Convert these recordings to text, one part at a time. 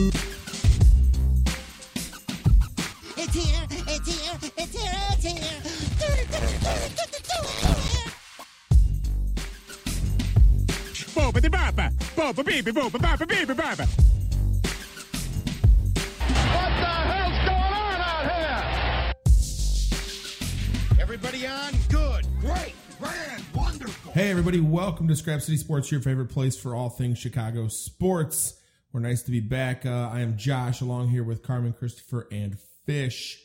It's here, it's here, it's here, it's here. Boba de baba, boba baby, boba baba baby baba. What the hell's going on out here? Everybody on? Good, great, grand, wonderful. Hey, everybody, welcome to Scrap City Sports, your favorite place for all things Chicago sports. We're nice to be back. Uh, I am Josh, along here with Carmen, Christopher, and Fish.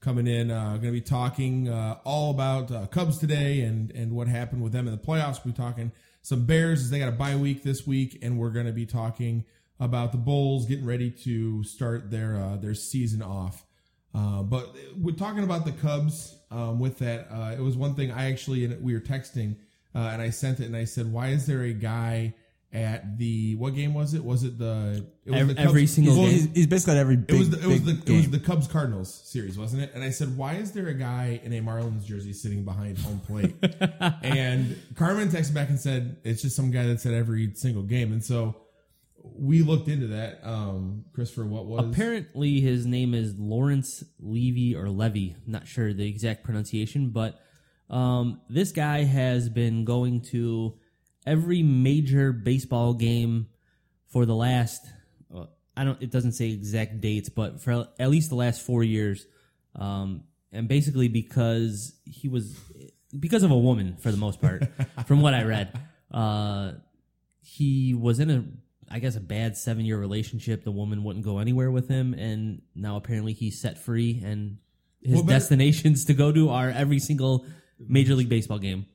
Coming in, uh, going to be talking uh, all about uh, Cubs today and and what happened with them in the playoffs. We'll be talking some Bears as they got a bye week this week, and we're going to be talking about the Bulls getting ready to start their uh, their season off. Uh, but we're talking about the Cubs. Um, with that, uh, it was one thing I actually we were texting, uh, and I sent it and I said, "Why is there a guy at the what game was it? Was it the it was Every- the Cubs- every single well, game. He's, basically at every big, It was the, it was the it was the Cubs Cardinals series, wasn't it? And I said, "Why is there a guy in a Marlins jersey sitting behind home plate?" and Carmen texted back and said, "It's just some guy that's at every single game." And so we looked into that. Um, Christopher, what was Apparently, his name is Laurence Leavy or Levy. Not sure the exact pronunciation, but um, this guy has been going to every major baseball game for the last. uh, I don't. It doesn't say exact dates, but for at least the last four years, um, and basically because he was because of a woman for the most part, from what I read. Uh, he was in a I guess a bad seven year relationship. The woman wouldn't go anywhere with him, and now apparently he's set free, and his Well, destinations to go to are every single Major League Baseball game.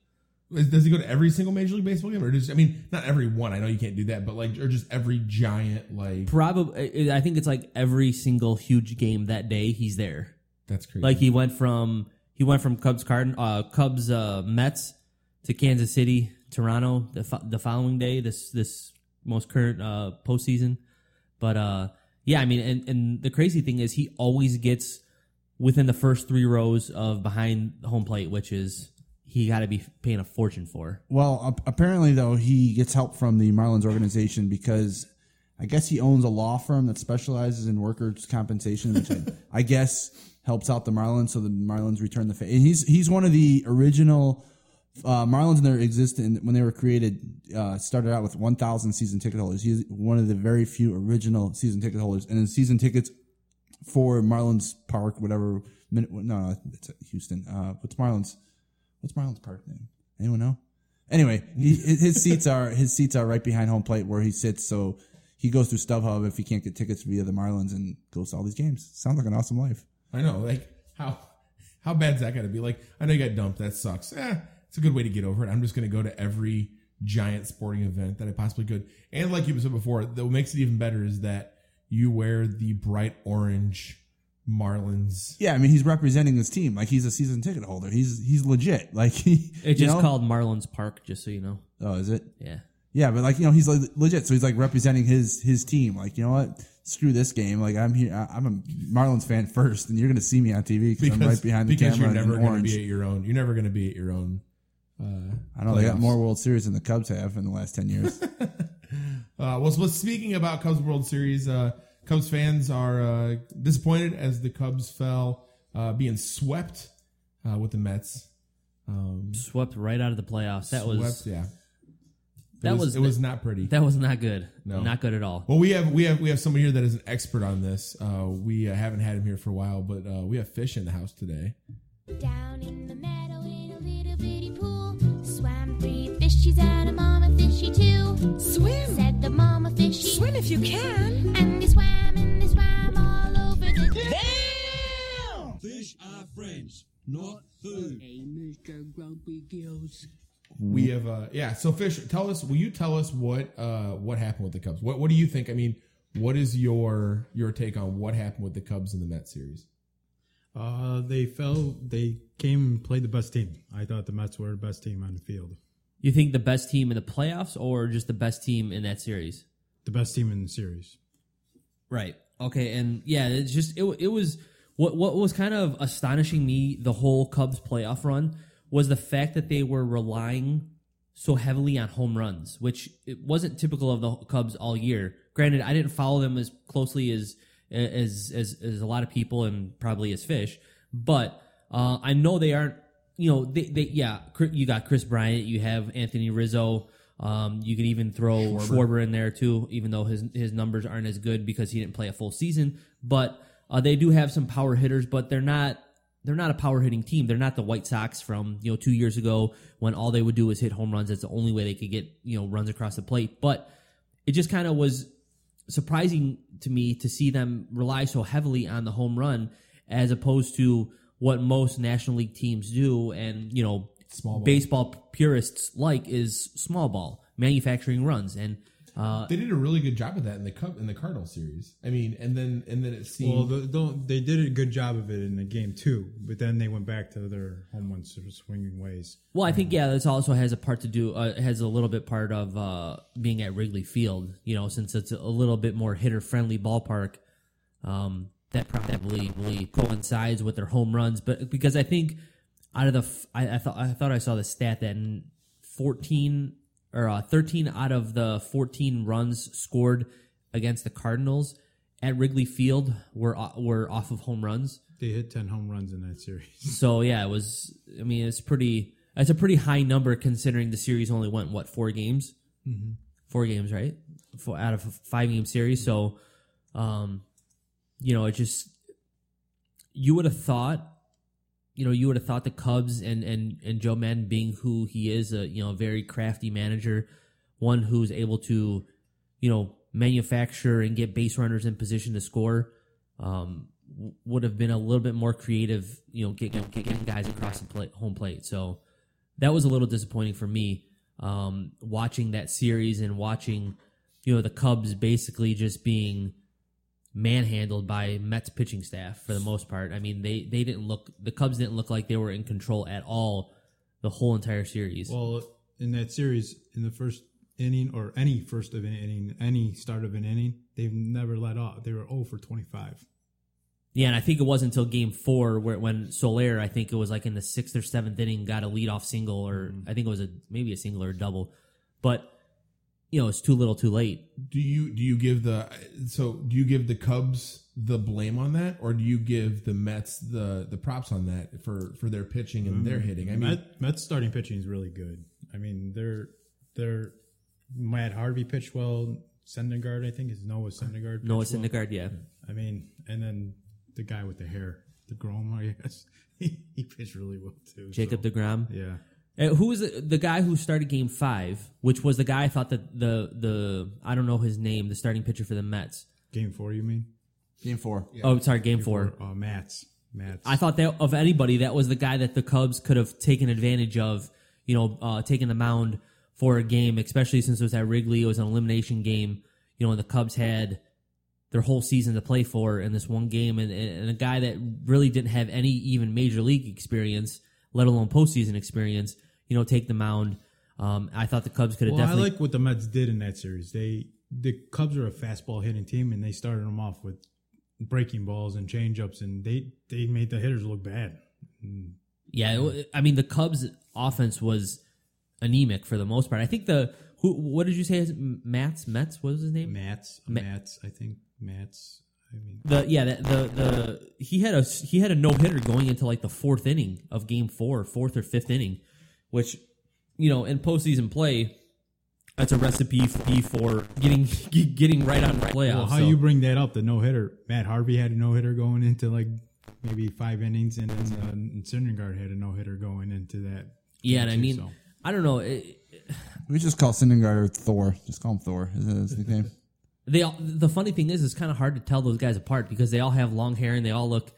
Does he go to every single Major League Baseball game, or just I mean, not every one. I know you can't do that, but like, or just every giant like. Probably, I think it's like every single huge game that day he's there. That's crazy. Like he went from he went from Cubs Card uh, Cubs uh, Mets to Kansas City, Toronto the fo- the following day. This this most current uh, postseason, but uh, yeah, I mean, and and the crazy thing is he always gets within the first three rows of behind home plate, which is he got to be paying a fortune for. Well, ap- apparently though he gets help from the Marlins organization because I guess he owns a law firm that specializes in workers' compensation, which I, I guess helps out the Marlins, so the Marlins return the favor. And he's he's one of the original uh, Marlins in their existence when they were created. Uh, started out with 1,000 season ticket holders. He's one of the very few original season ticket holders, and in season tickets for Marlins Park, whatever. No, it's Houston. Uh, what's Marlins? What's Marlins Park name? Anyone know? Anyway, he, his seats are his seats are right behind home plate where he sits. So he goes through StubHub if he can't get tickets via the Marlins and goes to all these games. Sounds like an awesome life. I know, like how how bad's that got to be? Like, I know you got dumped. That sucks. Eh, it's a good way to get over it. I'm just going to go to every giant sporting event that I possibly could. And like you said before, what makes it even better is that you wear the bright orange Marlins. Yeah, I mean he's representing his team like he's a season ticket holder. He's he's legit. Like he, It's just know? called Marlins Park, just so you know. Oh, is it? Yeah. Yeah, but like you know, he's like legit. So he's like representing his his team. Like you know what? Screw this game. Like I'm here. I- I'm a Marlins fan first, and you're gonna see me on TV because I'm right behind the because camera you're never in going to orange. be at your own. You're never going to be at your own. I know they got more World Series than the Cubs have in the last ten years. Uh, well, so speaking about Cubs World Series, uh, Cubs fans are uh, disappointed as the Cubs fell, uh, being swept uh, with the Mets. Um, Swept right out of the playoffs. That was swept, yeah. It that was, was it was not pretty. that was not good. No. Not good at all. well, we have we have we have somebody here that is an expert on this. Uh, we uh, haven't had him here for a while, but uh, we have fish in the house today. Down in the meadow three fishies and a mama fishy too. Swim. Said the mama fishy. Swim if you can. And they swam and they swam all over the Fish are friends, not food. Hey, Mr. Grumpy Gills. We have uh, yeah. So fish, tell us. Will you tell us what uh, what happened with the Cubs? What what do you think? I mean, what is your your take on what happened with the Cubs in the Mets series? Uh, they fell. They came and played the best team. I thought the Mets were the best team on the field. You think the best team in the playoffs or just the best team in that series? The best team in the series. Right. Okay. And yeah, it's just it. It was what what was kind of astonishing me the whole Cubs playoff run was the fact that they were relying so heavily on home runs, which it wasn't typical of the Cubs all year. Granted, I didn't follow them as closely as as as, as a lot of people and probably as Fish, but uh, I know they aren't. You know, they, they yeah. You got Kris Bryant, you have Anthony Rizzo. Um, you could even throw Schwarber. in there too, even though his his numbers aren't as good because he didn't play a full season. But uh, they do have some power hitters, but they're not they're not a power hitting team. They're not the White Sox from you know two years ago when all they would do was hit home runs. That's the only way they could get you know runs across the plate. But it just kind of was surprising to me to see them rely so heavily on the home run as opposed to what most National League teams do, and you know Small ball. baseball purists like is small ball manufacturing runs and. Uh, They did a really good job of that in the Cub in the Cardinal series. I mean, and then and then it seemed Well, the, don't, they did a good job of it in the game too, but then they went back to their home run swinging ways. Well, I think yeah, this also has a part to do. Uh, has a little bit part of uh, being at Wrigley Field. You know, since it's a little bit more hitter friendly ballpark, um, that probably coincides with their home runs. But because I think out of the, f- I, I thought I thought I saw the stat that fourteen or uh, thirteen out of the fourteen runs scored against the Cardinals at Wrigley Field were were off of home runs. They hit ten home runs in that series. So yeah, it was. I mean, it's pretty. It's a pretty high number considering the series only went what four games, mm-hmm. four games, right? Four out of a five game series. So, um, you know, it just you would have thought, you know, you would have thought the Cubs and and and Joe Maddon being who he is, a you know, very crafty manager, one who's able to, you know, manufacture and get base runners in position to score. Um, would have been a little bit more creative, you know, getting, getting guys across the plate, home plate. So that was a little disappointing for me. Um, watching that series and watching, you know, the Cubs basically just being manhandled by Mets pitching staff for the most part. I mean, they they didn't look the Cubs didn't look like they were in control at all the whole entire series. Well, in that series, in the first inning or any first of an inning, any start of an inning, they've never let off. They were 0 for 25. Yeah, and I think it wasn't until Game Four where when Soler, I think it was like in the sixth or seventh inning, got a leadoff single, or mm-hmm. I think it was a maybe a single or a double, but you know it's too little, too late. do you do you give the so do you give the Cubs the blame on that, or do you give the Mets the the props on that for for their pitching and their mm-hmm. hitting? I mean, Met, Mets starting pitching is really good. I mean, they're they're Matt Harvey pitched well. Syndergaard, I think, is Noah Syndergaard. Noah pitched well. Syndergaard, yeah, I mean, and then the guy with the hair, the Grom, I guess, he, he pitched really well too. Jacob so, deGrom. Yeah. Uh, who was the, the guy who started Game Five? Which was the guy I thought that the the I don't know his name, the starting pitcher for the Mets. Game four, you mean? Game four. Oh, sorry, Game, Four. Uh, Matz. Matz. I thought that of anybody, that was the guy that the Cubs could have taken advantage of. You know, uh, taking the mound for a game, especially since it was at Wrigley. It was an elimination game. You know, and the Cubs had their whole season to play for in this one game, and, and a guy that really didn't have any even major league experience, let alone postseason experience. You know, take the mound. Um, I thought the Cubs could have well, I like what the Mets did in that series. They the Cubs are a fastball hitting team, and they started them off with breaking balls and changeups, and they they made the hitters look bad. Yeah, I mean the Cubs' offense was anemic for the most part. I think the who what did you say? Is Matz Mets? What was his name? Matz, Ma- Matz, I think Matz. I mean, The yeah the the, the he had a he had a no hitter going into like the fourth inning of Game Four, fourth or fifth inning, which you know in postseason play. That's a recipe for getting getting right on playoffs. well, how so- you bring that up? The no hitter. Matt Harvey had a no hitter going into like maybe five innings, and then uh, and Syndergaard had a no hitter going into that. yeah, and I mean, so. I don't know. It, We just call Syndergaard Thor. Just call him Thor. Is that his nickname? They all, the funny thing is it's kind of hard to tell those guys apart because they all have long hair and they all look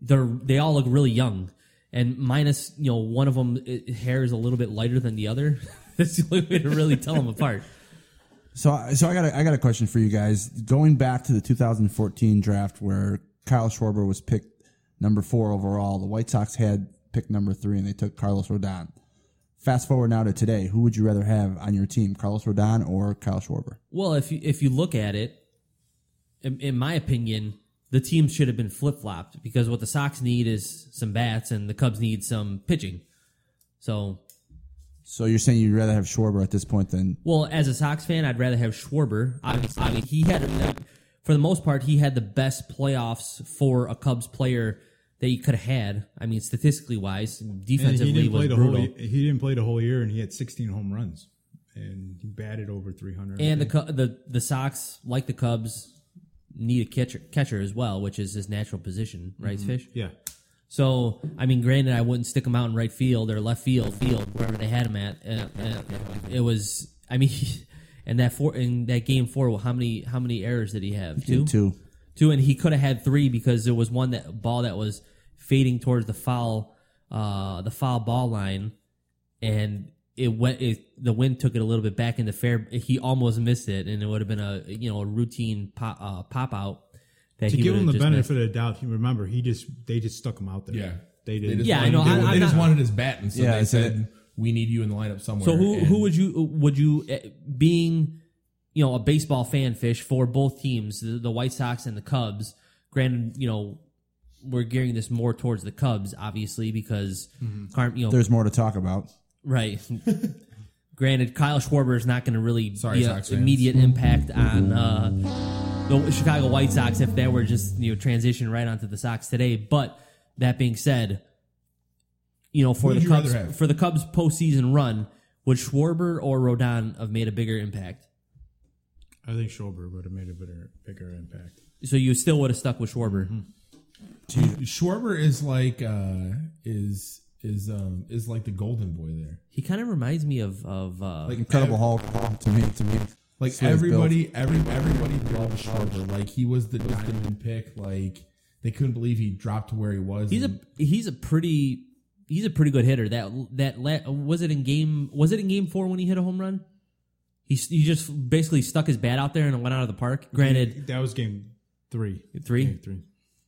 they're they all look really young and minus you know one of them it, eh, hair is a little bit lighter than the other that's the only way to really tell them apart So, so I got a, I got a question for you guys. Going back to the 2014 draft where Kyle Schwarber was picked number four overall, the White Sox had picked number three, and they took Carlos Rodon. Fast forward now to today, who would you rather have on your team, Carlos Rodon or Kyle Schwarber? well if you if you look at it in, in my opinion the team should have been flip-flopped because what the Sox need is some bats and the Cubs need some pitching so So you're saying you'd rather have Schwarber at this point than Well, as a Sox fan, I'd rather have Schwarber. Obviously, I mean, he had, for the most part, he had the best playoffs for a Cubs player that you could have had. I mean, statistically wise, And defensively he didn't was play the brutal. whole. He didn't play the whole year, and he had 16 home runs, and he batted over 300. and the the the Sox, like the Cubs, need a catcher catcher as well, which is his natural position, right, Mm-hmm. Fish? yeah, So, I mean, granted, I wouldn't stick him out in right field or left field, field wherever they had him at. Uh, uh, it was, I mean, and that four in that game four, well, how many how many errors did he have? Two, two. two, and he could have had three because there was one that ball that was fading towards the foul, uh, the foul ball line, and it went. It, the wind took it a little bit back in the fair. He almost missed it, and it would have been a you know a routine pop uh, pop out. That to he give him the just missed. benefit of the doubt, he remember he just they just stuck him out there. Yeah. they They did. just Yeah, I know. They, I- they just not- wanted his bat, and so Yeah, they said, "We need you in the lineup somewhere." So who who would you would you eh, being you know a baseball fan fish for both teams the, the White Sox and the Cubs granted you know we're gearing this more towards the Cubs obviously because Carm, you know there's more to talk about. right granted Kyle Schwarber is not going to really Sorry, be an Sox fans. immediate impact on uh, the Chicago White Sox if they were just you know transition right onto the Sox today but that being said you know for Who the you Cubs rather have? for the Cubs postseason run, would Schwarber or Rodon have made a bigger impact? I think Schwarber would have made a bigger bigger impact. So you still would have stuck with Schwarber. Schwarber is like uh is is um is like the golden boy there. He kind of reminds me of of uh, Like Incredible Hulk to me. To me, Like That's what he's everybody, every everybody loved Schwarber. Like he was the diamond pick. Like they couldn't believe he dropped to where he was. he's a he's a pretty he's a pretty good hitter. That that la- was it in game was it in game four when he hit a home run? He he just basically stuck his bat out there and it went out of the park. Granted, that was game three. Three? Game three.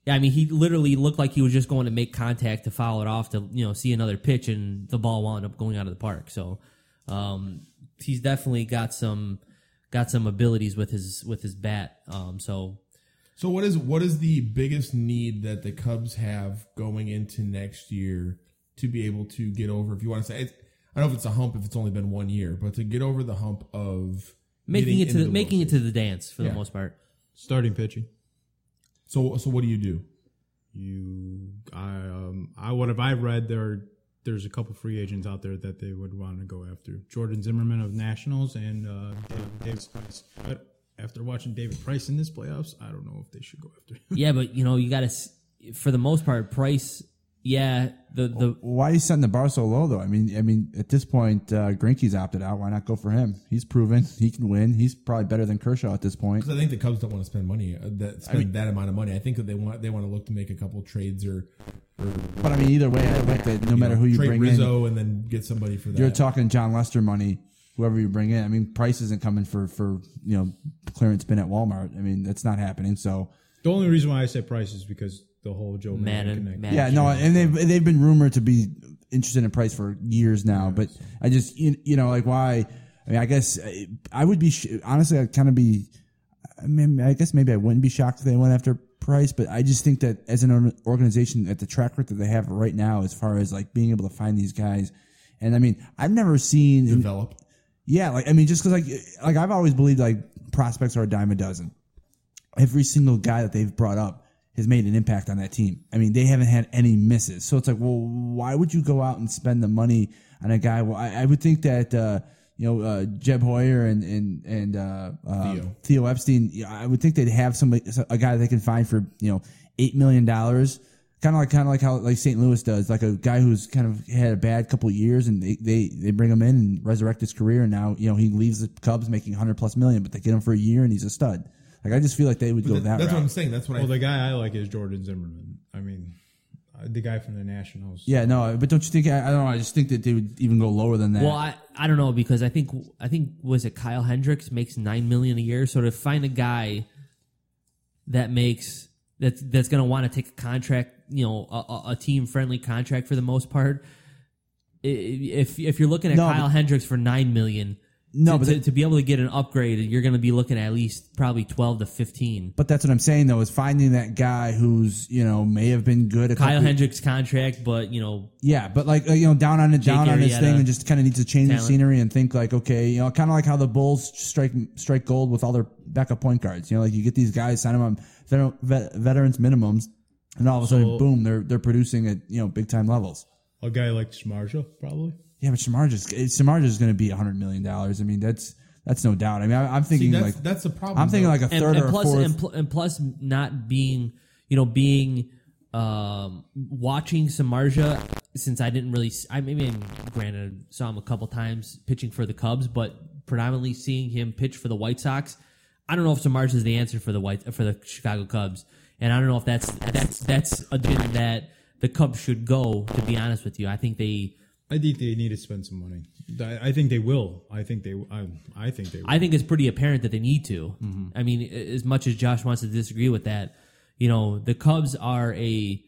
Yeah, I mean, he literally looked like he was just going to make contact to foul it off to you know see another pitch, and the ball wound up going out of the park. So um, he's definitely got some got some abilities with his with his bat. Um, so So what is what is the biggest need that the Cubs have going into next year to be able to get over? If you want to say, it's, I don't know if it's a hump if it's only been one year, but to get over the hump of making it to into the, making it to the dance for Yeah. the most part. Starting pitching. So so what do you do? You, I, um, I what have I read? There, there's a couple free agents out there that they would want to go after. Jordan Zimmermann of Nationals and uh, David, David Price. But after watching David Price in this playoffs, I don't know if they should go after. him. yeah, but you know you got to for the most part, Price. Yeah, the the why are you setting the bar so low though? I mean, I mean, at this point, uh, Greinke's opted out. Why not go for him? He's proven he can win. He's probably better than Kershaw at this point. Because I think the Cubs don't want to spend money uh, that spend that amount of money. I think that they want they want to look to make a couple trades or, or But I mean, either way, I think that no matter know, who you trade bring in, Rizzo and then get somebody for that. you're talking Jon Lester money. Whoever you bring in, I mean, Price isn't coming for for you know clearance bin at Walmart. I mean, that's not happening. So the only reason why I say Price is because the whole Joe Maddon- Maddon connection. Maddon. yeah, no, and they've they've been rumored to be interested in Price for years now. But I just you, you know like why? I mean, I guess uh, I would be sh- honestly. I'd kind of be. I mean, I guess maybe I wouldn't be shocked if they went after Price, but I just think that as an organization, at the track record that they have right now, as far as like being able to find these guys, and I mean, I've never seen develop. yeah, like I mean, just because like like I've always believed like prospects are a dime a dozen. Every single guy that they've brought up has made an impact on that team. I mean, they haven't had any misses. So it's like, well, why would you go out and spend the money on a guy? Well, I, I would think that uh, you know uh, Jed Hoyer and and and uh, uh, Theo. Theo Epstein. I would think they'd have somebody a guy they can find for you know eight million dollars. Kind of like kind of like how like St. Louis does, like a guy who's kind of had a bad couple of years, and they, they they bring him in and resurrect his career, and now you know he leaves the Cubs making hundred plus million, but they get him for a year, and he's a stud. Like I just feel like they would go That- that that's route. what I'm saying. That's what Well, I. the guy I like is Jordan Zimmermann. I mean, uh, the guy from the Nationals. Yeah, no, but don't you think? I, I don't know. I just think that they would even go lower than that. Well, I, I don't know because I think I think was it Kyle Hendricks makes nine million a year. So to find a guy that makes that's that's going to want to take a contract, you know, a- a, a team friendly contract for the most part. If if you're looking at No, Kyle but- Hendricks for nine million, No, to, but to, to be able to get an upgrade, you're going to be looking at least probably twelve to fifteen. But that's what I'm saying though is finding that guy who's you know may have been good. A Kyle couple- Hendricks contract, but you know, Yeah, but like uh, you know, down on it, down on his thing, and just kind of needs to change talent. the scenery and think like, okay, you know, kind of like how the Bulls strike strike gold with all their backup point guards. You know, like you get these guys, sign them on veteran, vet, veterans minimums, and all of a sudden, So- boom, they're they're producing at you know big time levels. A guy like Samardzija, probably. Yeah, but Samardzija's Samardzija is going to be a hundred million dollars. I mean, that's that's no doubt. I mean, I, I'm See, thinking that's like that's the problem. I'm thinking though. like a and, third and or plus, fourth. and, pl- and plus, not being, you know, being um, watching Samardzija since I didn't really. I mean, granted, saw him a couple times pitching for the Cubs, but predominantly seeing him pitch for the White Sox. I don't know if Samardzija is the answer for the White for the Chicago Cubs, and I don't know if that's that's that's a direction that the Cubs should go. To be honest with you, I think they. I think they need to spend some money. I, I think they will. I think they. I, I think they. Will. I think it's pretty apparent that they need to. Mm-hmm. I mean, as much as Josh wants to disagree with that, you know, the Cubs are a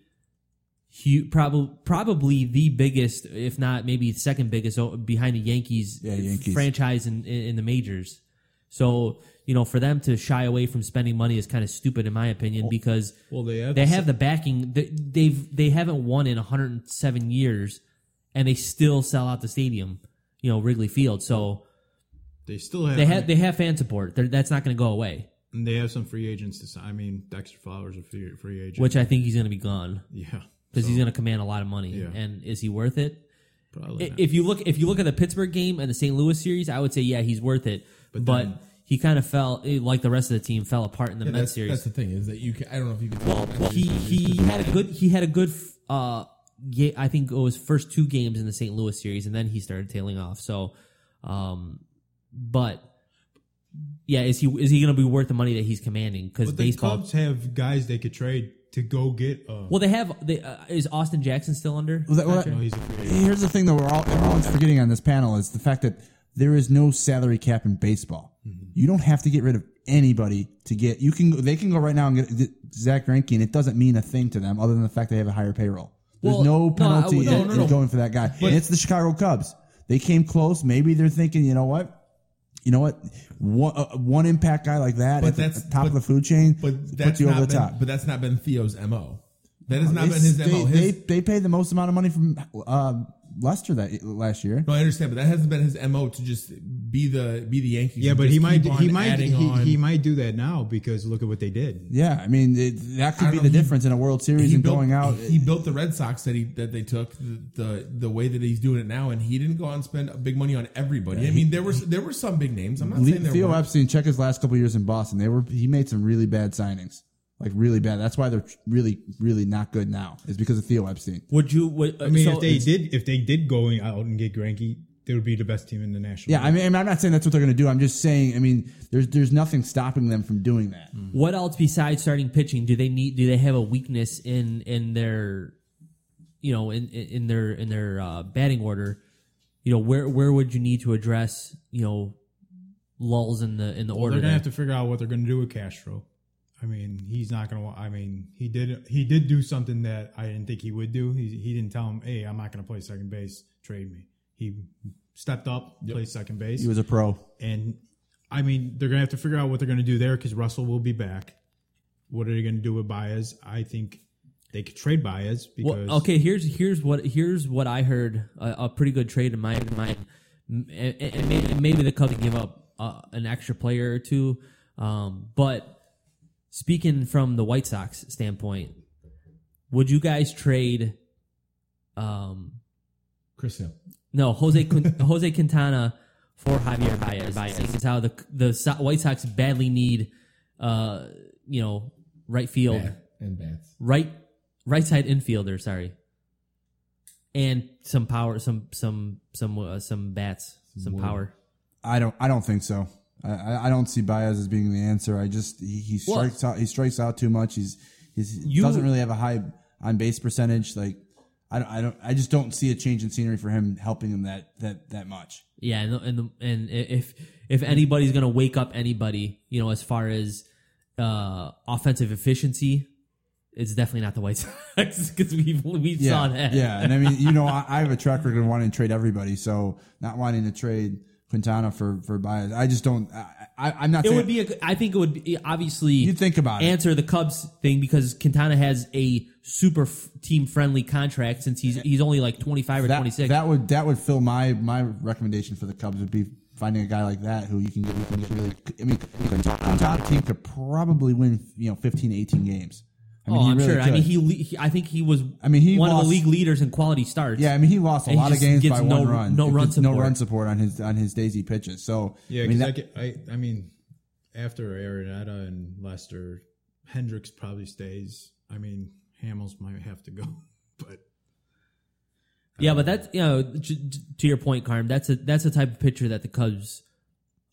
huge, probably probably the biggest, if not maybe second biggest, behind the Yankees, Yeah, Yankees. franchise in, in in the majors. So you know, for them to shy away from spending money is kind of stupid, in my opinion, because well, they have. they the have the backing. they- They've they haven't won in 107 years, and they still sell out the stadium. You know, Wrigley Field. So They still have. they have they have fan support. They're, that's not going to go away. and they have some free agents to sign. I mean, Dexter Fowler's a free, free agent. Which I think he's going to be gone yeah, because So, he's going to command a lot of money. Yeah. And is he worth it? probably. Not. If you look if you look at the Pittsburgh game and the St. Louis series, I would say yeah, he's worth it. But, then- he kind of fell like the rest of the team fell apart in the Yeah, Mets that's, series. that's the thing is that you. Can, I don't know if you can. Well, he he had a good he had a good uh ga- I think it was first two games in the St. Louis series and then he started tailing off. So um but yeah, is he is he going to be worth the money that he's commanding cuz but baseball Cubs have guys they could trade to go get. Uh, Well, they have they, uh, is Austin Jackson still under? Well, that- well, no, he's a free agent. Here's the thing that we're all everyone's forgetting on this panel is the fact that there is no salary cap in baseball. Mm-hmm. You don't have to get rid of anybody to get. You can. They can go right now and get, get Zack Greinke, and it doesn't mean a thing to them other than the fact they have a higher payroll. There's Well, no no, penalty would- in, no, no, in no. going for that guy. and it's the Chicago Cubs. They came close. Maybe they're thinking, you know what? You know what? One, uh, one impact guy like that But at the that's- top of the food chain But puts that's you not over the been, top. But that's not been Theo's mo. That has not They- been his they, mo. they, His, they paid the most amount of money from uh, Lester that last year. no, I understand, but that hasn't been his mo to just be the be the Yankees. yeah, but he might. He might. He, he might do that now because look at what they did. Yeah, I mean it, that could be know, the he- difference in a World Series and built, going out. He built the Red Sox that he that they took the, the the way that he's doing it now, and he didn't go out and spend big money on everybody. I mean, there was there were some big names. I'm not Le- saying there Theo weren't. Epstein, check his last couple years in Boston. They were he made some really bad signings, like really bad. That's why they're really really not good now. Is because of Theo Epstein. Would you would, I mean, so if they did, if they did go out and get Greinke, they would be the best team in the national. Yeah, I mean, I'm not saying that's what they're going to do. I'm just saying. I mean, there's there's nothing stopping them from doing that. What else besides starting pitching do they need? Do they have a weakness in in their, you know, in in in their in their uh, batting order? You know, where where would you need to address? You know, lulls in the in the Well, order. they're gonna there? have to figure out what they're gonna do with Castro. I mean, he's not gonna. I mean, he did. He did do something that I didn't think he would do. He he didn't tell him, "Hey, I'm not gonna play second base. Trade me." He stepped up, played second base, He was a pro. and I mean, they're gonna have to figure out what they're gonna do there because Russell will be back. What are they gonna do with Baez? I think they could trade Baez because Well, okay, here's here's what here's what I heard a, a pretty good trade in my in mind, and, and maybe, maybe the Cubs give up uh, an extra player or two, um, but speaking from the White Sox standpoint, would you guys trade? Um, Chris Hill. no, Jose Quin- Jose Quintana for Javier Baez. Baez. Seeing as how the the So- White Sox badly need, uh, you know, right field Bat and bats. right right side infielder sorry and some power some some some uh, some bats some power I don't I don't think so. I- I, don't see Baez as being the answer. I just he, he Well- strikes out he strikes out too much. He's he's he You- doesn't really have a high on base percentage. Like I don't I don't I just don't see a change in scenery for him helping him that that that much. yeah and and, and if if anybody's gonna wake up anybody you know as far as uh offensive efficiency it's definitely not the white sox because we we Yeah, saw that yeah, and I mean you know I, I have a track record of wanting to trade everybody, so not wanting to trade Quintana for for Baez. I just don't. I, I'm not. It saying, would be. A, I think it would be obviously. You think about it. answer the Cubs thing because Quintana has a super f- team friendly contract since he's he's only like twenty five or that, twenty six. That would that would fill my my recommendation for the Cubs would be finding a guy like that who you can get. You can get really. I mean, Quintana team could probably win you know 15, 18 games. I mean, oh, I'm really sure. I mean, he, he. I think he was. I mean, he one of the league leaders in quality starts. Yeah, I mean, he lost a lot of games gets by no- one run. no It run gets No support. run support on his on his daisy pitches. So Yeah, I 'cause mean, I, that, get- I, I mean, after Arenado and Lester, Hendricks probably stays. I mean, Hamels might have to go, but Yeah, but that's you know j- j- to your point, Carm. That's a that's a type of pitcher that the Cubs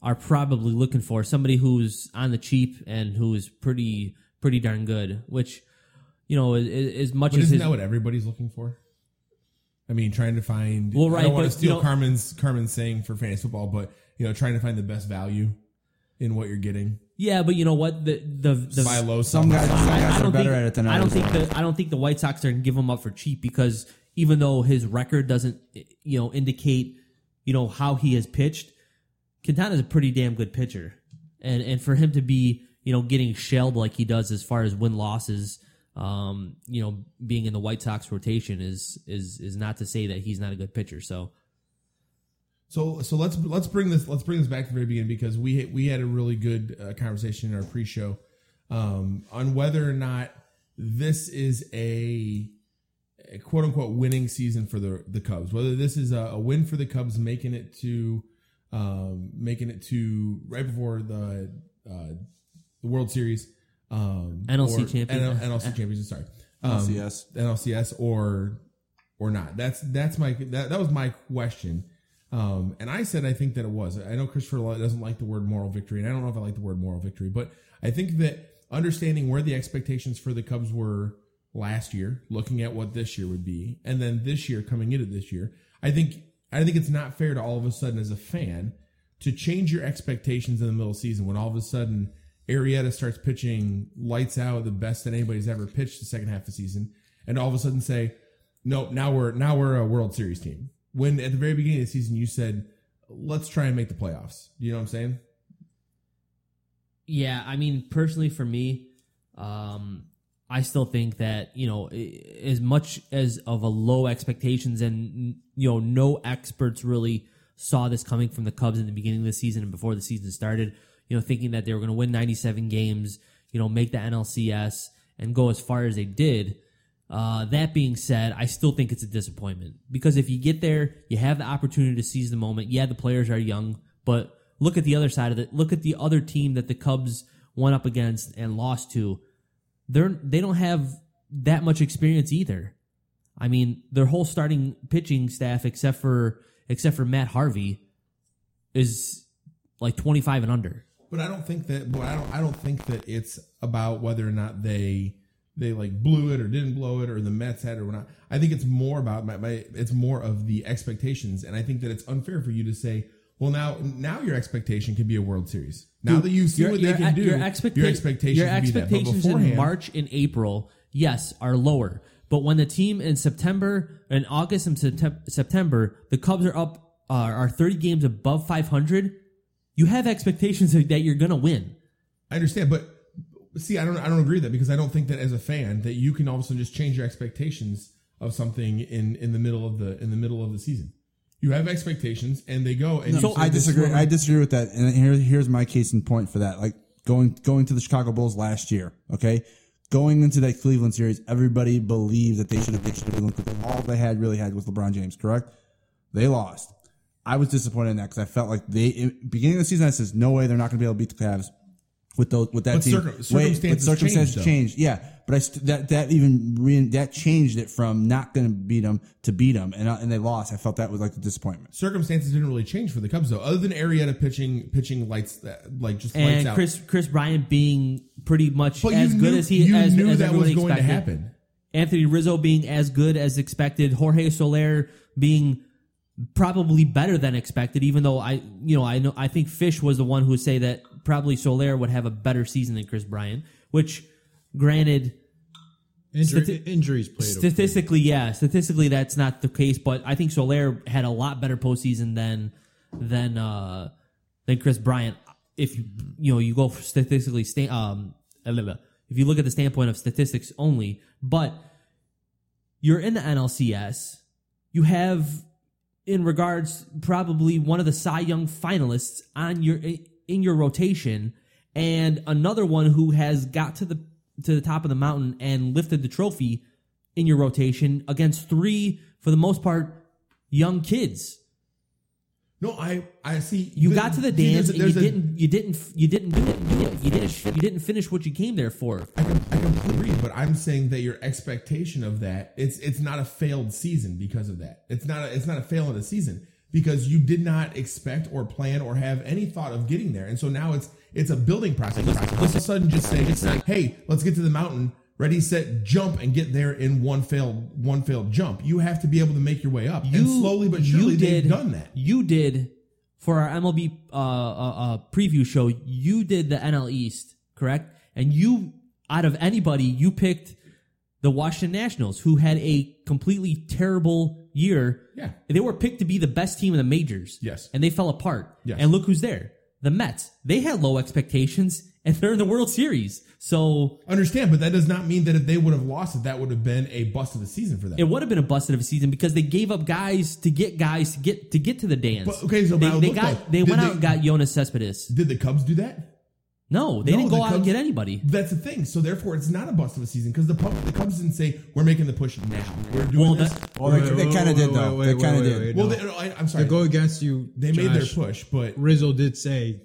are probably looking for. Somebody who's on the cheap and who is pretty pretty darn good. Which you know is, as much But as isn't his, that what everybody's looking for? I mean, trying to find. Well, I right, don't want to steal you know- Carmen's Carmen's saying for fantasy football, but you know, trying to find the best value in what you're getting. yeah, but you know what the the, the Buy low, some guys, some I- I guys are don't better think- at it than I don't others. think the I don't think the White Sox are going to give him up for cheap because even though his record doesn't you know indicate you know how he has pitched, Quintana's a pretty damn good pitcher, and and for him to be you know getting shelled like he does as far as win losses, um, you know being in the White Sox rotation is is is not to say that he's not a good pitcher. So So so let's let's bring this let's bring this back to the very beginning because we we had a really good uh, conversation in our pre-show um, on whether or not this is a, a quote unquote winning season for the the Cubs. Whether this is a, a win for the Cubs, making it to um, making it to right before the uh, the World Series, um, NLC or- champion. NL NLC champions. Sorry, um, NLCS. NLCS or or not. That's that's my that, that was my question. Um, and I said I think that it was. I know Christopher doesn't like the word moral victory, and I don't know if I like the word moral victory, but I think that understanding where the expectations for the Cubs were last year, looking at what this year would be, and then this year coming into this year, I think I think it's not fair to all of a sudden as a fan to change your expectations in the middle of the season when all of a sudden Arrieta starts pitching lights out, the best that anybody's ever pitched the second half of the season, and all of a sudden say, "No, now we're now we're a World Series team." When at the very beginning of the season you said, "Let's try and make the playoffs." You know what I'm saying? Yeah, I mean, personally for me, um, I still think that you know, as much as of a low expectations, and you know, no experts really saw this coming from the Cubs in the beginning of the season and before the season started. You know, thinking that they were going to win 97 games, you know, make the NLCS and go as far as they did. Uh, that being said, I still think it's a disappointment because if you get there, you have the opportunity to seize the moment. Yeah, the players are young, but look at the other side of it. Look at the other team that the Cubs went up against and lost to. They're they don't have that much experience either. I mean, their whole starting pitching staff, except for except for Matt Harvey, is like twenty five and under. But I don't think that. But I don't. I don't think that it's about whether or not they they like blew it or didn't blow it or the Mets had it or not. I think it's more about my, my. It's more of the expectations, and I think that it's unfair for you to say, well, now now your expectation can be a World Series. Now that you see what they can do, your, expecta- your expectations your can be that. Expectations in March and April, yes, are lower. But when the team in September and August and September, the Cubs are up uh, are 30 games above 500. You have expectations that you're going to win. I understand, but see, I don't, I don't agree with that because I don't think that as a fan that you can all of a sudden just change your expectations of something in in the middle of the in the middle of the season. You have expectations, and they go. And you So I disagree. what I disagree with that, and here, here's my case in point for that. Like going going to the Chicago Bulls last year. Okay, going into that Cleveland series, everybody believed that they should have pitched Cleveland because all they had really had was LeBron James. Correct? They lost. I was disappointed in that because I felt like they in, beginning of the season. I says no way they're not going to be able to beat the Cavs with those with that But team. circum- Wait, circumstances but circumstances changed, changed. Yeah, but I st- that that even re- that changed it from not going to beat them to beat them, and uh, and they lost. I felt that was like a disappointment. circumstances didn't really change for the Cubs though, other than Arrieta pitching pitching lights that like just lights And out. Chris Kris Bryant being pretty much but as good knew, as he you as, knew as that was everybody going to happen. Anthony Rizzo being as good as expected, Jorge Soler being probably better than expected. Even though I, you know, I know I think Fish was the one who would say that probably Soler would have a better season than Kris Bryant. Which, granted, Injury, Stati- injuries played. statistically, yeah, statistically that's not the case. But I think Soler had a lot better postseason than than uh, than Kris Bryant. If you you know you go statistically sta- um if you look at the standpoint of statistics only, but you're in the NLCS, you have in regards probably one of the Cy Young finalists on your in your rotation, and another one who has got to the to the top of the mountain and lifted the trophy in your rotation against three, for the most part, young kids. No, I I see. You the- got to the see, dance there's and you a- didn't you didn't you didn't do it. You didn't, you didn't you didn't finish what you came there for. I, com- I completely agree, but I'm saying that your expectation of that it's it's not a failed season because of that. It's not a, it's not a fail of the season because you did not expect or plan or have any thought of getting there, and so now it's it's a building process. All of a sudden, just say, "Hey, let's get to the mountain." Ready, set, jump, and get there in one failed one failed jump. You have to be able to make your way up, and slowly but surely you did, they've done that. You did for our MLB uh, uh, uh, preview show. You did the NL East, correct? And you, out of anybody, you picked the Washington Nationals, who had a completely terrible year. Yeah. they were picked to be the best team in the majors. Yes. and they fell apart. Yes. and look who's there. The Mets. They had low expectations, and they're in the World Series. So Understand, but that does not mean that if they would have lost it, that would have been a bust of the season for them. It would have been a busted of a season because they gave up guys to get guys to get to get to the dance. But, okay, so they, they look, got though, they went they- out and got Yoenis Cespedes. Did the Cubs do that? No, they No, didn't go the out and get anybody. That's the thing. So therefore, it's not a bust of a season because the the Cubs didn't say we're making the push now. We're doing Well, this. that- Well, they, Wait, they wait, kind of did though. wait, they kind of did. wait, well, no. they, no, I, I'm sorry. To go against you, they made their push, but Rizzo did say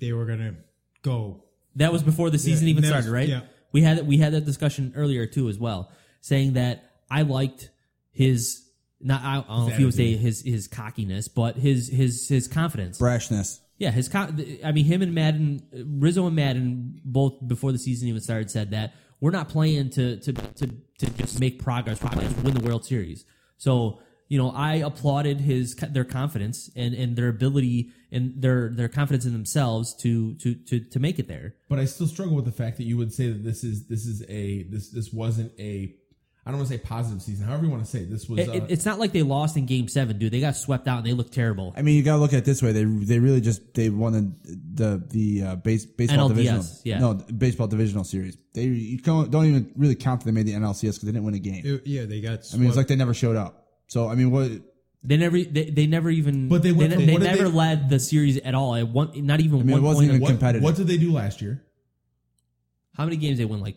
they were gonna go. That was before the season Yeah, even that was- started, right? yeah. We had we had that discussion earlier too, as well, saying that I liked his not I, I don't know if he would say his his cockiness, but his his his confidence. Brashness. Yeah, his con- I mean, him and Maddon, Rizzo and Maddon, both before the season even started, said that we're not playing to to to, to just make progress. We're playing to win the World Series. So you know, I applauded his their confidence and and their ability and their their confidence in themselves to to to to make it there. but I still struggle with the fact that you would say that this is this is a this this wasn't a I don't want to say positive season. However you want to say it. this was. It, uh, it- it's not like they lost in Game Seven, dude. They got swept out and they looked terrible. I mean, you got to look at it this way. They they really just they won the the the uh, base, baseball NLDS, divisional. yeah. No, baseball divisional series. They you don't don't even really count that they made the NLCS because they didn't win a game. It- yeah, they got. I mean, it's like they never showed up. So I mean, what? They never they, they never even But they went they, from- they what did never they- led the series at all. At one, not even I mean, it one wasn't point. even of- what, competitive. what did they do last year? how many games they won? Like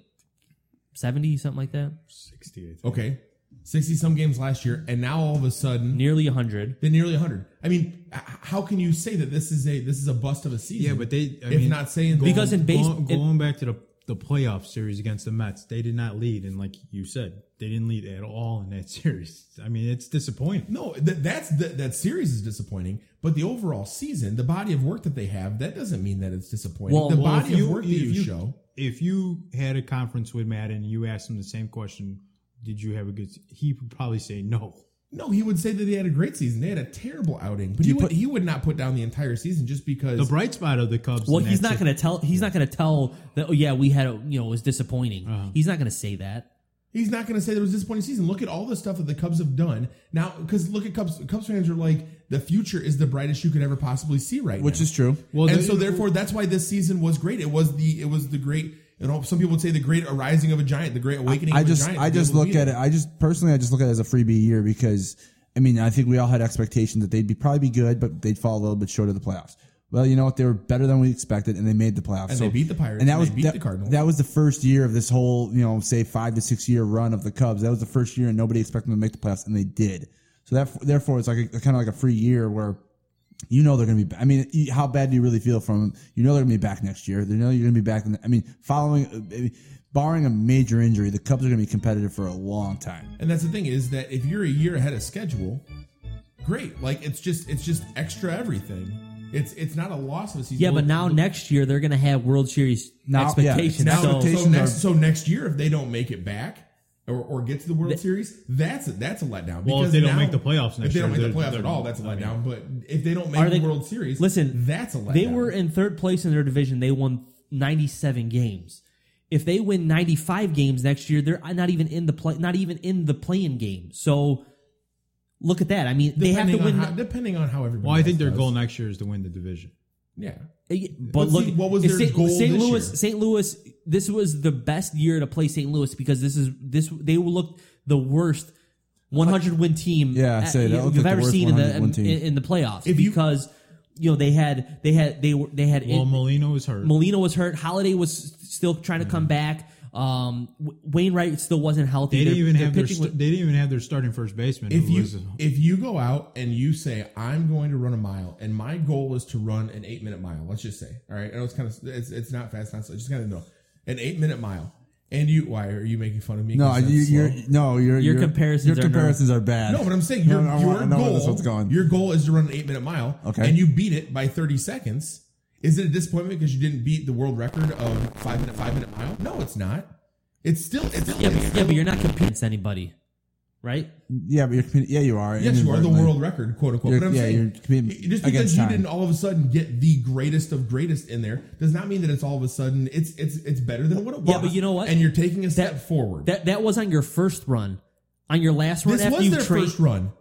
seventy, something like that. sixty-eight. Okay, sixty some games last year, and now all of a sudden Nearly hundred. they're nearly hundred. I mean, h- how can you say that this is a this is a bust of a season? Yeah, but they. I if mean, not saying going, Because in base- going, in- going back to the the playoff series against the Mets, they did not lead, and like you said, they didn't lead at all in that series. I mean, it's disappointing. No, that, that's that, that series is disappointing, but the overall season, the body of work that they have, that doesn't mean that it's disappointing. Well, the well, body if of work that if you, show. If you had a conference with Maddon, and you asked him the same question. Did you have a good? He would probably say no. No, he would say that they had a great season. They had a terrible outing, but he you would he would not put down the entire season just because. The bright spot of the Cubs. Well, he's not going to tell. He's not going to tell that. Oh yeah, we had a you know it was disappointing. Uh-huh. He's not going to say that. He's not going to say there was a disappointing season. Look at all the stuff that the Cubs have done now. Because look at Cubs. Cubs fans are like the future is the brightest you could ever possibly see right now. Which now. is true. Well, and the- so therefore that's why this season was great. It was the it was the great. You know, some people would say the great arising of a giant, the great awakening. I of just a giant. I just look at it. I just personally I just look at it as a freebie year because I mean I think we all had expectations that they'd be probably be good, but they'd fall a little bit short of the playoffs. Well, you know what? They were better than we expected, and they made the playoffs. And they beat the Pirates, and that and was beat that, the Cardinals. That was the first year of this whole you know say five to six year run of the Cubs. That was the first year, and nobody expected them to make the playoffs, and they did. So that therefore it's like a, kind of like a free year where you know they're going to be. I mean, how bad do you really feel from them? You know they're going to be back next year. They know you're going to be back. In the, I mean, following, uh, I mean, barring a major injury, the Cubs are going to be competitive for a long time. And that's the thing is that if you're a year ahead of schedule, great. Like it's just it's just extra everything. It's it's not a loss of a season. Yeah, but now look- next year they're going to have World Series Now- yeah, expectations. now, so so, next are- so next year if they don't make it back or, or get to the World Series, that's a, that's a letdown. Well, if they don't now- make the playoffs next year. if they don't year, make the playoffs at all, that's a I mean- letdown. But if they don't make Are the they- World Series, Listen, that's a letdown. They were in third place in their division. They won 97 games. If they win 95 games next year, they're not even in the play, not even in the playing game. So look at that. I mean, they have to win. how, depending on how everybody. Well, I think their does. goal next year is to win the division. Yeah. But But look, see, what was it's their St. goal St. this Louis, year? St. Louis. This was the best year to play St. Louis because this is this they looked the worst 100 win team. Yeah, I'd say that looked you've like the ever worst seen in 100 the win team. in, in the playoffs If you- because you know they had they had they were they had Well, Molina was hurt. Molina was hurt. Holliday was still trying to come back. Um, Wainwright still wasn't healthy. they didn't even have their st- they didn't even have their starting first baseman. If you was, if you go out and you say I'm going to run a mile and my goal is to run an eight minute mile, let's just say, all right, I know it's kind of it's, it's not fast, not slow, just kind of know an eight minute mile, and you why are you making fun of me? No, you, you're slow? no, your Your comparisons Your are comparisons are bad. No, but I'm saying your, No, no, your want- I know where goal, this one's going. your goal is to run an eight minute mile, Okay. and you beat it by 30 seconds. Is it a disappointment because you didn't beat the world record of five minute five minute mile? No, it's not. It's still it's yeah, it's but, yeah, but you're not competing against anybody, right? yeah, but you're competing- yeah, you are. Yes, you are the world record, quote unquote. You're- but I'm yeah, saying, you're competing just because you time. didn't all of a sudden get the greatest of greatest in there does not mean that it's all of a sudden it's it's it's better than what it was. Yeah, but you know what? And you're taking a step That- forward. That that was on your first run. On your last run this after was you their trained. first run.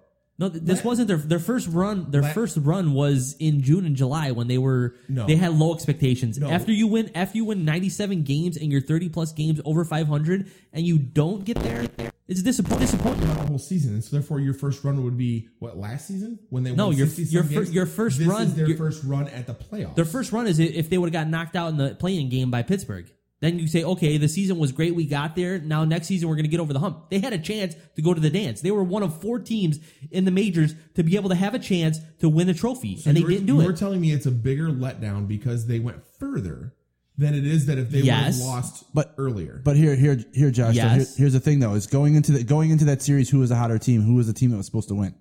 No, th- this La- wasn't their their first run. Their La- first run was in June and July when they were No. they had low expectations. No. After you win after you win 97 games and you're 30 plus games over 500 and you don't get there, it's disappoint, disappointing. The whole season, and so therefore your first run would be what last season when they No, won your- 60 your fir- games? your first this run- is their your- first run at the playoffs. Their first run is i- if they would have got knocked out in the playing game by Pittsburgh. Then you say, okay, the season was great. We got there. Now next season we're going to get over the hump. They had a chance to go to the dance. They were one of four teams in the majors to be able to have a chance to win a trophy, and they didn't do it. You're telling me it's a bigger letdown because they went further than it is that if they Yes. would have lost But- earlier. But here, here, here, Josh. so here- here's the thing, though: is going into the going into that series, who was the hotter team? Who was the team that was supposed to win?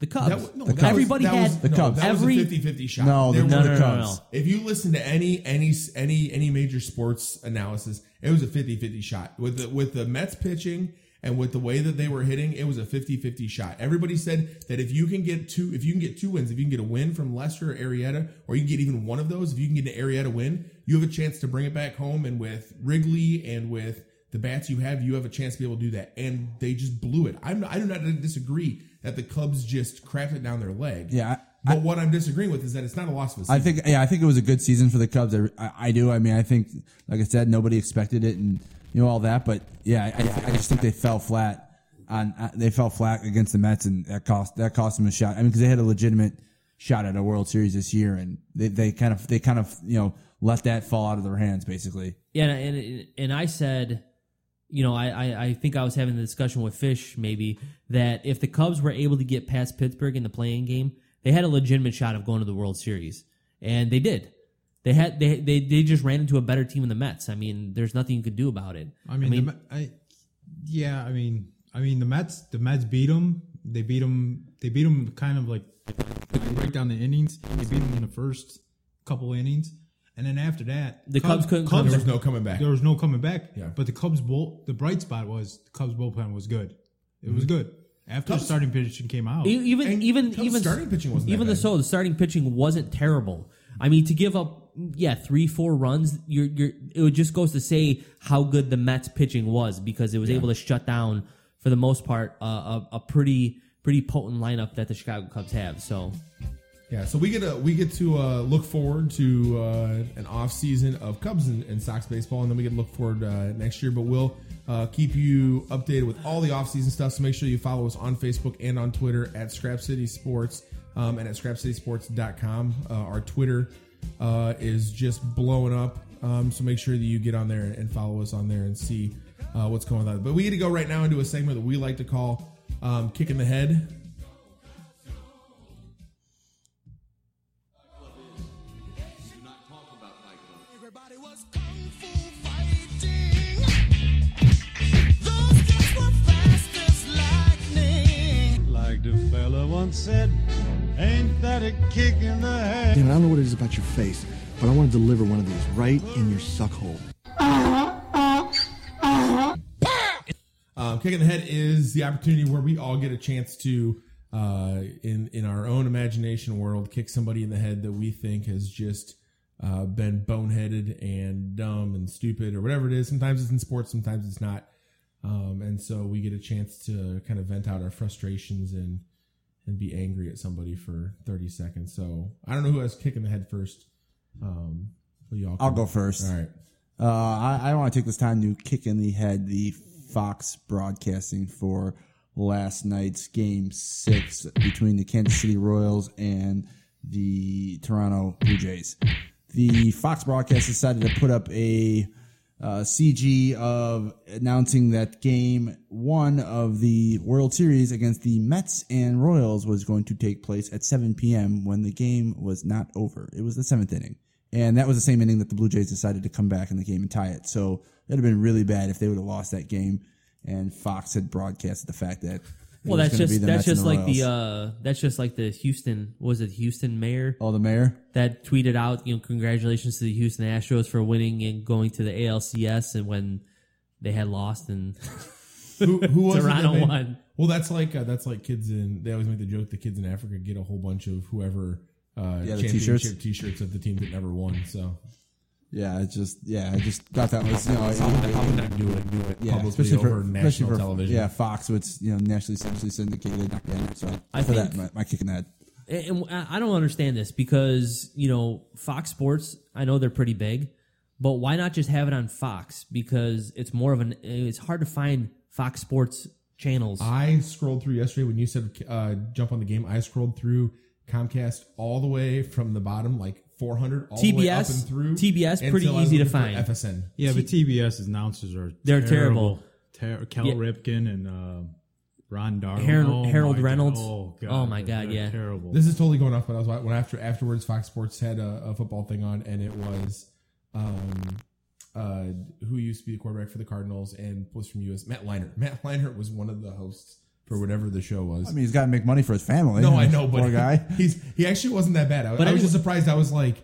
The Cubs. That no, The Cubs. Everybody that had was, The no, Cubs. That Every- was a 50-50 shot. No, There the, No, the no, no, Cubs. no, no. If you listen to any any any any major sports analysis, it was a 50-50 shot. With the with the Mets pitching and with the way that they were hitting, it was a 50-50 shot. Everybody said that if you can get two if you can get two wins, if you can get a win from Lester or Arrieta, or you can get even one of those, if you can get an Arrieta win, you have a chance to bring it back home and with Wrigley and with the bats you have, you have a chance to be able to do that. And they just blew it. I'm I do not disagree that the Cubs just crapped it down their leg. Yeah, But what I'm disagreeing with is that it's not a loss of a season. I think yeah, I think it was a good season for the Cubs. I, I, I do. I mean, I think, like I said, nobody expected it, and you know all that. But yeah, I, I, I just think they fell flat on. Uh, they fell flat against the Mets, and that cost that cost them a shot. I mean, because they had a legitimate shot at a World Series this year, and they, they kind of they kind of you know let that fall out of their hands, basically. Yeah, and and, and I said, you know, I, I I think I was having the discussion with Fish maybe that if the Cubs were able to get past Pittsburgh in the playing game, they had a legitimate shot of going to the World Series, and they did. They had they they they just ran into a better team in the Mets. I mean, there's nothing you could do about it. I mean, the, I, yeah, I mean, I mean the Mets. The Mets beat them. They beat them. They beat them kind of like break down the innings. They beat them in the first couple innings, and then after that, The Cubs couldn't come there was no coming back. There was no coming back. Yeah. But the Cubs bull. The bright spot was the Cubs bullpen was good. It was mm-hmm. good after Cubs- starting pitching came out. Even And even Cubs even starting pitching wasn't even the bad. so the starting pitching wasn't terrible. I mean, to give up yeah three four runs, you're you're it just goes to say how good the Mets pitching was because it was able to shut down for the most part uh, a, a pretty pretty potent lineup that the Chicago Cubs have. So Yeah, so we get a we get to uh, look forward to uh, an off season of Cubs and, and Sox baseball, and then we get to look forward uh, next year. But we'll uh, keep you updated with all the off season stuff. So make sure you follow us on Facebook and on Twitter at Scrap City Sports um, and at ScrapCitySports.com. Uh, our Twitter uh, is just blowing up, um, so make sure that you get on there and follow us on there and see uh, what's going on. But we get to go right now into a segment that we like to call um, "Kick in the Head." Once said, ain't that a kick in the head? Damn it, I don't know what it is about your face, but I want to deliver one of these right in your suck hole. Um, Kick in the head is the opportunity where we all get a chance to, uh, in in our own imagination world, kick somebody in the head that we think has just uh, been boneheaded and dumb and stupid or whatever it is. Sometimes it's in sports, sometimes it's not. Um, and so we get a chance to kind of vent out our frustrations and and be angry at somebody for 30 seconds. So I don't know who has kick in the head first. Um, y'all I'll go first. All right. Uh, I, I want to take this time to kick in the head the Fox broadcasting for last night's game six between the Kansas City Royals and the Toronto Blue Jays. The Fox broadcast decided to put up a uh, CG of announcing that game one of the World Series against the Mets and Royals was going to take place at 7 p.m. when the game was not over. It was the seventh inning. And that was the same inning that the Blue Jays decided to come back in the game and tie it. So it would have been really bad if they would have lost that game. And Fox had broadcasted the fact that. It Well, that's just that's Mets just like the uh that's just like the Houston was it Houston mayor oh the mayor that tweeted out you know congratulations to the Houston Astros for winning and going to the ALCS and when they had lost and Who, who was it that Toronto made- won. Well, that's like uh, that's like kids in. They always make the joke the kids in Africa get a whole bunch of whoever uh, Yeah, the championship t-shirts. t-shirts of the team that never won. So yeah, it's just yeah, I just thought that was you know how would not do it? Do it yeah, publicly especially over for national especially for, television. Yeah, Fox, which you know nationally nationally syndicated. Yeah, so I for think- that, my, my kick in the head. and and I don't understand this because you know Fox Sports. I know they're pretty big, but why not just have it on Fox? Because it's more of an. It's hard to find Fox Sports channels. I scrolled through yesterday when you said uh, jump on the game. I scrolled through Comcast all the way from the bottom, like 400, all the way up TBS and through. TBS pretty until I was easy to find. FSN. Yeah, but TBS announcers are They're terrible. Ter- Cal Yeah. Ripken and uh, Ron Darling. Harold- Oh Harold my God. Reynolds. Oh, God. Oh, my God, they're yeah. Terrible. This is totally going off, but I was when after afterwards, Fox Sports had a, a football thing on, and it was um, uh, who used to be the quarterback for the Cardinals and was from US Matt Leinart. Matt Leinart was one of the hosts for whatever the show was. I mean, he's got to make money for his family. no, I know, but poor guy. he's he actually wasn't that bad. I, But I was just surprised. I was like,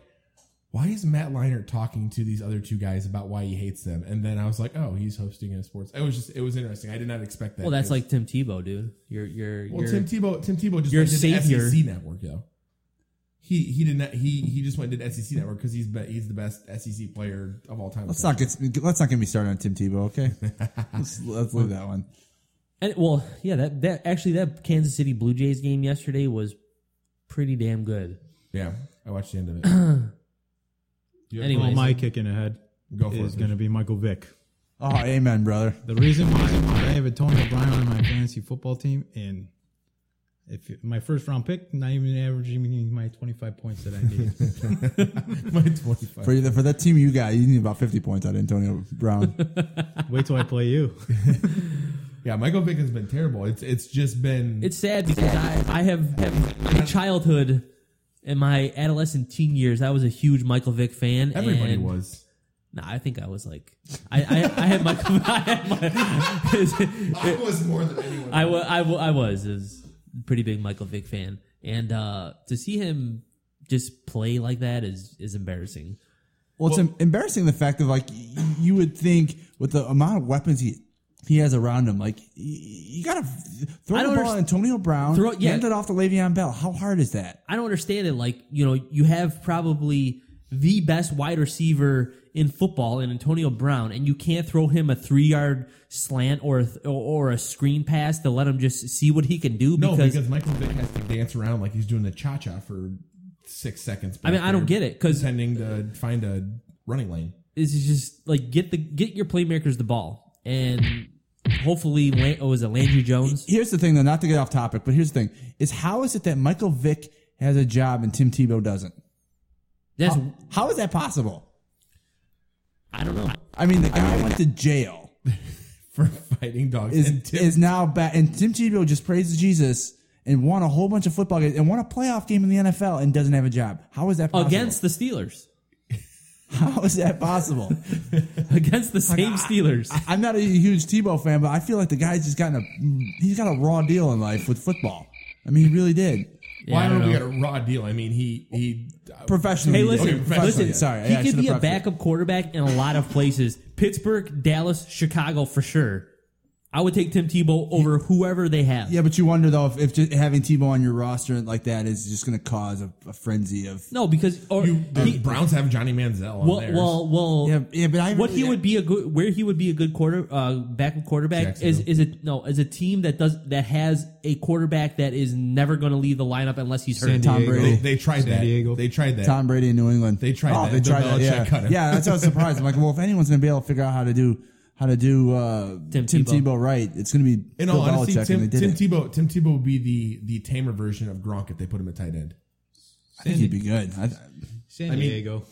why is Matt Leinart talking to these other two guys about why he hates them? And then I was like, oh, he's hosting a sports. It was just it was interesting. I did not expect that. well, that's 'cause- like Tim Tebow, dude. You're you're Well, you're, Tim Tebow, Tim Tebow just you're went to savior. the SEC network, though. He he did not he he just went to the SEC network because he's be, he's the best SEC player of all time. Let's not get let's not get me started on Tim Tebow. Okay, let's, let's leave that one. And well, yeah, that that actually that Kansas City Blue Jays game yesterday was pretty damn good. Yeah, I watched the end of it. You have- Anyways. well, my kick in the Go for is it, going to be Michael Vick. Oh, amen, brother. The reason why I have Antonio Brown on my fantasy football team, and if my first round pick, not even averaging me my 25 points that I need. my twenty five. For the, for that team you got, you need about fifty points out of Antonio Brown. Wait till I play you. Yeah, Michael Vick has been terrible. It's it's just been It's sad because I I have, have my childhood and my adolescent teen years. I was a huge Michael Vick fan. everybody and- was. Nah, I think I was like, I I, I had Michael. I had my, I was more than anyone. I, wa- I, wa- I was is pretty big Michael Vick fan, and uh, to see him just play like that is is embarrassing. Well, it's em- embarrassing the fact of like y- you would think with the amount of weapons he he has around him, like you gotta throw the ball at Antonio Brown, Throw- yeah. hand it off to Le'Veon Bell. How hard is that? I don't understand it. Like you know, you have probably the best wide receiver in football in Antonio Brown, and you can't throw him a three yard slant or a or a screen pass to let him just see what he can do. No, because, because Michael Vick has to dance around like he's doing the cha cha for six seconds. I mean, I don't there, get it, 'cause- pretending to find a running lane. This is just like get the get your playmakers the ball and hopefully Lan- oh is it Landry Jones? Here's the thing, though, not to get off topic, but here's the thing: is how is it that Michael Vick has a job and Tim Tebow doesn't? That's How, how is that possible? I don't know. I mean, the guy went to jail. for fighting dogs. is and Tim, is now back, and Tim Tebow just praised Jesus and won a whole bunch of football games and won a playoff game in the NFL and doesn't have a job. How is that possible? Against the Steelers. How is that possible? Against the same Steelers. I, am not a huge Tebow fan, but I feel like the guy's just gotten a he's got a raw deal in life with football. I mean, he really did. well, I I don't know. don't We got a raw deal. I mean, he he Professionally, Hey, listen, Okay, professionally, listen. Sorry, he yeah, could be a prefaced it. backup quarterback in a lot of places. Pittsburgh, Dallas, Chicago for sure. I would take Tim Tebow over whoever they have. Yeah, but you wonder though if, if just having Tebow on your roster like that is just going to cause a, a frenzy of. No, because or You, the he- Browns have Johnny Manziel on well, theirs. well, well, Yeah, yeah, but I what really- he would be a good where he would be a good quarter uh backup quarterback is is it no is a team that does that has a quarterback that is never going to leave the lineup unless he's hurt. San Tom Diego. Brady. they, they tried San that. Diego. They tried that. Tom Brady in New England. They tried oh, that. They The tried that. Yeah, cut him. yeah. That's how I was surprised. I'm like, well, if anyone's going to be able to figure out how to do how to do uh, Tim Tim, Tebow. Tebow. right, it's going to be In Bill all honesty, Belichick, Tim, Tim. Tebow Tim Tebow would be the the tamer version of Gronk if they put him at tight end. I think he'd be good. I, San I mean- Diego.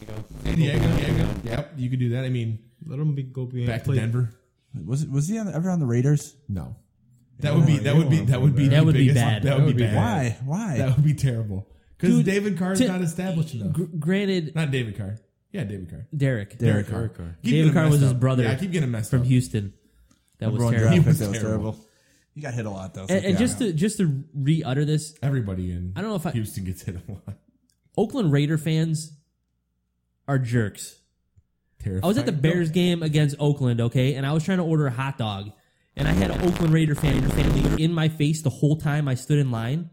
San Diego, Diego. Yep, you could do that. I mean, Let him be, go be back to play- Denver. was was he on, ever on the Raiders? No, that would be that would be that would be That would be bad. That would be bad. Why? Why? That would be terrible. Because David Carr's Ti- not established enough. Gr- granted, Not David Carr. Yeah, David Carr. Derek, Derek Carr. Carr. Keep David getting Carr was messed his up. brother. Yeah, I keep getting messed from up. Houston. That was Number terrible. draft He pick, was that was terrible. terrible. He got hit a lot though. so And, and yeah. just to just to re-utter this, Everybody in I don't know if I- Houston gets hit a lot. Oakland Raider fans are jerks. I was at the Bears game against Oakland, okay, and I was trying to order a hot dog, and I had an Oakland Raider fan family in my face the whole time I stood in line,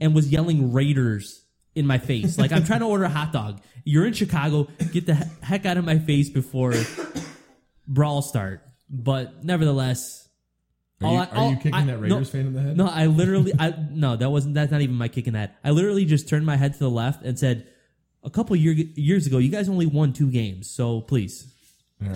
and was yelling Raiders in my face. Like I'm trying to order a hot dog. You're in Chicago. Get the heck out of my face before brawl start. But nevertheless, Are all you, I- are you kicking I- that Raiders no, fan in the head? No, I literally, I no, that wasn't. That's not even my kicking that. I literally just turned my head to the left and said, "A couple year, years ago, you guys only won two games, so please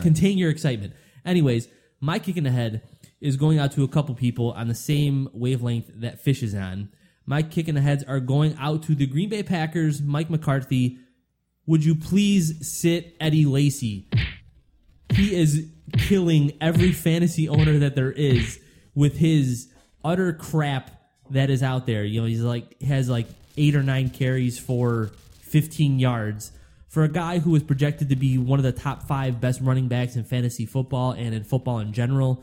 contain your excitement." Anyways, my kicking the head is going out to a couple people on the same wavelength that Fish is on. My kick in the heads are going out to the Green Bay Packers, Mike McCarthy. Would you please sit Eddie Lacy? he is killing every fantasy owner that there is with his utter crap that is out there. You know, he's like has like eight or nine carries for 15 yards. For a guy who is projected to be one of the top five best running backs in fantasy football and in football in general,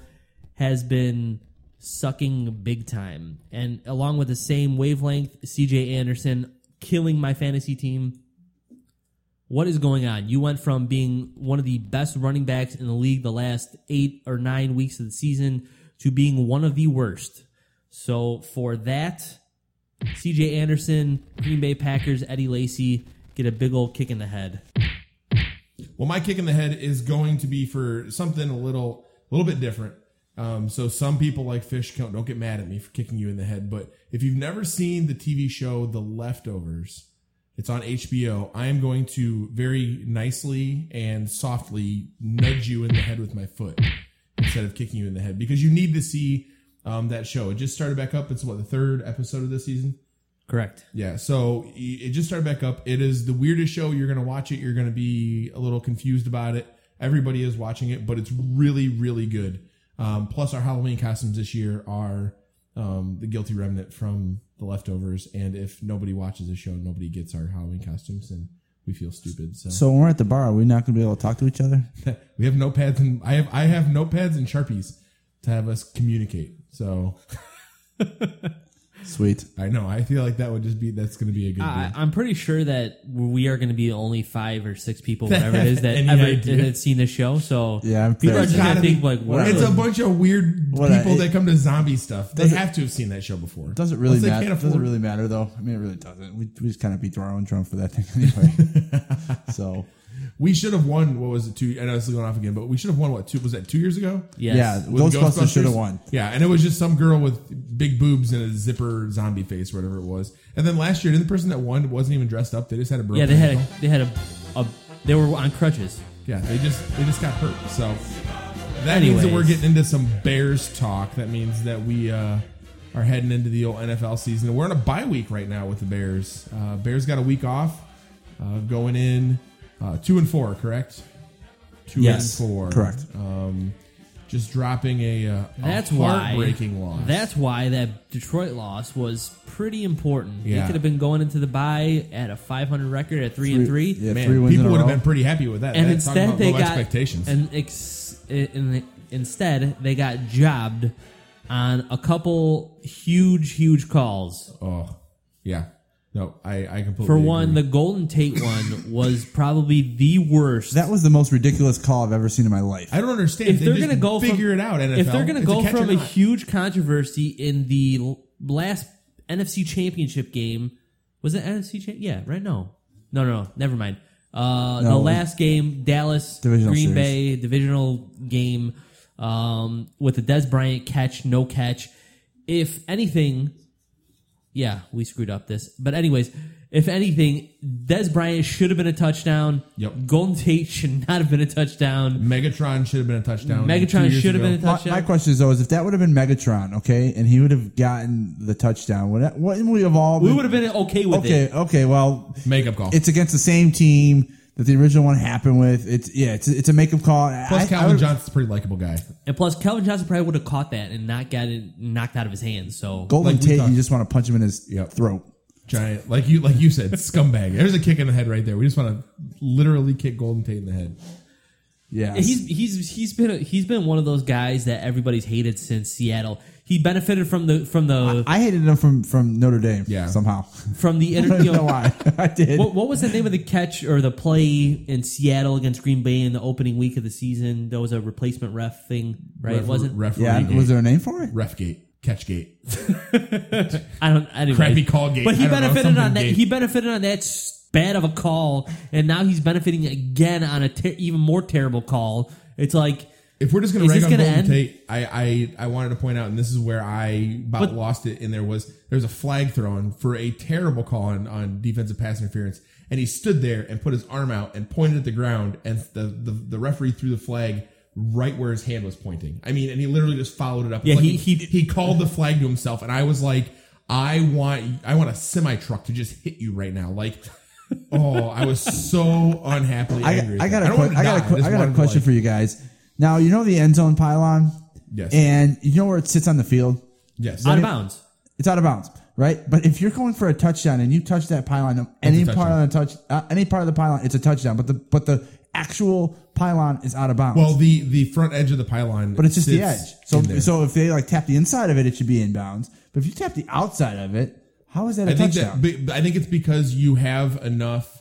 has been sucking big time. And along with the same wavelength, CJ Anderson killing my fantasy team what is going on? You went from being one of the best running backs in the league the last eight or nine weeks of the season to being one of the worst. So for that, CJ Anderson, Green Bay Packers, Eddie Lacy get a big old kick in the head. Well, my kick in the head is going to be for something a little, a little bit different. Um, so some people like Fish don't, don't get mad at me for kicking you in the head, but if you've never seen the TV show The Leftovers, it's on HBO. I am going to very nicely and softly nudge you in the head with my foot instead of kicking you in the head because you need to see um, that show. It just started back up. It's what the third episode of this season. Correct. Yeah, so it just started back up. It is the weirdest show. You're going to watch it. You're going to be a little confused about it. Everybody is watching it, but it's really, really good. Um, plus, our Halloween costumes this year are um, the guilty remnant from the leftovers. And if nobody watches the show, nobody gets our Halloween costumes, and we feel stupid. So, So when we're at the bar, are we not going to be able to talk to each other? we have notepads, and I have I have notepads and sharpies to have us communicate. So Sweet. I know I feel like that would just be that's going to be a good. I, deal. I'm pretty sure that we are going to be the only five or six people, whatever it is, that Any ever idea? had seen this show. So Yeah, I'm people are just going Gotta to be- think like, what It's a bunch of weird What I- people that come to zombie stuff. They have to have seen that show before. Does it really Unless they matter? can't Does it afford- really matter though? I mean, it really doesn't. We, we just kind of beat our own drum for that thing anyway. so We should have won. What was it? Two. I know this is going off again, but we should have won. What? Two? Was that two years ago? Yes. yeah, With Ghostbusters should have won. Yeah, and it was just some girl with big boobs and a zipper zombie face, or whatever it was. And then last year, didn't the person that won wasn't even dressed up? They just had a broken Yeah, they had ankle. a, they had a, a they were on crutches. Yeah, they just they just got hurt. So that means that we're getting into some Bears talk. That means that we uh, are heading into the old NFL season. We're on a bye week right now with the Bears. Uh, Bears got a week off, uh, going in uh, two and four, correct? Two Yes, and four, correct. Um, just dropping a, uh, a That's why heartbreaking loss. That's why that Detroit loss was pretty important. They Yeah. could have been going into the bye at a 500 record at three, and three, Yeah, Man, three wins in people a would have row. been pretty happy with that. and That's talking instead about they low got expectations. and ex, in, instead they got jobbed on a couple huge, huge calls. Oh, yeah. No, I, I completely For one, agree. the Golden Tate one was probably the worst. That was the most ridiculous call I've ever seen in my life. I don't understand. if They they're going to go figure from, it out, NFL. if they're going to It's a go from a not. huge controversy in the last NFC Championship game, was it NFC? Cha- yeah, right. No, no, no, no. Never mind. Uh, No, the last game, Dallas, Green series. Bay divisional game, um, with the Dez Bryant catch, no catch. If anything, yeah, we screwed up this. But anyways, if anything, Dez Bryant should have been a touchdown. Yep. Golden Tate should not have been a touchdown. Megatron should have been a touchdown. Megatron should have ago. been a My, touchdown. my question is though, is if that would have been Megatron, okay, and he would have gotten the touchdown, would that, wouldn't we have all? we would have been okay with okay, it. okay. okay. Well, Makeup call. it's against the same team that the original one happened with. It's yeah, it's it's a makeup call. Plus, I- I Calvin would- Johnson's a pretty likable guy. And plus, Calvin Johnson probably would have caught that and not got it knocked out of his hands. So Golden like we Tate, talked- you just want to punch him in his Yep. throat. Giant, like you, like you said, scumbag. There's a kick in the head right there. We just want to literally kick Golden Tate in the head. Yeah, he's he's he's been he's been one of those guys that everybody's hated since Seattle. He benefited from the from the I hated him from from Notre Dame. Yeah. somehow. from the I inter, don't know know, why. I did. what, what was the name of the catch or the play in Seattle against Green Bay in the opening week of the season? There was a replacement ref thing, right? Ref- was it? referee yeah, gate. was there a name for it? Refgate, Catchgate. I don't. Anyway. Crappy call gate. But he I don't know, benefited something on that. gate. He benefited on that s- bad of a call, and now he's benefiting again on a ter- even more terrible call. It's like If we're just going to rag on gonna Golden end? Tate, I, I I wanted to point out, and this is where I about But- lost it. And there was there's a flag thrown for a terrible call on, on defensive pass interference, and he stood there and put his arm out and pointed at the ground, and the the, the referee threw the flag right where his hand was pointing. I mean, and he literally just followed it up. Yeah, like he- he, he- he called the flag to himself, and I was like, I want I want a semi truck to just hit you right now, like. Oh, I was so unhappily angry. I got a I, don't que- want him to I got a die. I got a question like- for you guys. Now you know the end zone pylon. Yes. And you know where it sits on the field. Yes. out of bounds. It's out of bounds, right? But if you're going for a touchdown and you touch that pylon, any a part of the touch, uh, any part of the pylon, it's a touchdown. But the but the actual pylon is out of bounds. Well, the the front edge of the pylon, but it's just the edge. So so if they like tap the inside of it, it should be in bounds. But if you tap the outside of it, how is that a I think that I think it's because you have enough.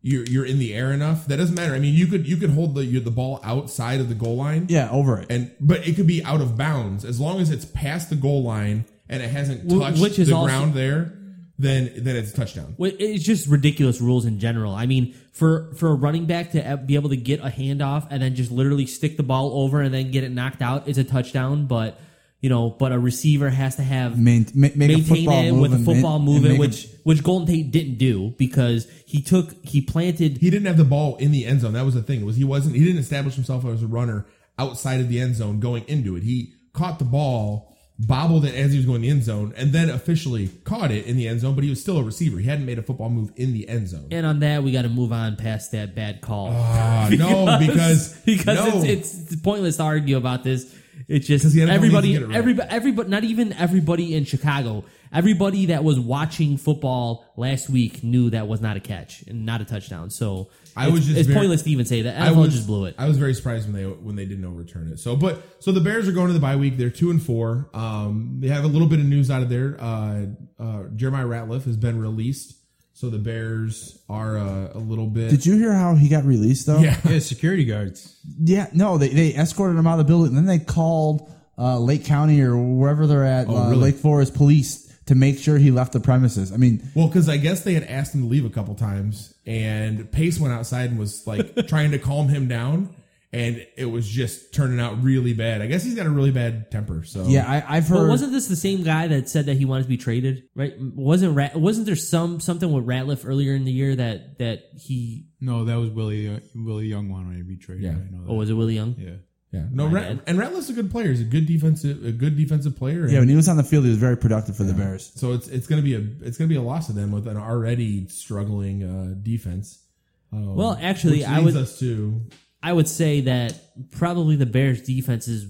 You're you're in the air enough. That doesn't matter. I mean, you could you could hold the the ball outside of the goal line. yeah, over it. and but it could be out of bounds as long as it's past the goal line and it hasn't Wh- touched which is the also- ground there. Then then it's a touchdown. Well, It's just ridiculous rules in general. I mean, for for a running back to be able to get a handoff and then just literally stick the ball over and then get it knocked out is a touchdown. But you know, but a receiver has to have Main- ma- make a maintain football it move with a and football ma- and movement, make a- which which Golden Tate didn't do because he took he planted He didn't have the ball in the end zone. That was the thing. Was he wasn't he didn't establish himself as a runner outside of the end zone going into it. He caught the ball, bobbled it as he was going in the end zone, and then officially caught it in the end zone. But he was still a receiver. He hadn't made a football move in the end zone. And on that, we got to move on past that bad call. Ah, no, because because no. it's, it's pointless to argue about this. It's just 'Cause the NFL everybody, it everybody, everybody, not even everybody in Chicago. Everybody that was watching football last week knew that was not a catch and not a touchdown. So I it's, was just it's very- pointless to even say that. I NFL was just blew it. I was very surprised when they when they didn't overturn it. So, but so the Bears are going to the bye week. They're two and four. Um, they have a little bit of news out of there. Uh, uh, Jeremiah Ratliff has been released, so the Bears are uh, a little bit. Did you hear how he got released though? Yeah. Yeah, security guards. Yeah, no, they, they escorted him out of the building, and then they called uh, Lake County or wherever they're at, Oh, uh, really? Lake Forest Police, to make sure he left the premises. I mean, Well, because I guess they had asked him to leave a couple times, and Pace went outside and was like trying to calm him down, and it was just turning out really bad. I guess he's got a really bad temper. So yeah, I, I've heard. But wasn't this the same guy that said that he wanted to be traded? Right? Wasn't Rat, wasn't there some something with Ratliff earlier in the year that that he No, that was Willie. Uh, Willie Young wanted to be traded. Yeah. I know that. oh was it Willie Young? yeah. yeah, no, My Rat, bad. and Ratliff's a good player. He's a good defensive, a good defensive player. and- yeah, when he was on the field, he was very productive for the Bears. So it's it's gonna be a it's gonna be a loss to them with an already struggling uh, defense. Um, Well, actually, which I leads would- us to I would say that probably the Bears defense is,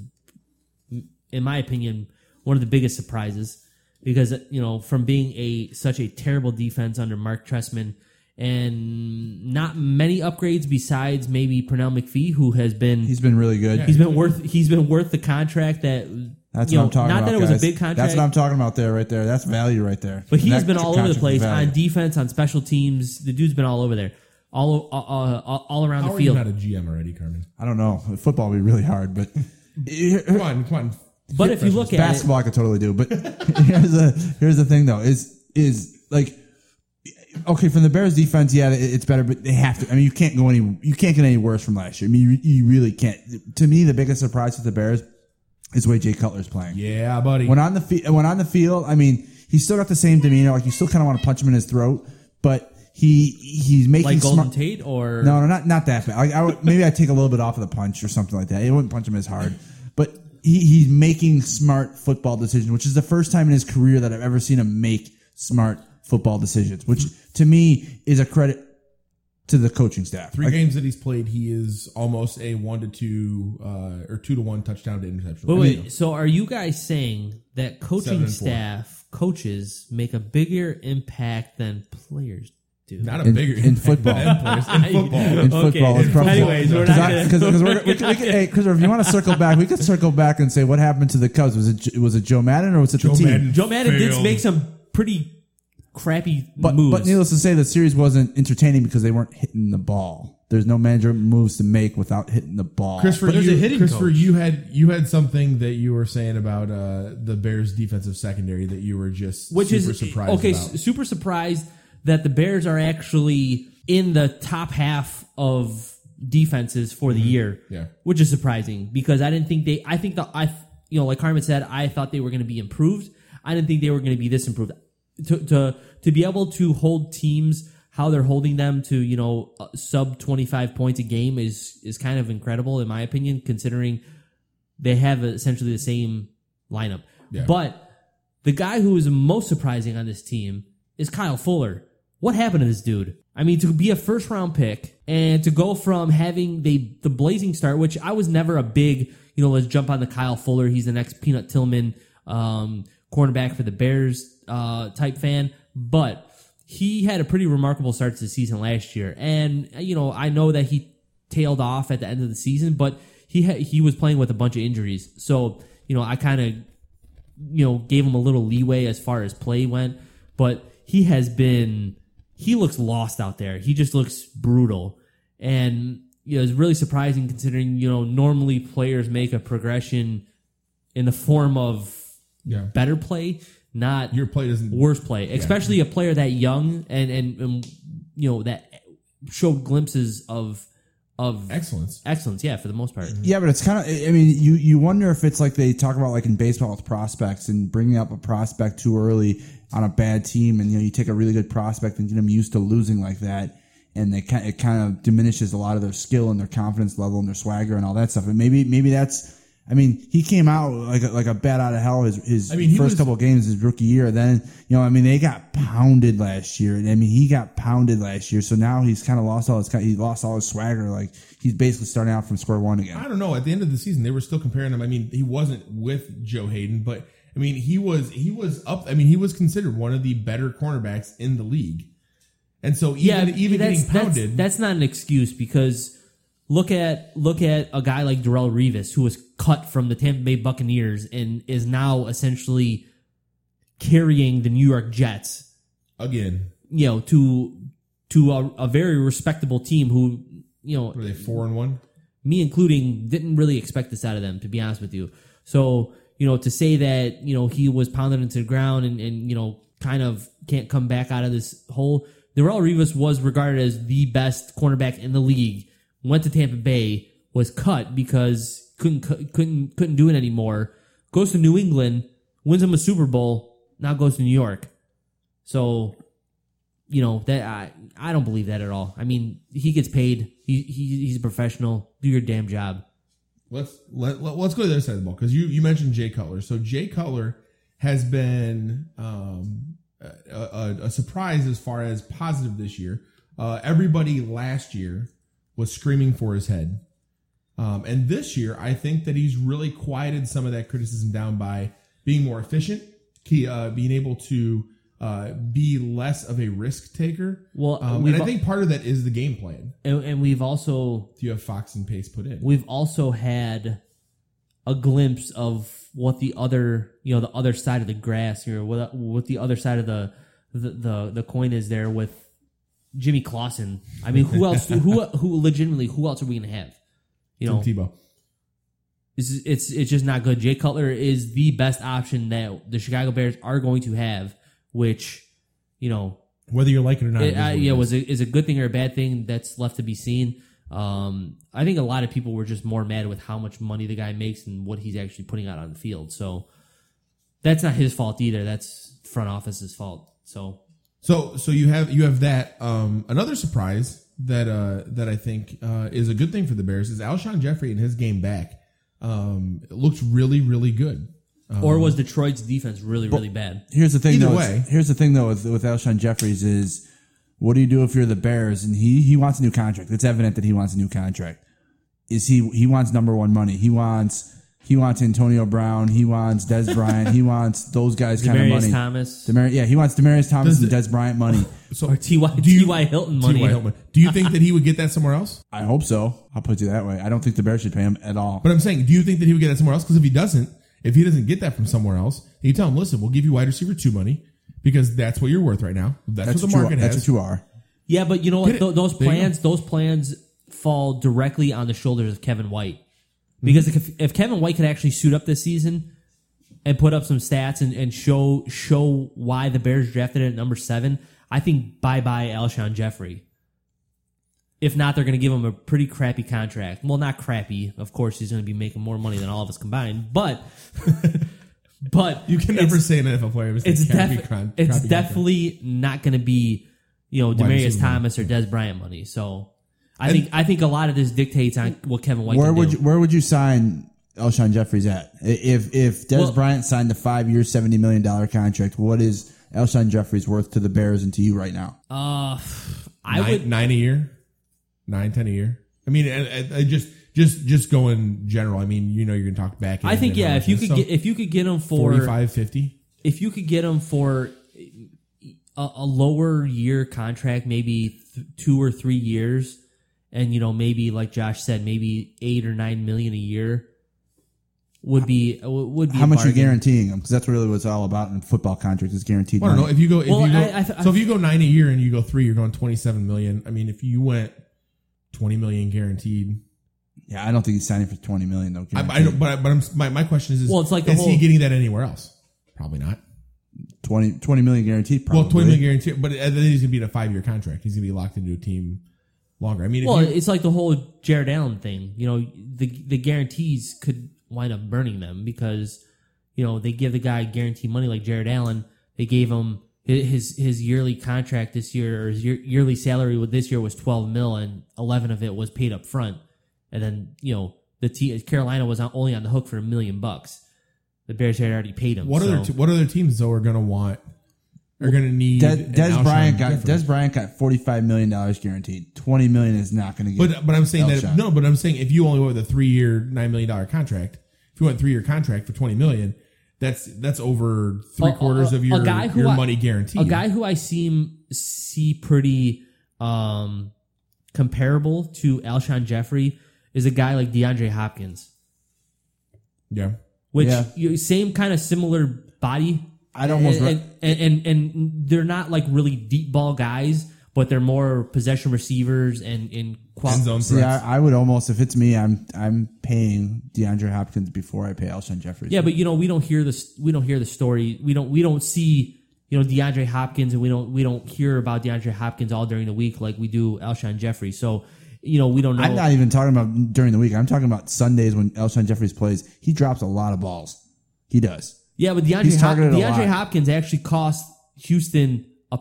in my opinion, one of the biggest surprises because you know from being a such a terrible defense under Marc Trestman and not many upgrades besides maybe Pernell McPhee, who has been He's been really good. he's been worth he's been worth the contract that That's you what know, I'm talking not about. Not that it was a big contract. That's what I'm talking about there, right there. That's value right there. But he's That been all over the place value. on defense, on special teams. The dude's been all over there, all uh, uh, all, all around How the are you field. not a GM already, Carmen? I don't know. Football would be really hard, but Come on, come on. But if you look at basketball, I could totally do. But here's the here's the thing though is is like okay from the Bears defense, yeah, it- it's better, but they have to. I mean, you can't go any you can't get any worse from last year. I mean, you, you really can't. To me, the biggest surprise with the Bears is the way Jay Cutler's playing. Yeah, buddy. When on the fi- when on the field, I mean, he's still got the same demeanor. Like you still kind of want to punch him in his throat, but he he's making like Golden smart- Tate or no, no, not not that bad. Like, I would, maybe I take a little bit off of the punch or something like that. It wouldn't punch him as hard, but he, he's making smart football decisions, which is the first time in his career that I've ever seen him make smart football decisions. Which to me is a credit to the coaching staff. Three Like, games that he's played, he is almost a one to two uh, or two to one touchdown to interception. Wait, ratio. wait. So are you guys saying that coaching staff, coaches make a bigger impact than players do? Not a in, bigger in football. than players. In football. In Okay. football, it's probably Anyways, we're not gonna- because we're, we could, we could, hey, Christopher, if you want to circle back, we could circle back and say what happened to the Cubs. Was it was it Joe Maddon or was it Joe the team? Maddon Joe Maddon did make some pretty crappy But moves. but needless to say, the series wasn't entertaining because they weren't hitting the ball. There's no manager moves to make without hitting the ball. Christopher, But there's you, a hitting Christopher, coach. you had you had something that you were saying about uh, the Bears' defensive secondary that you were just which super is surprised okay. about. Super surprised that the Bears are actually in the top half of defenses for the year. Mm-hmm. Yeah. which is surprising because I didn't think they. I think the I you know like Carmen said, I thought they were going to be improved. I didn't think they were going to be this improved. To to to be able to hold teams how they're holding them to you know uh, sub twenty five points a game is is kind of incredible in my opinion, considering they have essentially the same lineup. Yeah. But the guy who is most surprising on this team is Kyle Fuller. What happened to this dude? I mean, to be a first round pick and to go from having the the blazing start, which I was never a big, you know, let's jump on the Kyle Fuller. He's the next Peanut Tillman um, cornerback for the Bears uh, type fan, but he had a pretty remarkable start to the season last year. And you know, I know that he tailed off at the end of the season, but he ha- he was playing with a bunch of injuries, so you know, I kind of you know, gave him a little leeway as far as play went, but he has been he looks lost out there. He just looks brutal. And you know, it's really surprising considering, you know, normally players make a progression in the form of yeah, better play, not your play doesn't. worse play. Especially a player that young and, and and you know that showed glimpses of of Excellence. excellence, yeah, for the most part. Yeah, but it's kind of. I mean, you you wonder if it's like they talk about like in baseball with prospects and bringing up a prospect too early on a bad team, and you know you take a really good prospect and get them used to losing like that, and they it kind of diminishes a lot of their skill and their confidence level and their swagger and all that stuff. And maybe maybe that's. I mean, he came out like a, like a bat out of hell. His his I mean, first was- couple of games, his rookie year. Then you know, I mean, they got pounded last year. And I mean, he got pounded last year. So now he's kind of lost all his he lost all his swagger. Like he's basically starting out from square one again. I don't know. At the end of the season, they were still comparing him. I mean, he wasn't with Joe Haden, but I mean, he was he was up. I mean, he was considered one of the better cornerbacks in the league. And so even even that's, getting pounded, That's, that's not an excuse because look at look at a guy like Darrelle Revis who was cut from the Tampa Bay Buccaneers and is now essentially carrying the New York Jets, again, you know, to to a, a very respectable team who, you know, were they four and one? me including, didn't really expect this out of them, to be honest with you. So, you know, to say that, you know, he was pounded into the ground and, and you know, kind of can't come back out of this hole. Darrelle Revis was regarded as the best cornerback in the league. Went to Tampa Bay, was cut because couldn't couldn't couldn't do it anymore. Goes to New England, wins him a Super Bowl. Now goes to New York. So, you know that I I don't believe that at all. I mean, he gets paid. He, he he's a professional. Do your damn job. Let's let, let us go to the other side of the ball because you you mentioned Jay Cutler. So Jay Cutler has been um, a, a, a surprise as far as positive this year. Uh, everybody last year was screaming for his head, um, and this year I think that he's really quieted some of that criticism down by being more efficient, he, uh, being able to uh, be less of a risk taker. Well, um, and I think part of that is the game plan. And, and we've also do You have Fox and Pace put in. we've also had a glimpse of what the other you know the other side of the grass here what what the other side of the the the, the coin is there with Jimmy Clausen. I mean, who else? who who legitimately? Who else are we gonna have? You know, Tim Tebow. it's it's it's just not good. Jay Cutler is the best option that the Chicago Bears are going to have, which you know Whether you like it or not, it, it is uh, what it yeah, was a, is a good thing or a bad thing that's left to be seen. Um, I think a lot of people were just more mad with how much money the guy makes and what he's actually putting out on the field. So that's not his fault either. That's front office's fault. So So so you have you have that. Um, another surprise that uh, that I think uh, is a good thing for the Bears is Alshon Jeffery in his game back um, looked really really good. Um, or was Detroit's defense really really bad? Here's the thing, Either though. way. Here's the thing, though, with, with Alshon Jeffries is, what do you do if you're the Bears and he he wants a new contract? It's evident that he wants a new contract. Is he he wants number one money? He wants he wants Antonio Brown. He wants Dez Bryant. he wants those guys kind of Demaryius money. Thomas. Demar- yeah, he wants Demaryius Thomas Does and Dez Bryant money. so Or T.Y. do you- T.Y. Hilton money. T.Y. Hilton. Do you think that he would get that somewhere else? I hope so. I'll put you that way. I don't think the Bears should pay him at all. But I'm saying, do you think that he would get that somewhere else? Because if he doesn't, if he doesn't get that from somewhere else, you tell him, listen, we'll give you wide receiver two money because that's what you're worth right now. That's, that's what what the you, market that's has. what you are. Yeah, but you know what? Get it. Th- those There you plans, those plans fall directly on the shoulders of Kevin White. Because mm-hmm. if, if Kevin White could actually suit up this season and put up some stats and, and show show why the Bears drafted it at number seven, I think bye bye Alshon Jeffery. If not, they're going to give him a pretty crappy contract. Well, not crappy. Of course, he's going to be making more money than all of us combined. But, but You can never say an NFL player. was it's crappy it's contract. definitely not going to be you know Demaryius Thomas or Dez Bryant money. So I think I think a lot of this dictates on what Kevin White Where can would do. you, where would you sign Alshon Jeffries at? If if Dez Well- Bryant signed a five year, seventy million dollar contract, what is Alshon Jeffries worth to the Bears and to you right now? uh, I nine, would. nine a year, nine ten a year. I mean, I, I- I just just just going general. I mean, you know, you're gonna talk back. I think yeah. If you could get if you could get him for 45, 50. if you could get him for a, a lower year contract, maybe th- two or three years, and you know maybe like Josh said, maybe eight or nine million a year would be would be How a much are you bargain. guaranteeing him? Because that's really what it's all about in football contracts is guaranteed Well, I don't know if you go. If Well, you go I- I th- so if you go nine a year and you go three, you're going twenty seven million. I mean, if you went twenty million guaranteed, yeah, I don't think he's signing for twenty million though. I, I don't. But I- but I'm, my my question is, is Well, it's like is whole- he getting that anywhere else? Probably not. 20, 20 million guaranteed. Probably. Well, twenty million guaranteed, but then he's gonna be in a five year contract. He's gonna be locked into a team longer. I mean, Well, you, it's like the whole Jared Allen thing. You know, the the guarantees could wind up burning them because you know they give the guy guaranteed money like Jared Allen. They gave him his his yearly contract this year or his year, yearly salary with this year was twelve mil and eleven of it was paid up front, and then you know the T, Carolina was on- only on the hook for a million bucks. The Bears had already paid him. what so. other what other teams though are gonna want? Are gonna need Dez, Dez Bryant got Jeffries? Des Bryant got forty five million dollars guaranteed. Twenty million is not going to get. But but I'm saying that no, but I'm saying if you only went with a three year nine million dollar contract, if you went three year contract for twenty million, that's that's over three A- a- quarters of a your guy who your I- money guaranteed. A guy who I seem see pretty um, comparable to Alshon Jeffery is a guy like DeAndre Hopkins, yeah. which Yeah. you, same kind of similar body. I'd almost and, re- and, and and they're not like really deep ball guys, but they're more possession receivers and in End zone See. I, I would almost if it's me, I'm I'm paying DeAndre Hopkins before I pay Alshon Jeffries. Yeah, but you know we don't hear this. We don't hear the story. We don't. We don't see you know DeAndre Hopkins, and we don't. We don't hear about DeAndre Hopkins all during the week like we do Alshon Jeffery. So you know we don't know. I'm not even talking about during the week. I'm talking about Sundays when Alshon Jeffries plays. He drops a lot of balls. He does. Yeah, but DeAndre, Hop- targeted a DeAndre lot. Hopkins actually cost Houston a,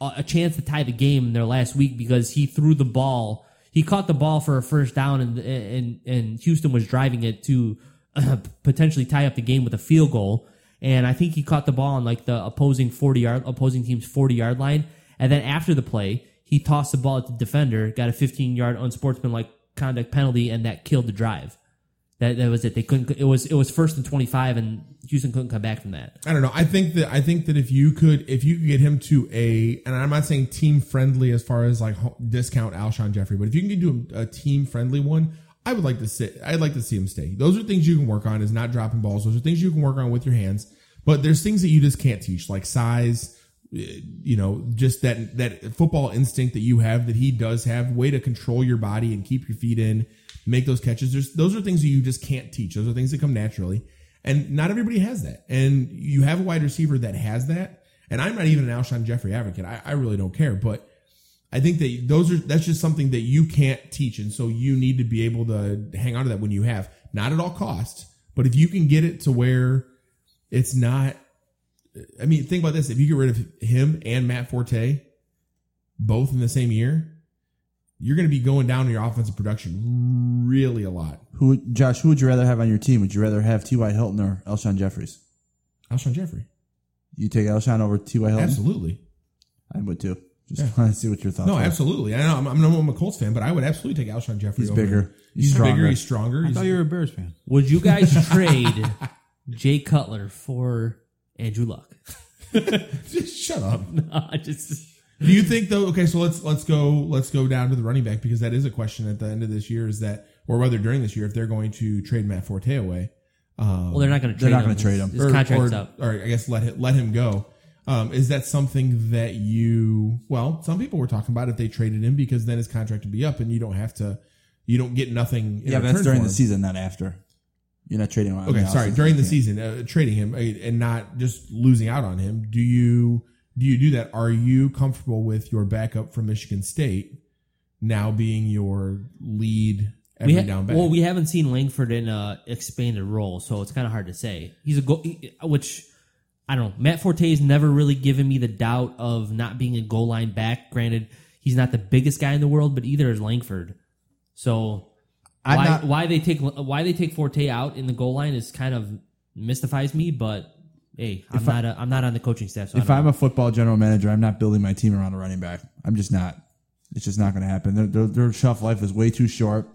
a a chance to tie the game in their last week because he threw the ball. He caught the ball for a first down, and and and Houston was driving it to uh, potentially tie up the game with a field goal. And I think he caught the ball on like the opposing forty yard opposing team's forty yard line. And then after the play, he tossed the ball at the defender, got a fifteen yard unsportsmanlike conduct penalty, and that killed the drive. That that was it. They couldn't. It was it was first and twenty five, and Houston couldn't come back from that. I don't know. I think that I think that if you could if you could get him to a and I'm not saying team friendly as far as like discount Alshon Jeffery, but if you can do a, a team friendly one, I would like to sit. I'd like to see him stay. Those are things you can work on. Is not dropping balls. Those are things you can work on with your hands. But there's things that you just can't teach, like size. eh, You know, just that that football instinct that you have that he does have. Way to control your body and keep your feet in, make those catches. There's those are things that you just can't teach. Those are things that come naturally, and not everybody has that. And you have a wide receiver that has that. And I'm not even an Alshon Jeffery advocate. I, I really don't care, but I think that those are that's just something that you can't teach, and so you need to be able to hang on to that when you have, not at all cost, but if you can get it to where it's not. I mean, think about this: if you get rid of him and Matt Forte, both in the same year, you're going to be going down in your offensive production really a lot. Who, Josh? Who would you rather have on your team? Would you rather have T.Y. Hilton or Alshon Jeffries? Alshon Jeffery, You take Alshon over T.Y. Hilton? absolutely. I would too. Just Yeah. want to see what your thoughts. No, are. absolutely. I know I'm, I'm, I'm a Colts fan, but I would absolutely take Alshon Jeffery. He's over bigger. him. He's He's, bigger. stronger. He's stronger. I He's, thought you were a Bears fan. Would you guys trade Jay Cutler for Andrew Luck? just shut up. No, I just Do you think though? Okay, so let's let's go let's go down to the running back because that is a question at the end of this year. Is that or whether during this year if they're going to trade Matt Forte away? Um, well, they're not going to They're not gonna trade him. His contract's or, up. or I guess let let him go. Um, is that something that you? Well, some people were talking about if they traded him because then his contract would be up and you don't have to, you don't get nothing. in Yeah, that's during the season, not after. You're not trading him. on Okay, sorry. During the season, uh, trading him uh, and not just losing out on him. Do you do you do that? Are you comfortable with your backup from Michigan State now being your lead every We ha- down back? well, we haven't seen Langford in a expanded role, so it's kind of hard to say. He's a goal, which I don't know. Matt Forte's never really given me the doubt of not being a goal line back. Granted, he's not the biggest guy in the world, but either is Langford. So why not- why they take why they take Forte out in the goal line is kind of mystifies me. But hey, I'm not a, I'm not on the coaching staff. So If I'm a football general manager, I'm not building my team around a running back. I'm just not. It's just not going to happen. Their, their, their shelf life is way too short.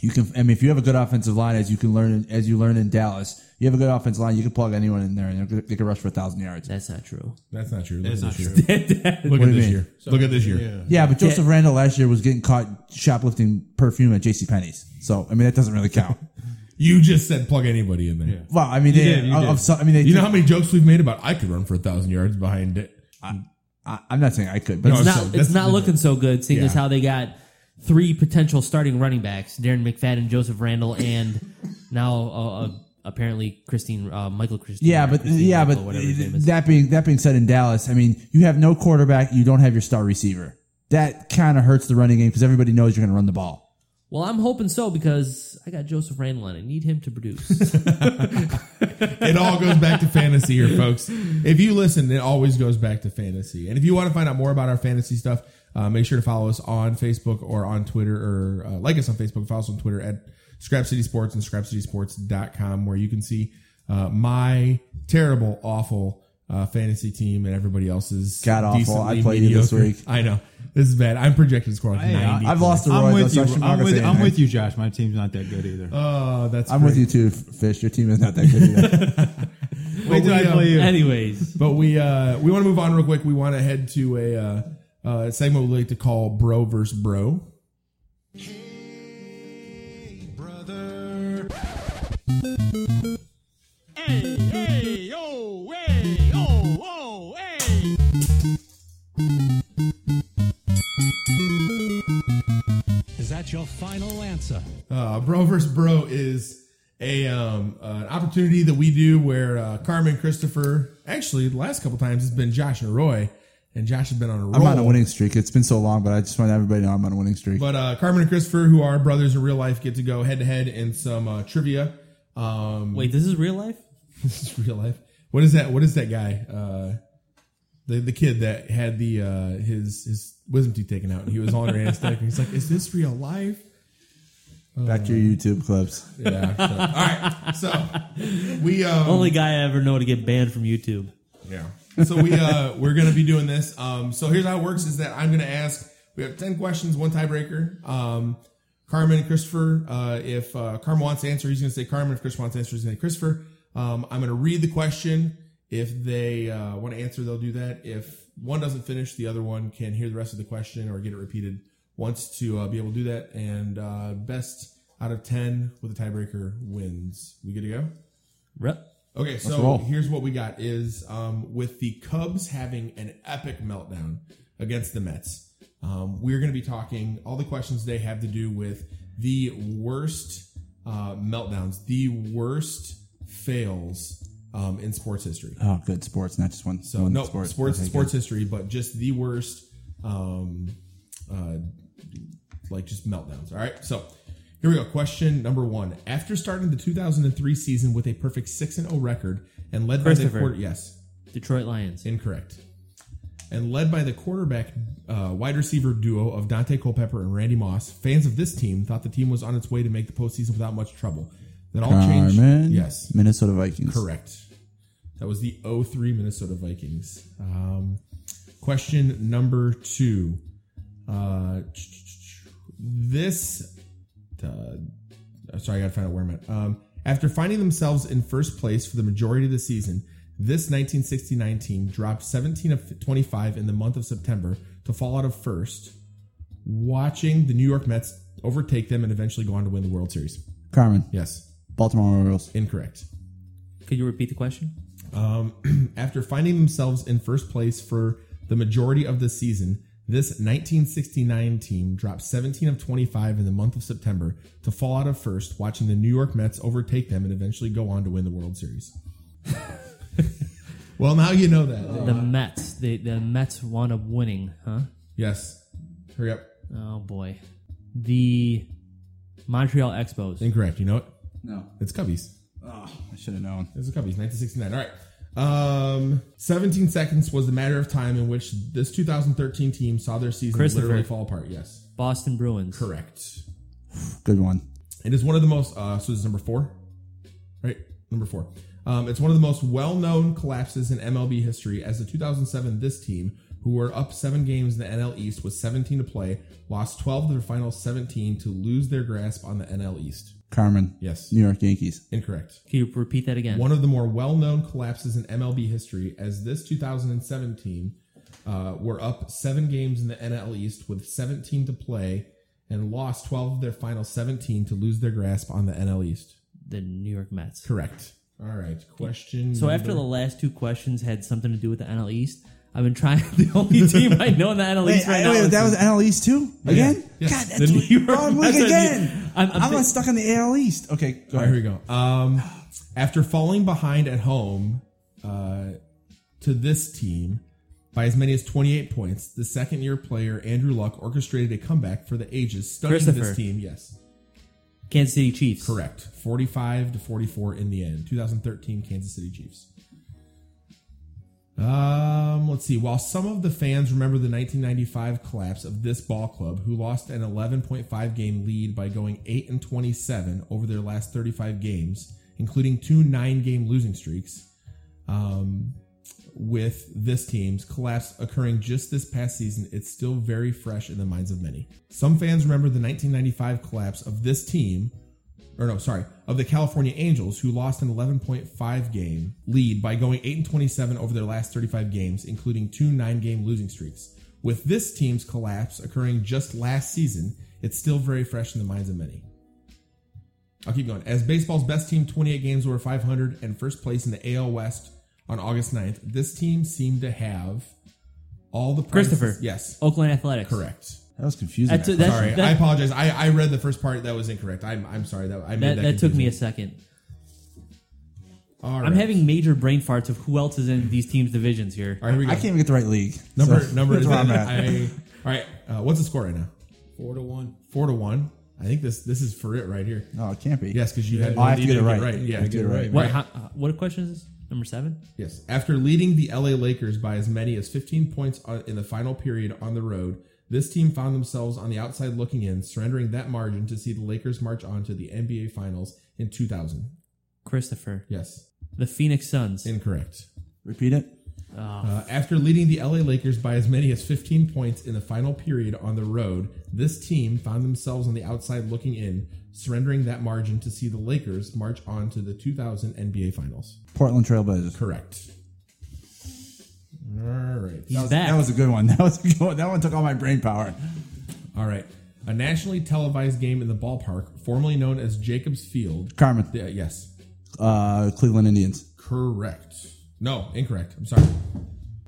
You can, I mean, if you have a good offensive line, as you can learn, as you learn in Dallas, you have a good offensive line. You can plug anyone in there, and they they can rush for a thousand yards. that's not true. That's not true. Look That's at not this true. year. Look at this mean? year. Look at this year. Yeah. Yeah, but Joseph Randle last year was getting caught shoplifting perfume at J.C. Penney's. So I mean, that doesn't really count. You just said plug anybody in there. well, I mean, You they, did, you of- did. of some- I mean, they, You know how many jokes we've made about I could run for a thousand yards behind it. I, I'm not saying I could, but No, It's so not that's it's not the- looking so good, seeing as Yeah. how they got three potential starting running backs: Darren McFadden, Joseph Randle, and now uh, uh, apparently Christine uh, Michael Christine. Yeah, but Christine yeah, Michael, but whatever his name is. that being that being said, in Dallas, I mean, you have no quarterback, you don't have your star receiver. That kind of hurts the running game because everybody knows you're going to run the ball. Well, I'm hoping so because I got Joseph Randle and I need him to produce. it all goes back to fantasy here, folks. If you listen, it always goes back to fantasy. And if you want to find out more about our fantasy stuff, uh, make sure to follow us on Facebook or on Twitter or uh, like us on Facebook. Follow us on Twitter at Scrap City Sports and scrapcitysports.com where you can see uh, my terrible, awful uh, fantasy team and everybody else's God awful. decently I played you this mediocre. week. I know. This is bad. I'm projected to score like Hey, 90. I've lost to I'm Roy, with though, you. so I'm not I'm with, say I'm anything. with you, Josh. My team's not that good either. Oh, that's I'm great. with you too, Fish. Your team is not that good either. Wait till we, I um, play you. Anyways, But we uh we want to move on real quick. We want to head to a uh, uh segment we like to call Bro versus Bro. Hey, brother. Hey, hey, Is that your final answer? Uh, bro versus Bro is a um uh, an opportunity that we do where uh, Carmen Christopher actually the last couple times it's been Josh and Roy, and Josh has been on a roll. I'm on a winning streak. It's been so long, but I just want everybody to know I'm on a winning streak. But uh, Carmen and Christopher, who are brothers in real life, get to go head to head in some uh, trivia. Um, wait, this is real life. this is real life. What is that? What is that guy? Uh, the the kid that had the uh, his his wisdom teeth taken out, and he was on anesthetic. And he's like, "Is this real life?" Back to your YouTube clips. Yeah. So, all right. So we um, Only guy I ever know to get banned from YouTube. Yeah. So we uh we're gonna be doing this. Um so here's how it works is that I'm gonna ask we have ten questions, one tiebreaker. Um Carmen and Christopher, uh if uh Carmen wants to answer, he's gonna say Carmen, if Chris wants to answer, he's gonna say Christopher. Um I'm gonna read the question. If they uh want to answer, they'll do that. If one doesn't finish, the other one can hear the rest of the question or get it repeated once to uh, be able to do that. And uh best out of 10 with a tiebreaker wins. We good to go? Rep. Okay, so here's what we got is um, with the Cubs having an epic meltdown against the Mets. Um, we're going to be talking all the questions today have to do with the worst uh, meltdowns, the worst fails um, in sports history. Oh, good sports, not just one. So one no sport. sports Okay, sports good. history, but just the worst, um, uh, like just meltdowns. All right, so here we go. Question number one: After starting the 2003 season with a perfect six and zero record and led by the Christopher. quarter, yes, Detroit Lions. incorrect, and led by the quarterback uh, wide receiver duo of Daunte Culpepper and Randy Moss, fans of this team thought the team was on its way to make the postseason without much trouble. That all changed. Yes, Minnesota Vikings. Correct. That was the 03 Minnesota Vikings. Um, question number two. Uh, this. Uh, sorry, I gotta find out where I'm at. Um, after finding themselves in first place for the majority of the season, this 1969 team dropped 17 of 25 in the month of September to fall out of first, watching the New York Mets overtake them and eventually go on to win the World Series. Carmen. Yes. Baltimore Orioles. Incorrect. Could you repeat the question? Um, after finding themselves in first place for the majority of the season, this 1969 team dropped 17 of 25 in the month of September to fall out of first, watching the New York Mets overtake them and eventually go on to win the World Series. well, now you know that. The Mets. The the Mets wound up winning, huh? Yes. Hurry up. Oh boy. The Montreal Expos. Incorrect. You know it? No. It's Cubbies. Oh, I should have known. There's a couple. He's 1969. All right. Um, 17 seconds was the matter of time in which this 2013 team saw their season Christopher. literally fall apart. Yes. Boston Bruins. Correct. Good one. It is one of the most. Uh, so this is number four, right? Number four. Um, it's one of the most well-known collapses in MLB history. As the 2007 this team, who were up seven games in the NL East with 17 to play, lost 12 of their final 17 to lose their grasp on the NL East. Carmen. Yes. New York Yankees. Incorrect. Can you repeat that again? One of the more well-known collapses in MLB history, as this 2017 uh, were up seven games in the NL East with 17 to play and lost 12 of their final 17 to lose their grasp on the NL East. the New York Mets. Correct. All right. Question. So after the last two questions had something to do with the NL East, I've been trying. The only team I know in the NL Wait, East right I- now. wait, is that was the- NL East too? Again? Yes. God, The that's New York wrong Mets are the- again. I'm- I'm I'm, thi- stuck on the AL East. Okay, go All right, ahead. here we go. Um, after falling behind at home uh, to this team by as many as 28 points, the second year player Andrew Luck orchestrated a comeback for the ages, stunning Christopher. this team. Yes, Kansas City Chiefs. correct. 45 to 44 in the end. 2013 Kansas City Chiefs. Um, let's see. While some of the fans remember the 1995 collapse of this ball club, who lost an 11.5 game lead by going 8 and 27 over their last 35 games, including two nine game losing streaks, um, with this team's collapse occurring just this past season, it's still very fresh in the minds of many. Some fans remember the 1995 collapse of this team, or no, sorry, of the California Angels, who lost an 11.5 game lead by going 8 and 27 over their last 35 games, including two nine game losing streaks. With this team's collapse occurring just last season, it's still very fresh in the minds of many. I'll keep going. As baseball's best team, 28 games over 500 and first place in the AL West on August 9th, this team seemed to have all the prizes- Christopher. Yes. Oakland Athletics. Correct. That was confusing. That's- that's- sorry, that- I apologize. I, I read the first part that was incorrect. I'm I'm sorry that I made That, that. that took me a confusing. second. All right. I'm having major brain farts of who else is in these teams' divisions here. All right, here we go. I can't even get the right league. number So, number that's is where I'm I, at. all right. Uh, what's the score right now? Four to one. Four to one. I think this this is for it right here. No, it can't be. Yes, because you had Oh, I have to you get it didn't right. Yeah, I have to get it right. What? How, uh, what question is this? Number seven. Yes. After leading the LA Lakers by as many as 15 points on- in the final period on the road, this team found themselves on the outside looking in, surrendering that margin to see the Lakers march on to the NBA Finals in 2000. Christopher. Yes. The Phoenix Suns. Incorrect. Repeat it. Uh, after leading the LA Lakers by as many as 15 points in the final period on the road, this team found themselves on the outside looking in, surrendering that margin to see the Lakers march on to the 2000 NBA Finals. Portland Trailblazers. Correct. All right. He's That was, back. that was a good one. That was a good one. That one took all my brain power. All right. A nationally televised game in the ballpark, formerly known as Jacobs Field. Carmen. Yeah, yes. Uh, Cleveland Indians. Correct. No, incorrect. I'm sorry.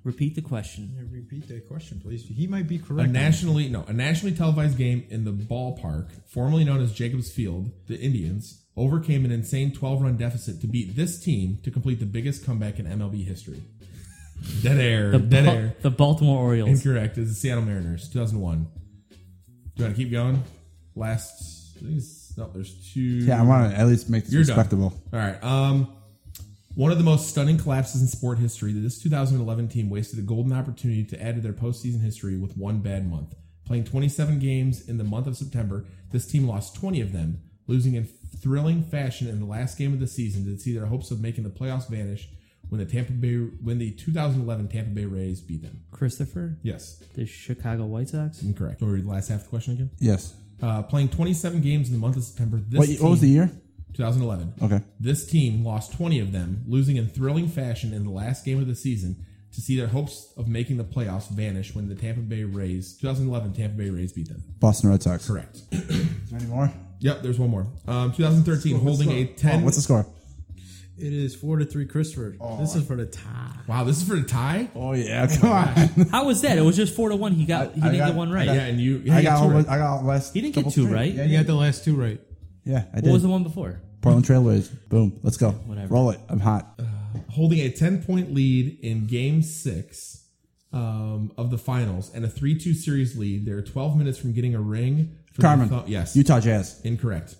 Repeat the question. Repeat the question, please. He might be correct. A correct. nationally no, a nationally televised game in the ballpark, formerly known as Jacobs Field, the Indians overcame an insane 12-run deficit to beat this team to complete the biggest comeback in MLB history. Dead air. The, dead Bal- air. the Baltimore Orioles. Incorrect. It's the Seattle Mariners, 2001. Do you want to keep going? Last, I think it's, no, there's two. Yeah, I want to at least make this You're done. respectable. All right. Um, one of the most stunning collapses in sport history. This 2011 team wasted a golden opportunity to add to their postseason history with one bad month. Playing 27 games in the month of September, this team lost 20 of them, losing in thrilling fashion in the last game of the season to see their hopes of making the playoffs vanish when the Tampa Bay when the 2011 Tampa Bay Rays beat them. Christopher? Yes. The Chicago White Sox? Incorrect. Want to read the last half of the question again? Yes. Uh, playing 27 games in the month of September. This What, what was the year? 2011. Okay. This team lost 20 of them, losing in thrilling fashion in the last game of the season to see their hopes of making the playoffs vanish when the Tampa Bay Rays, 2011 Tampa Bay Rays beat them. Boston Red Sox. Correct. Is there any more? Yep, there's one more. Um, 2013, What's the holding a 10. Oh, what's the score? It is four to three, Christopher. This is for the tie. Wow, this is for the tie? Oh, yeah. Come on. How was that? It was just four to one. He got he I didn't got- get one right. Got- Yeah, and you. I you got, two all, right. I got all last. He didn't get two straight. right. Yeah, You got the last two right. yeah, I did. What was the one before? Portland Trailblazers. Boom. Let's go. Whatever. Roll it. I'm hot. holding a 10 point lead in game six um, of the finals and a 3 2 series lead. They're 12 minutes from getting a ring. Carmen. thu- yes. Utah Jazz. Incorrect.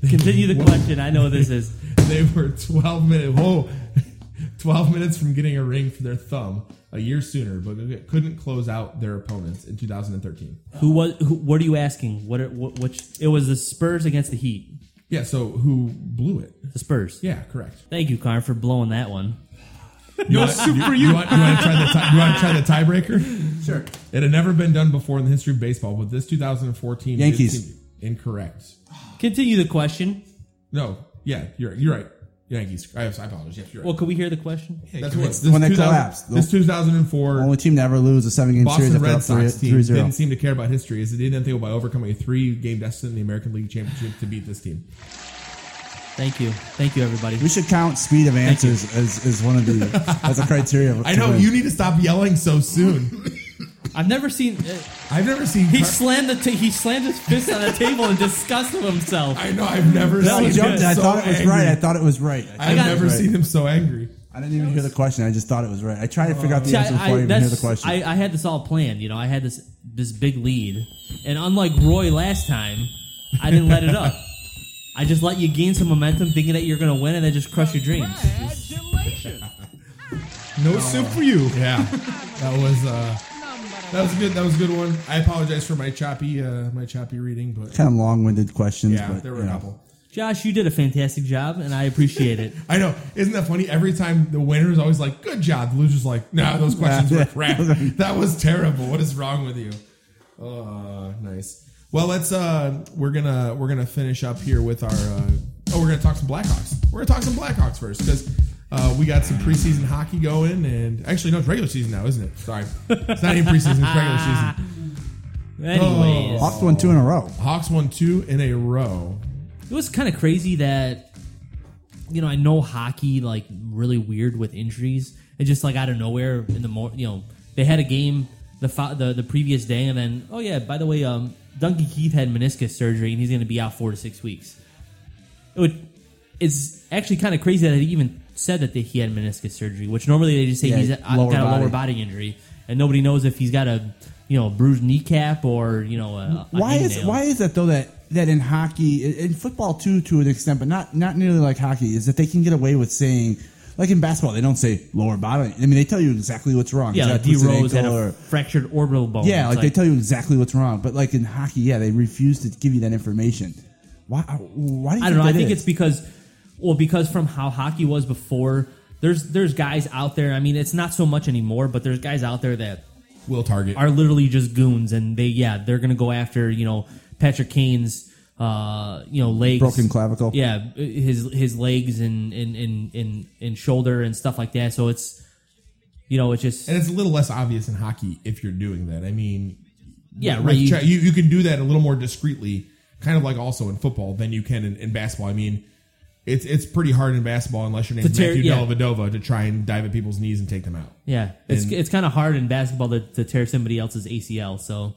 Continue the question. I know what this is. they were 12 minutes whoa 12 minutes from getting a ring for their thumb a year sooner but couldn't close out their opponents in 2013 Who was? Who, what are you asking? What? Are, what? Which? It was the Spurs against the Heat. yeah so who blew it The Spurs. yeah correct Thank you, Carm, for blowing that one. you want, you, you want, you want to try the tie, you want to try the tiebreaker Sure. it had never been done before in the history of baseball but this 2014 Yankees. Team- incorrect Continue the question. no yeah you're you're right Yankees I, I apologize yes you're right Well, could we hear the question? that's what the one that 2000 collapsed. this 2004 Only team to ever lose a seven game series Boston after Red Sox 3 team 3 0. didn't seem to care about history as they didn't think about overcoming a three game deficit in the American League Championship to beat this team. Thank you. Thank you, everybody. We should count speed of answers as, as one of the as a criteria. I know win. you need to stop yelling so soon. I've never seen. Uh, I've never seen. he Car- slammed the ta- he slammed his fist on the table in disgust of himself. I know I've never That seen was him jumped. I so thought it was angry. right. I thought it was right. I've got- never Right. seen him so angry. I didn't even hear the question. I just thought it was right. I tried to figure out the See, answer before I, even hear the that's- question. I, I had this all planned. You know, I had this this big lead, and unlike Roy last time, I didn't let it up. I just let you gain some momentum, thinking that you're going to win, and then just crush your dreams. No soup for you. Yeah, that was uh, that was good. That was a good one. I apologize for my choppy uh, my choppy reading, but kind of long winded questions. yeah, but, there were you a know. couple. Josh, you did a fantastic job, and I appreciate it. I know. Isn't that funny? Every time the winner is always like, "Good job." The loser's like, "Nah, those questions were crap. That was terrible. What is wrong with you?" Oh, nice. Well, let's. uh We're gonna we're gonna finish up here with our. uh Oh, we're gonna talk some Blackhawks. We're gonna talk some Blackhawks first because uh, we got some preseason hockey going, and actually, no, it's regular season now, isn't it? Sorry, it's not even preseason; it's regular season. Anyways, Hawks won two in a row. Hawks won two in a row. it was kind of crazy that you know I know hockey like really weird with injuries. and just like out of nowhere in the more you know they had a game the fo- the the previous day and then oh yeah by the way um Duncan Keith had meniscus surgery and he's going to be out four to six weeks. It would, it's actually kind of crazy that he even said that he had meniscus surgery, which normally they just say Yeah, he's got a lower body. body injury and nobody knows if he's got a you know bruised kneecap or you know a, a Why is hangnail. why is that though that that in hockey in football too to an extent, but not not nearly like hockey, is that they can get away with saying like in basketball they don't say lower body. I mean they tell you exactly what's wrong. yeah like D Rose had a or- fractured orbital bone. yeah, It's like, they tell you exactly what's wrong. But like in hockey, yeah, they refuse to give you that information. Why? Why do you I don't know. I think is? it's because, well, because from how hockey was before, there's there's guys out there. I mean, it's not so much anymore, but there's guys out there that Will target. are literally just goons, and they yeah they're gonna go after you know Patrick Kane's uh you know legs Broken clavicle. yeah his his legs and and and and, and shoulder and stuff like that. So it's you know it's just and it's a little less obvious in hockey if you're doing that. I mean, Yeah, right, you- You, you can do that a little more discreetly, kind of like also in football than you can in, in basketball. I mean, it's it's pretty hard in basketball unless your name's tear- Matthew yeah. Dellavedova to try and dive at people's knees and take them out. Yeah, it's And- it's kind of hard in basketball to, to tear somebody else's ACL. So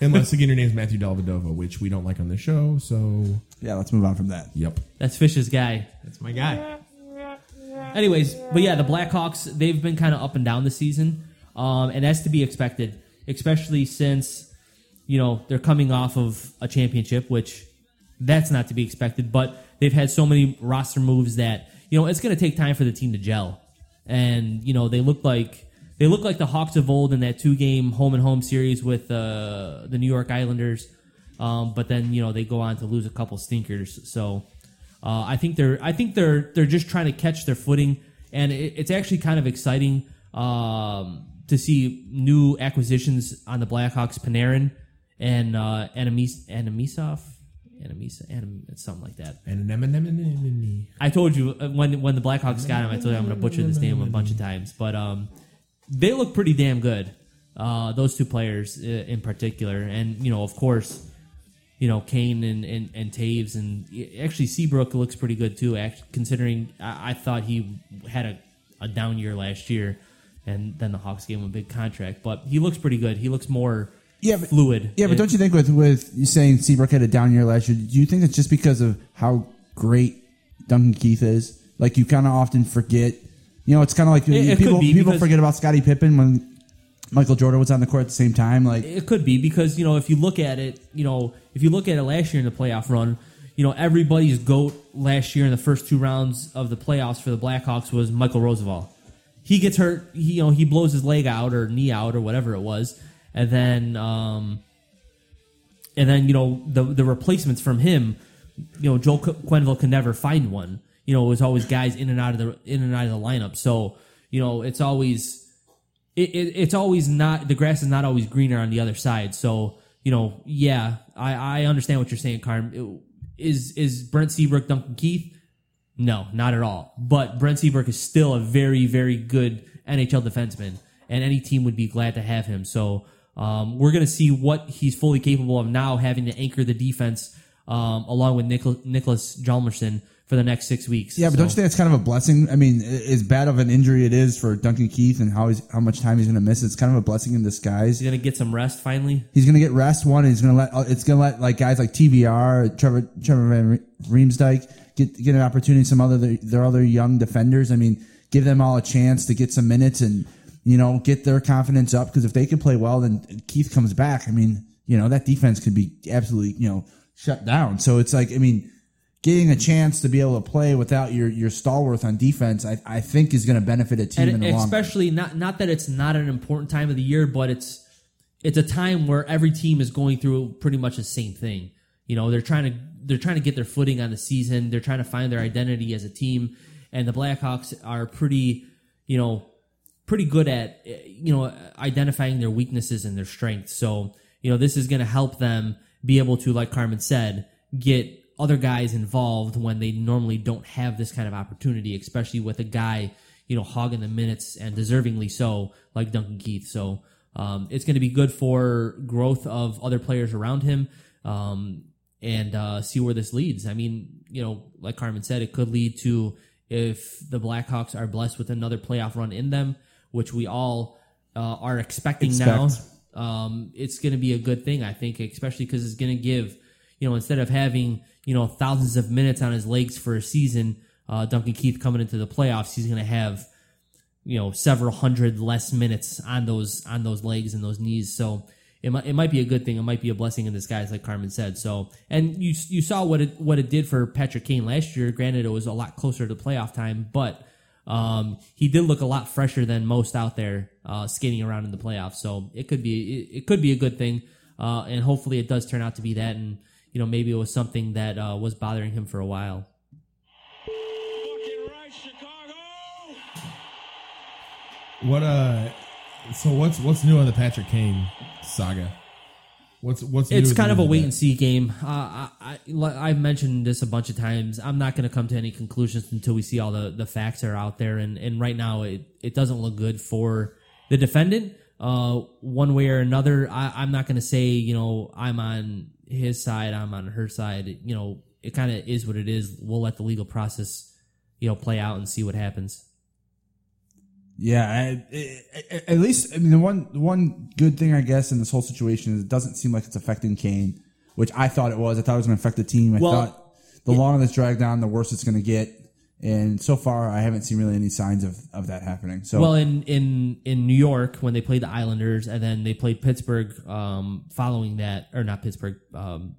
Unless again your name's Matthew Dellavedova, which we don't like on the show. So Yeah, let's move on from that. yep. that's Fish's guy. That's my guy. Anyways, but yeah, the Blackhawks they've been kind of up and down this season, um, and that's to be expected, especially since you know they're coming off of a championship, which that's not to be expected. But they've had so many roster moves that you know it's going to take time for the team to gel, and you know they look like they look like the Hawks of old in that two game home and home series with uh, the New York Islanders. Um, but then you know they go on to lose a couple stinkers. So uh, I think they're I think they're they're just trying to catch their footing, and it, it's actually kind of exciting um, to see new acquisitions on the Blackhawks. Panarin and uh, Anamis Anamisov. Anamisa, Anam, it's something like that. I told you uh, when when the Blackhawks got him, I told you I'm going to butcher this name a bunch of times, but um, they look pretty damn good. Uh, those two players uh, in particular, and you know, of course, you know Kane and and, and Toews, and actually Seabrook looks pretty good too. Actually, considering I, I thought he had a, a down year last year, and then the Hawks gave him a big contract, but he looks pretty good. He looks more Yeah, but- fluid. Yeah, but don't you think with with you saying Seabrook had a down year last year, do you think it's just because of how great Duncan Keith is? Like you kind of often forget. You know, it's kind of like It- it people people forget about Scottie Pippen when Michael Jordan was on the court at the same time. Like It could be because you know if you look at it, you know if you look at it last year in the playoff run, you know everybody's goat last year in the first two rounds of the playoffs for the Blackhawks was Michael Rozsival. He gets hurt, he, you know he blows his leg out or knee out or whatever it was, and then um, and then you know the the replacements from him, you know Joel Qu- Quenneville could never find one. You know it was always guys in and out of the in and out of the lineup. So you know it's always it, it, it's always not the grass is not always greener on the other side. So you know, yeah, I, I understand what you're saying, Carm. It- Is is Brent Seabrook Duncan Keith? No, not at all. But Brent Seabrook is still a very very good NHL defenseman, and any team would be glad to have him. So um, we're gonna see what he's fully capable of now, having to anchor the defense um, along with Nichol- Nicholas Hjalmarsson for the next six weeks. yeah, but So- don't you think it's kind of a blessing? I mean, as bad of an injury it is for Duncan Keith and how he's how much time he's going to miss, it's kind of a blessing in disguise. he's gonna get some rest finally? He's going to get rest one. And he's going to let it's going to let like guys like TVR, Trevor Trevor Van Riemsdyk get get an opportunity. Some other their other young defenders. I mean, give them all a chance to get some minutes and you know get their confidence up. Because if they can play well, then Keith comes back. I mean, you know that defense could be absolutely you know shut down. So it's like I mean. Getting a chance to be able to play without your your stalwart on defense, I, I think is going to benefit a team in and the long run. especially not not that it's not an important time of the year, but it's it's a time where every team is going through pretty much the same thing. You know, they're trying to they're trying to get their footing on the season. They're trying to find their identity as a team, and the Blackhawks are pretty, you know, pretty good at eh, you know identifying their weaknesses and their strengths. So you know, this is going to help them be able to, like Carmen said, get other guys involved when they normally don't have this kind of opportunity, especially with a guy, you know, hogging the minutes and deservingly so, like Duncan Keith. So um, it's going to be good for growth of other players around him um, and uh, see where this leads. I mean, you know, like Carmen said, it could lead to if the Blackhawks are blessed with another playoff run in them, which we all uh, are expecting now. Um, it's going to be a good thing, I think, especially because it's going to give, you know, instead of having, you know, thousands of minutes on his legs for a season, uh, Duncan Keith coming into the playoffs, he's going to have, you know, several hundred less minutes on those on those legs and those knees. So it might it might be a good thing. It might be a blessing in disguise, like Carmen said. So and you you saw what it what it did for Patrick Kane last year. Granted, it was a lot closer to playoff time, but um, he did look a lot fresher than most out there uh, skating around in the playoffs. So it could be it, it could be a good thing, uh, and hopefully it does turn out to be that. And you know maybe it was something that uh, was bothering him for a while. What uh? So what's what's new on the Patrick Kane saga? What's what's It's kind of a wait and see game. Uh, I, I I've mentioned this a bunch of times. I'm not going to come to any conclusions until we see all the, the facts are out there. And, and right now, it, it doesn't look good for the defendant. uh, one way or another. I, I'm not going to say you know I'm on his side, I'm on her side. You know, it kind of is what it is. We'll let the legal process you know play out and see what happens. Yeah, I, I- at least I mean the one the one good thing I guess in this whole situation is it doesn't seem like it's affecting Kane, which I thought it was. I thought it was going to affect the team. I Well, thought the longer this dragged on, the worse it's going to get. And so far, I haven't seen really any signs of, of that happening. So well, in in in New York when they played the Islanders and then they played Pittsburgh. Um, following that, or not Pittsburgh, um,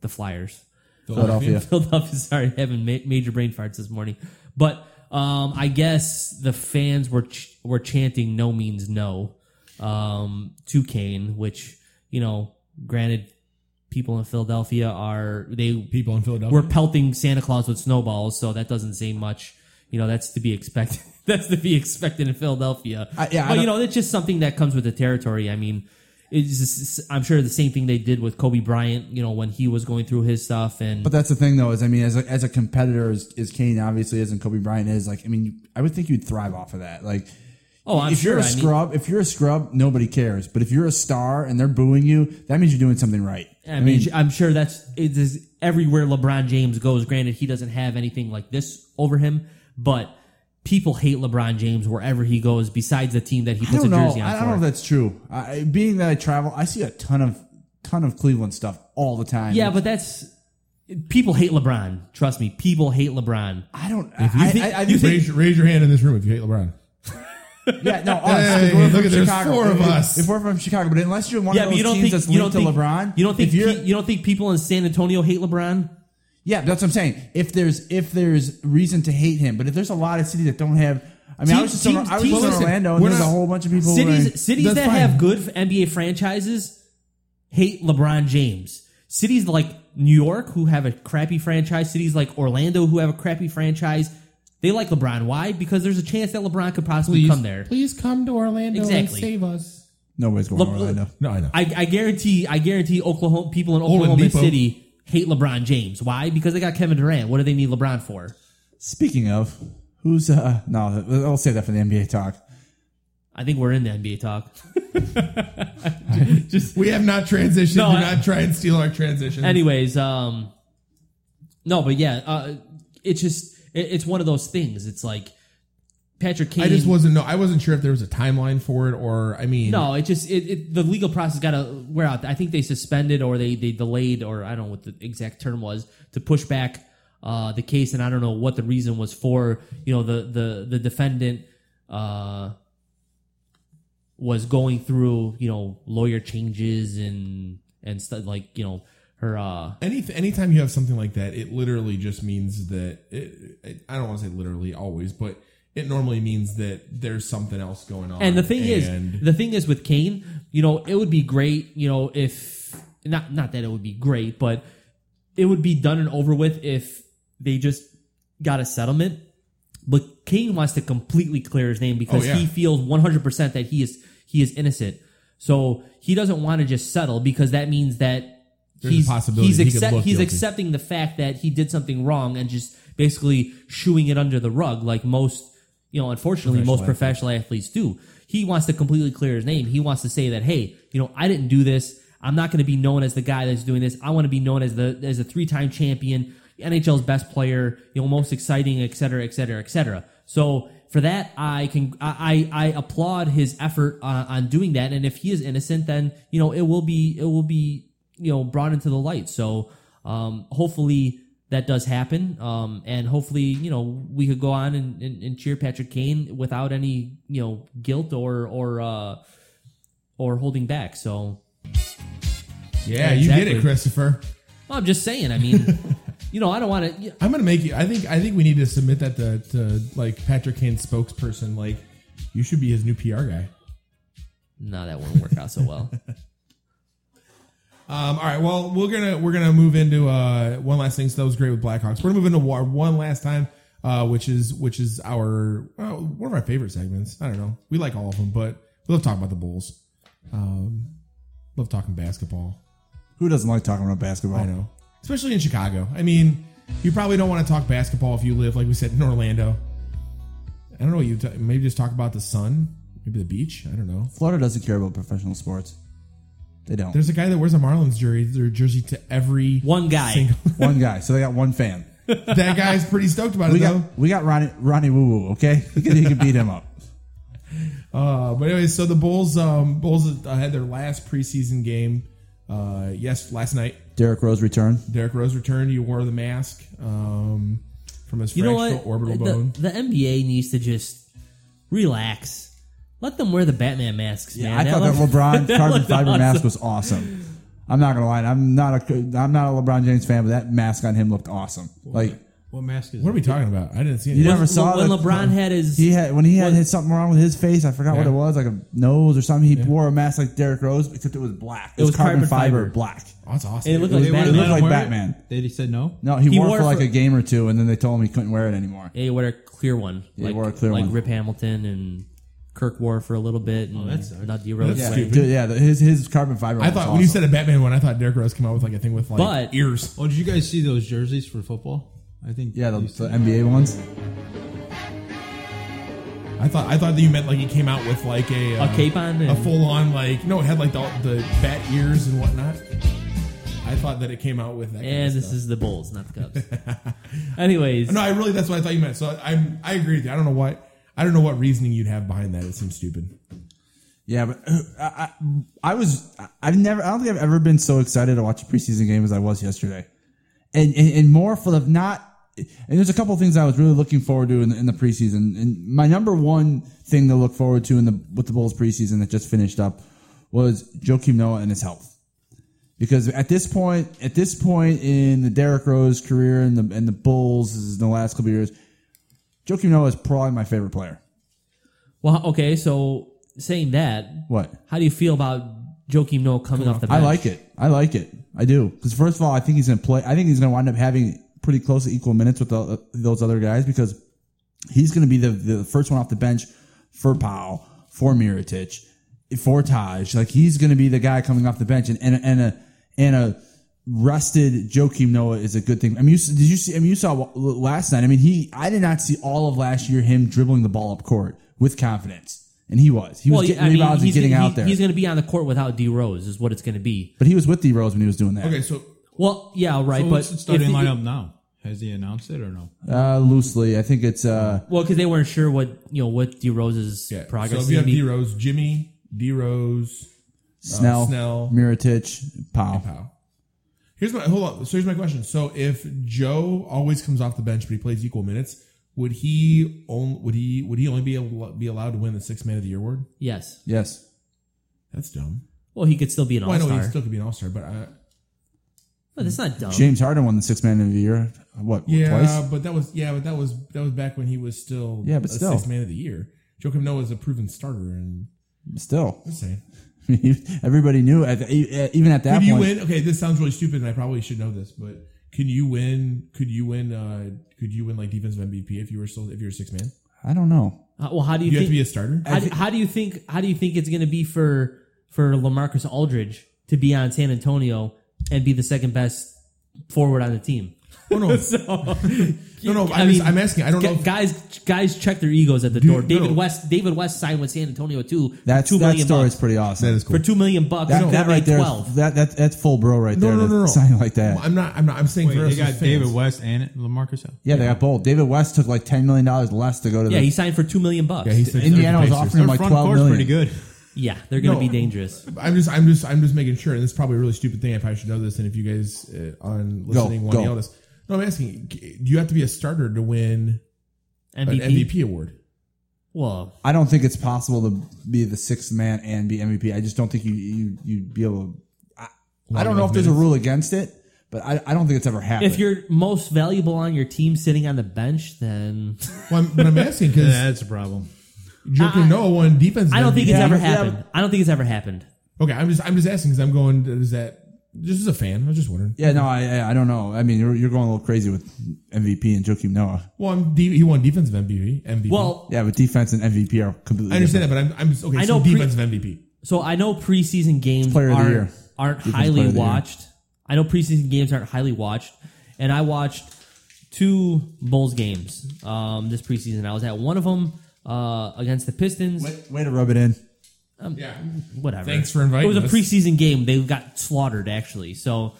the Flyers. Philadelphia. Philadelphia. Sorry, having ma- major brain farts this morning. But um, I guess the fans were ch- were chanting "No means no" um, to Kane, which you know, granted, people in Philadelphia are they people in Philadelphia we're pelting Santa Claus with snowballs, so that doesn't say much. You know, that's to be expected. that's to be expected in Philadelphia. I- yeah, but you know, it's just something that comes with the territory. I mean, it's just, I'm sure the same thing they did with Kobe Bryant. You know, when he was going through his stuff, and But that's the thing, though, is I mean, as a, as a competitor, as, as Kane obviously is and Kobe Bryant is, like, I mean, I would think you'd thrive off of that. Like, Oh, I'm if you're sure. a I mean- scrub, if you're a scrub, nobody cares. But if you're a star and they're booing you, that means you're doing something right. I mean, I'm sure that's it is everywhere LeBron James goes. Granted, he doesn't have anything like this over him, but people hate LeBron James wherever he goes. Besides the team that he puts a don't know. jersey on I don't for. know if that's true. I, being that I travel, I see a ton of ton of Cleveland stuff all the time. yeah, but that's people hate LeBron. Trust me, people hate LeBron. I don't. If you I, think, I, I you think- raise, raise your hand in this room if you hate LeBron. Yeah, no, us. 'cause Hey, we're look from at- there's Chicago. four of If- us. If we're from Chicago, but unless you're one yeah, of those you don't teams think that's you don't think to LeBron, You don't think pe- you don't think people in San Antonio hate LeBron? Yeah, that's what I'm saying. If there's if there's reason to hate him, but if there's a lot of cities that don't have, I mean, I was just in, Teams- I was teams- just in listen, Orlando, and we're there's a whole bunch of people. Cities like- cities That's that fine. have good NBA franchises hate LeBron James. Cities like New York who have a crappy franchise, cities like Orlando who have a crappy franchise, they like LeBron. Why? Because there's a chance that LeBron could possibly come there. Please come to Orlando Exactly. and save us. nobody's going Le- to Orlando. No, I know. I, I guarantee I guarantee Oklahoma people in Oladipo. Oklahoma City hate LeBron James. Why? Because they got Kevin Durant. What do they need LeBron for? Speaking of, who's uh no, I'll save that for the NBA talk. I think we're in the NBA talk. Just we have not transitioned. No, Do I- not try and steal our transition. Anyways, um, no, but yeah, uh, it's just it, it's one of those things. It's like Patrick Kane. I just wasn't. No, I wasn't sure if there was a timeline for it, or I mean, No, it just it, it the legal process got to wear out. I think they suspended or they they delayed or I don't know what the exact term was to push back uh, the case, and I don't know what the reason was for. You know, the the the defendant uh, was going through you know lawyer changes and and stuff like you know her. Uh, Any anytime you have something like that, it literally just means that it, it, I don't want to say literally always, but it normally means that there's something else going on. And the thing and is, the thing is with Kane, you know, it would be great, you know, if not not that it would be great, but it would be done and over with if they just got a settlement. But Kane wants to completely clear his name because Oh, yeah. he feels 100% that he is he is innocent. So he doesn't want to just settle because that means that There's a he's possibility he's, he accept, he's accepting the fact that he did something wrong and just basically shooing it under the rug like most you know unfortunately Professional most professional athletes do. He wants to completely clear his name. He wants to say that hey you know i didn't do this. I'm not going to be known as the guy that's doing this. I want to be known as the as a three-time champion nhl's best player you know most exciting et cetera et cetera et cetera. So for that i can i i, I applaud his effort uh, on doing that. And if he is innocent then you know it will be it will be you know brought into the light. So um hopefully that does happen um and hopefully you know we could go on and, and, and cheer patrick kane without any you know guilt or or uh or holding back so yeah, you get it, Christopher. well, i'm just saying i mean you know i don't want to I'm gonna make you. I think. I think we need to submit that to, to like Patrick Kane's spokesperson. Like, you should be his new PR guy. no that won't work out so well Um, all right. Well, we're gonna we're gonna move into uh, one last thing. So that was great with Blackhawks. We're gonna move into war one last time, uh, which is which is our one of our favorite segments. I don't know. We like all of them, but we love talking about the Bulls. Um, love talking basketball. Who doesn't like talking about basketball? I know, especially in Chicago. I mean, you probably don't want to talk basketball if you live, like we said, in Orlando. I don't know. what You t- maybe just talk about the sun Maybe the beach. I don't know. Florida doesn't care about professional sports. They don't. There's a guy that wears a Marlins jersey, their jersey to every One guy. single- one guy, so they got one fan. that guy's pretty stoked about We it though. got we got Ronnie Ronnie Woo Woo. Okay, he can, he can beat him up. Uh, but anyway, so the Bulls, um, Bulls uh, had their last preseason game. Uh, yes, last night. Derrick Rose return. Derrick Rose returned. He wore the mask um, from his You know fractural what? orbital the, bone. the NBA needs to just relax. Let them wear the Batman masks, Yeah, man. I thought that looked- LeBron that carbon looked fiber awesome. mask was awesome. I'm not gonna lie, I'm not a I'm not a LeBron James fan, but that mask on him looked awesome. Like What mask is what are it? we talking about? I didn't see it. you never saw when that- LeBron had his- he had when he had when- hit something wrong with his face. I forgot what Yeah. it was, like a nose or something. He wore a mask like Derrick Rose, except it was black. It, was, carbon, fiber, black. Oh, that's awesome. And it looked It like was- Batman. it looked like wear it? Batman. They he said no. No, he, He wore, wore it for like for- a game or two, and then they told him he couldn't wear it anymore. Yeah, you wear a clear one. Yeah, like, wore a clear like one. Rip Hamilton and Kirk wore for a little bit. And that sucks. not D Rose. That's Yeah, stupid. dude, yeah, the- his his carbon fiber. I one thought was when you awesome. said a Batman one, I thought Derrick Rose came out with like a thing with like But- ears. Oh, did you guys see those jerseys for football? I think yeah, the, you the said- NBA ones. I thought I thought that you meant like he came out with like a uh, A cape on a and- full on like no, it had like the, the bat ears and whatnot. I thought that it came out with that. kind And of this stuff. is the Bulls, not the Cubs. Anyways, no, I really that's what I thought you meant. So I I agree with you. I don't know what I don't know what reasoning you'd have behind that. It seems stupid. Yeah, but uh, I, I, I was I've never I don't think I've ever been so excited to watch a preseason game as I was yesterday, and and, and more for the not. And there's a couple things I was really looking forward to in the, in the preseason. And my number one thing to look forward to in the with the Bulls preseason that just finished up was Joakim Noah and his health. Because at this point, at this point in the Derrick Rose career and the and the Bulls in the last couple of years, Joakim Noah is probably my favorite player. well, okay. So saying that, What? how do you feel about Joakim Noah coming off the bench? I like it. I like it. I do. Because first of all, I think he's going to play. I think he's going to wind up having pretty close to equal minutes with the, those other guys because he's going to be the, the first one off the bench for Powell, for Mirotic, for Taj. Like he's going to be the guy coming off the bench, and and, and a and a rested Joakim Noah is a good thing. I mean, you, did you see? I mean, you saw last night. I mean, he. I did not see all of last year him dribbling the ball up court with confidence, and he was. He was Well, getting I mean, rebounds and getting gonna, out he- there. He's going to be on the court without D Rose, is what it's going to be. But he was with D Rose when he was doing that. Okay, so Well, yeah, right. So but what's the starting if the- lineup now? Has he announced it or no? Uh, loosely, I think it's uh, Well, because they weren't sure what you know what D Rose's yeah. progress So if you have to D Rose, Jimmy, D Rose, Snell, Snell, Mirotic, Powell. Powell. Here's my hold on. So here's my question. So if Joe always comes off the bench but he plays equal minutes, would he only would he would he only be able be allowed to win the sixth man of the year award? Yes. Yes. That's dumb. Well, he could still be an Well, I know he star. still could be an all star, but I, But it's not dumb. James Harden won the sixth man of the year. What? yeah, Twice? but that was yeah, but that was that was back when he was still Yeah, but a still. six man of the year. Joakim Noah is a proven starter, and Still, I'm saying. everybody knew. At the, even at that Could you point, win? Okay, this sounds really stupid, and I probably should know this, but can you win? Could you win? uh Could you win like defensive MVP if you were still if you're a six man? I don't know. Uh, well, how do you, You have to be a starter. How, do, how do you think? How do you think it's going to be for for LaMarcus Aldridge to be on San Antonio and be the second best forward on the team? Oh no, So, no, no. I'm, just, I'm asking. I don't know. If, guys, guys, check their egos at the Dude, door. no, David no. West, David West signed with San Antonio too. for That's two that million story is bucks. pretty awesome. that is cool. For two million bucks, That, that right make there, twelve. that, that that's full bro right no, there. no, to no, no. Sign like that. I'm not. I'm not. I'm saying Wait, for they us got as David fans. West and LaMarcus. yeah, they got both. David West took like ten million dollars less to go to yeah, the. he signed for two million bucks. Yeah, he said Indiana was Pacers. offering him Their like front twelve court's million. pretty good. Yeah, they're going to No. be dangerous. I'm just, I'm just, I'm just making sure. And this is probably a really stupid thing. If I probably should know this. And if you guys uh, on listening want go. to yell this, no, I'm asking. Do you have to be a starter to win MVP. an MVP award? Well, I don't think it's possible to be the sixth man and be MVP. I just don't think you you you'd be able. to... I, I don't know if there's a rule against it, but I, I don't think it's ever happened. if you're most valuable on your team sitting on the bench, then Well, I'm, but I'm asking because Yeah, that's a problem. Joakim Noah won defense. I don't think it's ever but- yeah, happened. I don't think it's ever happened. Okay, I'm just, I'm just asking because I'm going. Is that just as a fan? I was just wondering. yeah, no, I I- I don't know. I mean, you're, you're going a little crazy with MVP and Joakim Noah. Well, I'm, D- he won defensive MVP. MVP. Well, Yeah, but defense and MVP are completely. I understand different. that, but I'm, I'm just, okay. I so know pre- defensive MVP. so I know preseason games Player of the aren't, aren't Defense highly of the year. watched. I know preseason games aren't highly watched, and I watched two Bulls games um, this preseason. I was at one of them uh, against the Pistons. Way to rub it in. Um, Yeah. whatever. Thanks for inviting It was a preseason game. They got slaughtered actually. So,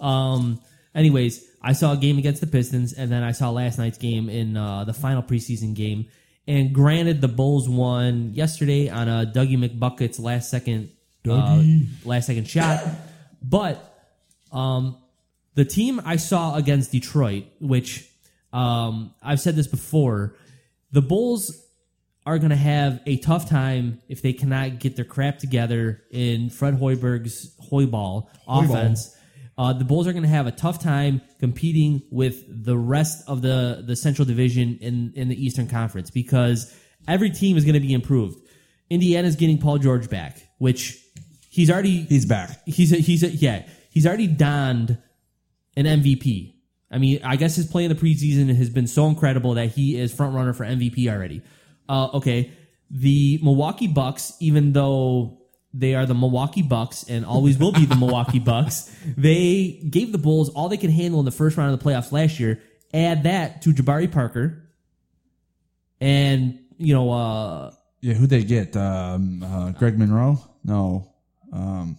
um, anyways, I saw a game against the Pistons, and then I saw last night's game in uh, the final preseason game. And granted, the Bulls won yesterday on a Dougie McBucket's last second, uh, last second shot. But um, the team I saw against Detroit, which um, I've said this before, the Bulls are going to have a tough time if they cannot get their crap together in Fred Hoiberg's Hoiball offense. Uh, the Bulls are going to have a tough time competing with the rest of the, the Central Division in, in the Eastern Conference because every team is going to be improved. Indiana's getting Paul George back, which he's already He's back. he's a, he's a, yeah he's already donned an MVP. I mean, I guess his play in the preseason has been so incredible that he is front runner for MVP already. Uh, okay, the Milwaukee Bucks, even though they are the Milwaukee Bucks and always will be the Milwaukee Bucks, they gave the Bulls all they could handle in the first round of the playoffs last year. Add that to Jabari Parker, and you know, uh, Yeah, who'd they get? Um, uh, Greg Monroe? No. Um,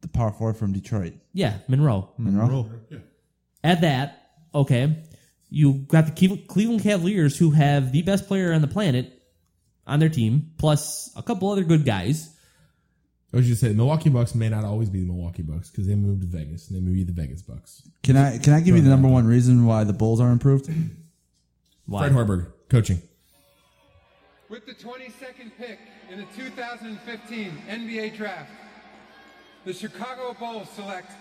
the power forward from Detroit. yeah, Monroe. Monroe? At that, okay, you got the Cleveland Cavaliers who have the best player on the planet on their team, plus a couple other good guys. I was just say Milwaukee Bucks may not always be the Milwaukee Bucks because they moved to Vegas and they may be the Vegas Bucks. Can I can I give you the number one reason why the Bulls are improved? Why? Fred Hoiberg coaching. With the 22nd pick in the 2015 NBA Draft, the Chicago Bulls select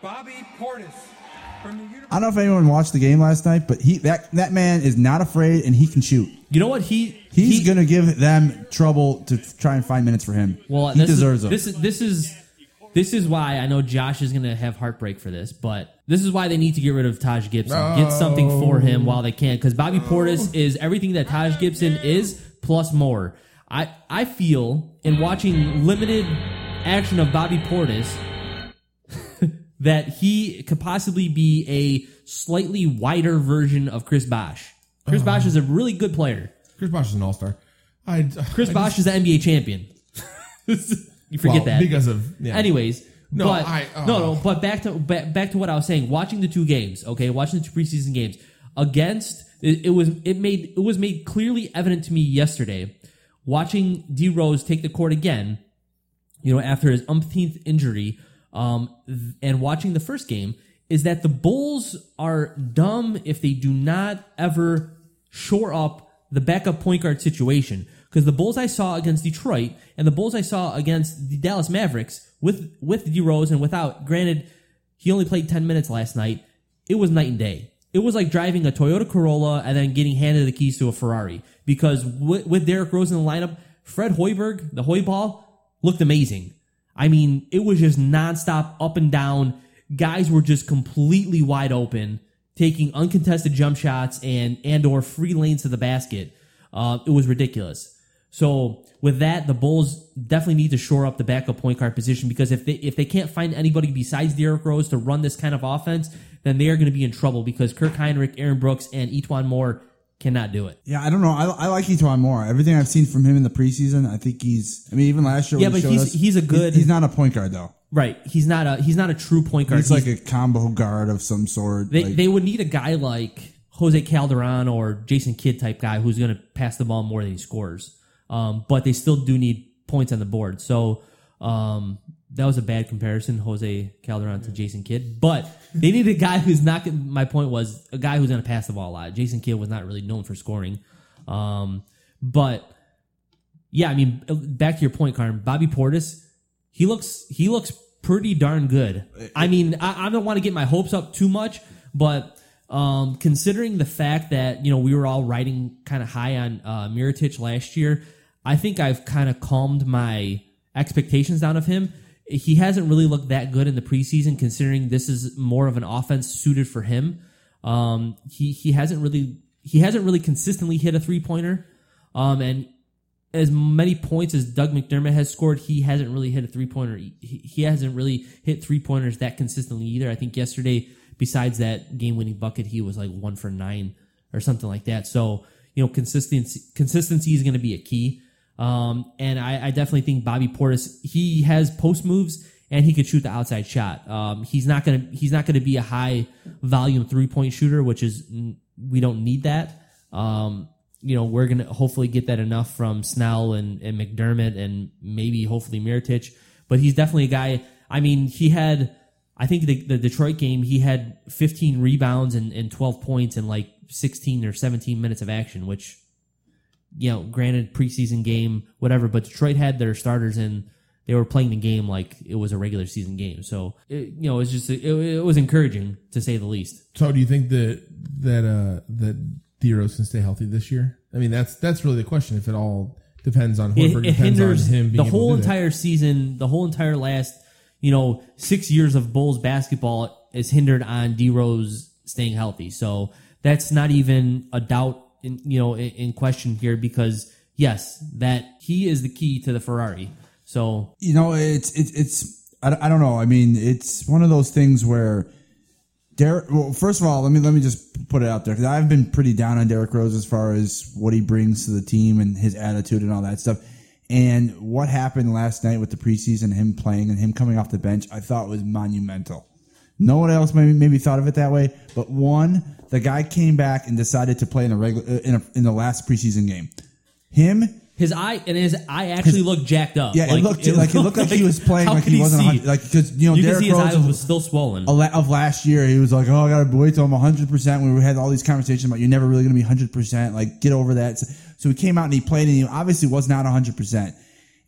Bobby Portis from the University I don't know if anyone watched the game last night, but he that that man is not afraid and he can shoot. You know what he He's he- gonna give them trouble to f- try and find minutes for him. Well, he this deserves is, them. This is this is this is why I know Josh is going to have heartbreak for this, but this is why they need to get rid of Taj Gibson. Get something for him while they can, because Bobby Portis is everything that Taj Gibson is plus more. I I feel in watching limited action of Bobby Portis that he could possibly be a slightly wider version of Chris Bosh. Chris Bosh is a really good player. Chris Bosh is an all star. I Chris I Bosh just- is the NBA champion. you forget Well, that because of- yeah. Anyways, No, but, I- oh. no, no. Oh. But back to back, back to what I was saying. Watching the two games, okay, watching the two preseason games against it, it was it made it was made clearly evident to me yesterday. Watching D Rose take the court again, you know, after his umpteenth injury, um, and watching the first game is that the Bulls are dumb if they do not ever shore up the backup point guard situation. Because the Bulls I saw against Detroit and the Bulls I saw against the Dallas Mavericks with with D Rose and without, granted, he only played ten minutes last night. It was night and day. It was like driving a Toyota Corolla and then getting handed the keys to a Ferrari. Because with, with Derrick Rose in the lineup, Fred Hoiberg, the Hoiball, looked amazing. I mean, it was just nonstop up and down. Guys were just completely wide open, taking uncontested jump shots and and or free lanes to the basket. Uh, it was ridiculous. So with that, the Bulls definitely need to shore up the backup point guard position because if they if they can't find anybody besides Derrick Rose to run this kind of offense, then they are going to be in trouble because Kirk Hinrich, Aaron Brooks, and E'Twaun Moore cannot do it. yeah, I don't know. I, I like E'Twaun Moore. Everything I've seen from him in the preseason, I think he's. I mean, even last year, Yeah, when he but he's- us, he's a good- He's, not a point guard though. Right. He's not a he's not a true point guard. He's like a combo guard of some sort. They like- they would need a guy like Jose Calderon or Jason Kidd type guy who's going to pass the ball more than he scores. Um, but they still do need points on the board. So um, that was a bad comparison, Jose Calderon to Jason Kidd. But they need a guy who's not. gonna- My point was a guy who's going to pass the ball a lot. Jason Kidd was not really known for scoring. Um, but yeah, I mean, back to your point, Carmen. Bobby Portis, he looks he looks pretty darn good. I mean, I, I don't want to get my hopes up too much, but um, considering the fact that you know we were all riding kind of high on uh, Mirotic last year, I think I've kind of calmed my expectations down of him. He hasn't really looked that good in the preseason, considering this is more of an offense suited for him. Um, he he hasn't really he hasn't really consistently hit a three pointer, um, and as many points as Doug McDermott has scored, he hasn't really hit a three pointer. He, he hasn't really hit three pointers that consistently either. I think yesterday, besides that game winning bucket, he was like one for nine or something like that. So you know consistency consistency is going to be a key. Um, and I, I definitely think Bobby Portis he has post moves and he could shoot the outside shot. Um, he's not gonna he's not gonna be a high volume three point shooter, which is we don't need that. Um, you know, we're gonna hopefully get that enough from Snell and, and McDermott and maybe hopefully Mirotic. But he's definitely a guy. I mean, he had I think the, the Detroit game he had 15 rebounds and, and 12 points in like 16 or 17 minutes of action, which you know, granted preseason game, whatever, but Detroit had their starters and they were playing the game like it was a regular season game. So, it, you know, it's just, it, it was encouraging to say the least. So, do you think that, that, uh, that D Rose can stay healthy this year? I mean, that's, that's really the question. If it all depends on Horford, it, it depends hinders on him being the whole do that. entire season, the whole entire last, you know, six years of Bulls basketball is hindered on D Rose staying healthy. So that's not even a doubt in, you know, in, in question here because yes, that he is the key to the Ferrari. So you know, it's it's it's I, I don't know. I mean, it's one of those things where Derrick. Well, first of all, let me let me just put it out there because I've been pretty down on Derrick Rose as far as what he brings to the team and his attitude and all that stuff. And what happened last night with the preseason, him playing and him coming off the bench, I thought was monumental. No one else maybe maybe thought of it that way, but one, the guy came back and decided to play in a regular uh, in a, in the last preseason game. Him his eye and his eye actually His- looked jacked up. Yeah, it looked like it looked like he was playing like he wasn't see? like because you know you his Rose was- was still swollen. of last year, he was like, "Oh, I gotta wait till I'm 100." percent We had all these conversations about you're never really gonna be 100. percent Like, get over that. So, so he came out and he played, and he obviously was not 100. percent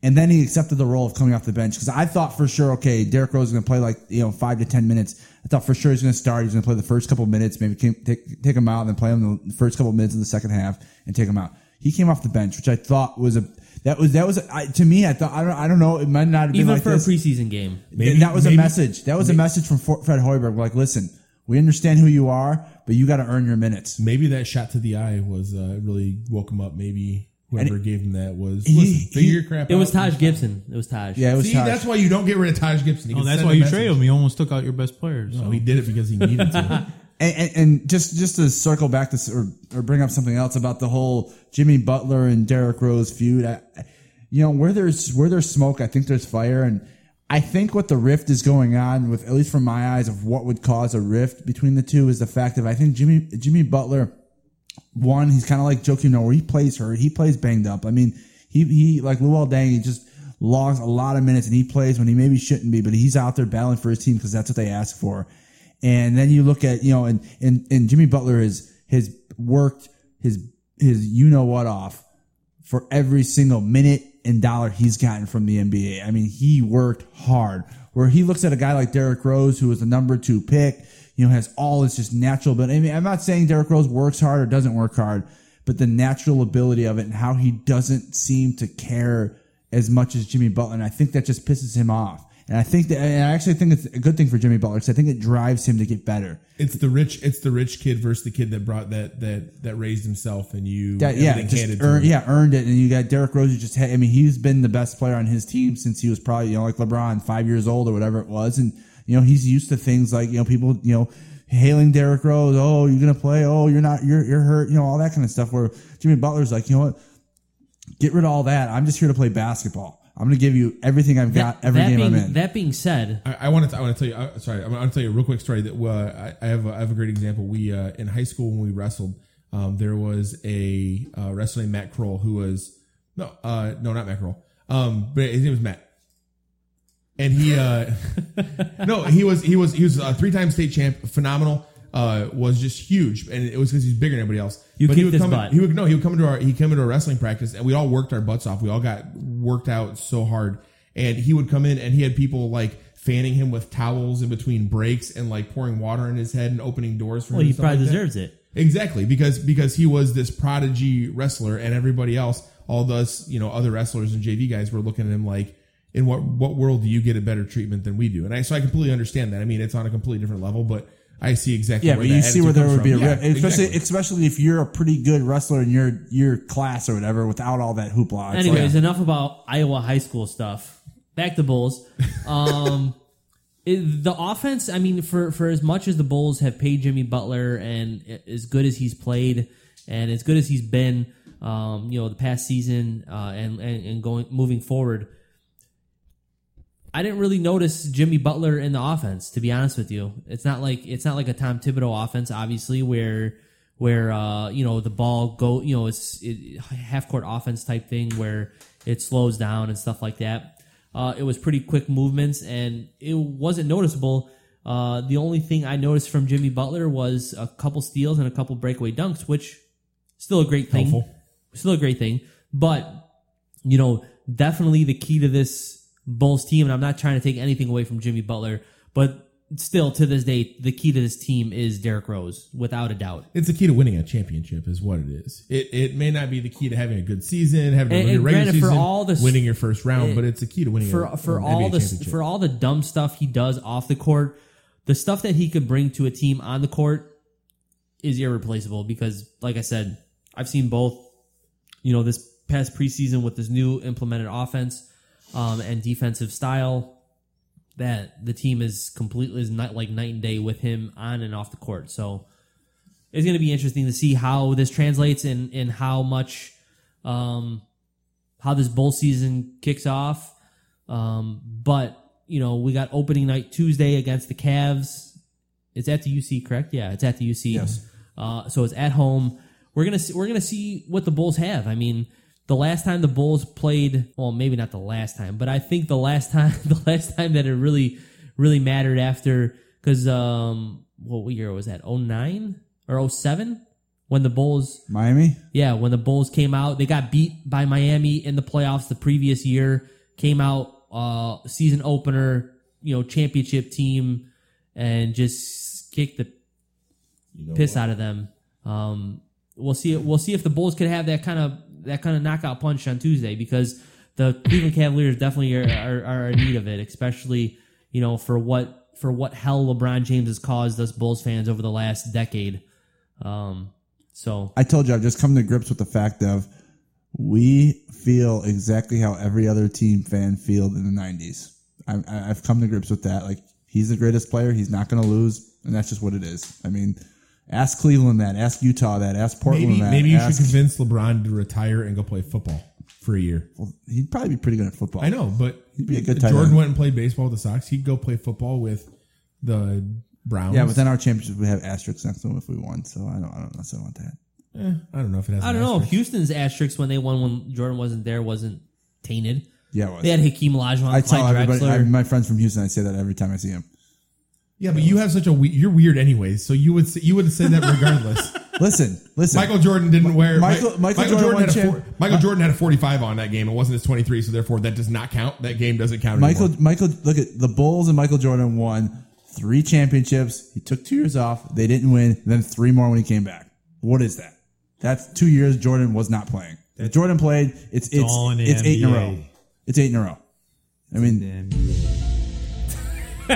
And then he accepted the role of coming off the bench because I thought for sure, okay, Derrick Rose is gonna play like you know five to ten minutes. I thought for sure he's gonna start. He's gonna play the first couple minutes, maybe take take him out, and then play him the first couple minutes of the second half and take him out. He came off the bench, which I thought was a that was that was I, to me. I thought I don't I don't know. It might not have been even like for this. a preseason game. And that was a message. That was a message from Fred Hoiberg. Like, listen, we understand who you are, but you got to earn your minutes. Maybe that shot to the eye was uh, really woke him up. Maybe whoever gave him that was he- listen, figure he- your crap. It was. Taj Gibson. It was Taj. Yeah, it was See, Taj. that's why you don't get rid of Taj Gibson. He Oh, that's why you message. traded him. You almost took out your best players. No, so. he did it because he needed to. And, and, and just just to circle back to or, or bring up something else about the whole Jimmy Butler and Derrick Rose feud. I, you know, where there's where there's smoke, I think there's fire, and I think what the rift is going on with, at least from my eyes, of what would cause a rift between the two is the fact that I think Jimmy Jimmy Butler, one, he's kind of like Joakim Noah, where he plays hurt, he plays banged up. I mean, he he like Luol Deng, he just logs a lot of minutes and he plays when he maybe shouldn't be, but he's out there battling for his team because that's what they ask for. And then you look at, you know, and, and, and Jimmy Butler has, has worked his, his you know what off for every single minute and dollar he's gotten from the NBA. I mean, he worked hard. Where he looks at a guy like Derrick Rose, who was the number two pick, you know, has all this just natural. But I mean, I'm not saying Derrick Rose works hard or doesn't work hard, but the natural ability of it and how he doesn't seem to care as much as Jimmy Butler. And I think that just pisses him off. And I think that, and I actually think it's a good thing for Jimmy Butler because I think it drives him to get better. It's the rich. It's the rich kid versus the kid that brought that that that raised himself, and you That, yeah, just him. yeah, earned it. And you got Derrick Rose, who just had, I mean, he's been the best player on his team since he was probably, you know, like LeBron, five years old or whatever it was. And, you know, he's used to things like, you know, people, you know, hailing Derrick Rose, oh, you're going to play, oh, you're not, you're, you're hurt, you know, all that kind of stuff. Where Jimmy Butler's like, you know what, get rid of all that. I'm just here to play basketball. I'm going to give you everything I've got every that game being, I'm in. That being said, I, I want to. I want to tell you. I, sorry, I want to tell you a real quick story. That uh, I, I have. A, I have a great example. We uh, in high school when we wrestled, um, there was a uh, wrestler named Matt Kroll who was no, uh, no, not Matt Kroll. Um, but his name was Matt, and he, uh, no, he was he was he was a three time state champ, phenomenal. Uh, was just huge, and it was because he's bigger than everybody else. You but he would come. butt. He would no. He would come into our. He came into a wrestling practice, and we all worked our butts off. We all got worked out so hard, and he would come in, and he had people like fanning him with towels in between breaks, and like pouring water in his head and opening doors for well, him. he probably like that. deserves it. Exactly, because because he was this prodigy wrestler, and everybody else, all those you know other wrestlers and JV guys were looking at him like, in what what world do you get a better treatment than we do? And I so I completely understand that. I mean, it's on a completely different level, but I see exactly. Yeah, where but that you see where there comes would be a from. rift, Yeah, especially exactly. especially if you're a pretty good wrestler in your your class or whatever, without all that hoopla. It's Anyways, like- enough about Iowa high school stuff. Back to Bulls. Um, it, the offense. I mean, for for as much as the Bulls have paid Jimmy Butler and as good as he's played, And as good as he's been, um, you know, the past season uh, and, and and going moving forward, I didn't really notice Jimmy Butler in the offense. To be honest with you, it's not like it's not like a Tom Thibodeau offense, obviously, where where uh, you know the ball go, you know, it's it, half court offense type thing where it slows down and stuff like that. Uh, it was pretty quick movements and it wasn't noticeable. Uh, the only thing I noticed from Jimmy Butler was a couple steals and a couple breakaway dunks, which still a great thing. Helpful. Still a great thing. But, you know, definitely the key to this Bulls team, and I'm not trying to take anything away from Jimmy Butler, but still to this day, the key to this team is Derrick Rose, without a doubt. It's the key to winning a championship, is what it is. It it may not be the key to having a good season, having a And- good and regular granted, for season, all the- winning your first round, it- but it's the key to winning for a, for all NBA the championship. for all the dumb stuff he does off the court, the stuff that he could bring to a team on the court is irreplaceable. Because, like I said, I've seen both. You know, this past preseason with this new implemented offense um, and defensive style, that the team is completely is not like night and day with him on and off the court. So it's going to be interesting to see how this translates and and how much um, how this bowl season kicks off. Um, but you know, we got opening night Tuesday against the Cavs. It's at the UC, correct? Yeah, it's at the UC. Yes. Uh, so it's at home. We're gonna see, we're gonna see what the Bulls have. I mean, the last time the Bulls played, well, maybe not the last time, but I think the last time the last time that it really really mattered after because um, what year was that? 09 or 07? when the Bulls Miami. yeah, when the Bulls came out, they got beat by Miami in the playoffs the previous year. Came out uh season opener, you know, championship team, and just kicked the piss out of them. Um, we'll see. We'll see if the Bulls could have that kind of that kind of knockout punch on Tuesday because the Cleveland Cavaliers definitely are, are, are in need of it, especially you know for what for what hell LeBron James has caused us Bulls fans over the last decade. Um, so I told you I've just come to grips with the fact of we feel exactly how every other team fan felt in the '90s. I, I've come to grips with that. Like he's the greatest player, he's not going to lose, and that's just what it is. I mean, ask Cleveland that, ask Utah that, ask Portland Maybe that. maybe you ask, should convince LeBron to retire and go play football for a year. He'd probably be pretty good at football. I know, but He'd be a good Jordan end. went and played baseball with the Sox. He'd go play football with the Browns. Yeah, but then our championship would have asterisks next to them if we won. So I don't, I don't necessarily want that. Eh, I don't know if it has. I don't know. asterisk. Houston's asterisk when they won when Jordan wasn't there wasn't tainted. Yeah, it was. They had Hakeem Olajuwon, I tell Clyde everybody, I, my friends from Houston, I say that every time I see them. Yeah, but you have such a we- you're weird anyways. So you would say, you would say that regardless. Listen, listen. Michael Jordan didn't wear Michael- Mi- Michael Jordan won had a four, Michael Jordan had a 45 on that game. It wasn't his 23, so therefore that does not count. That game doesn't count. Michael, anymore. Michael, look at the Bulls and Michael Jordan won three championships. He took two years off. They didn't win. Then three more when he came back. What is that? That's two years Jordan was not playing. If Jordan played, it's it's all in the it's eight in a NBA. row. It's eight in a row. I mean,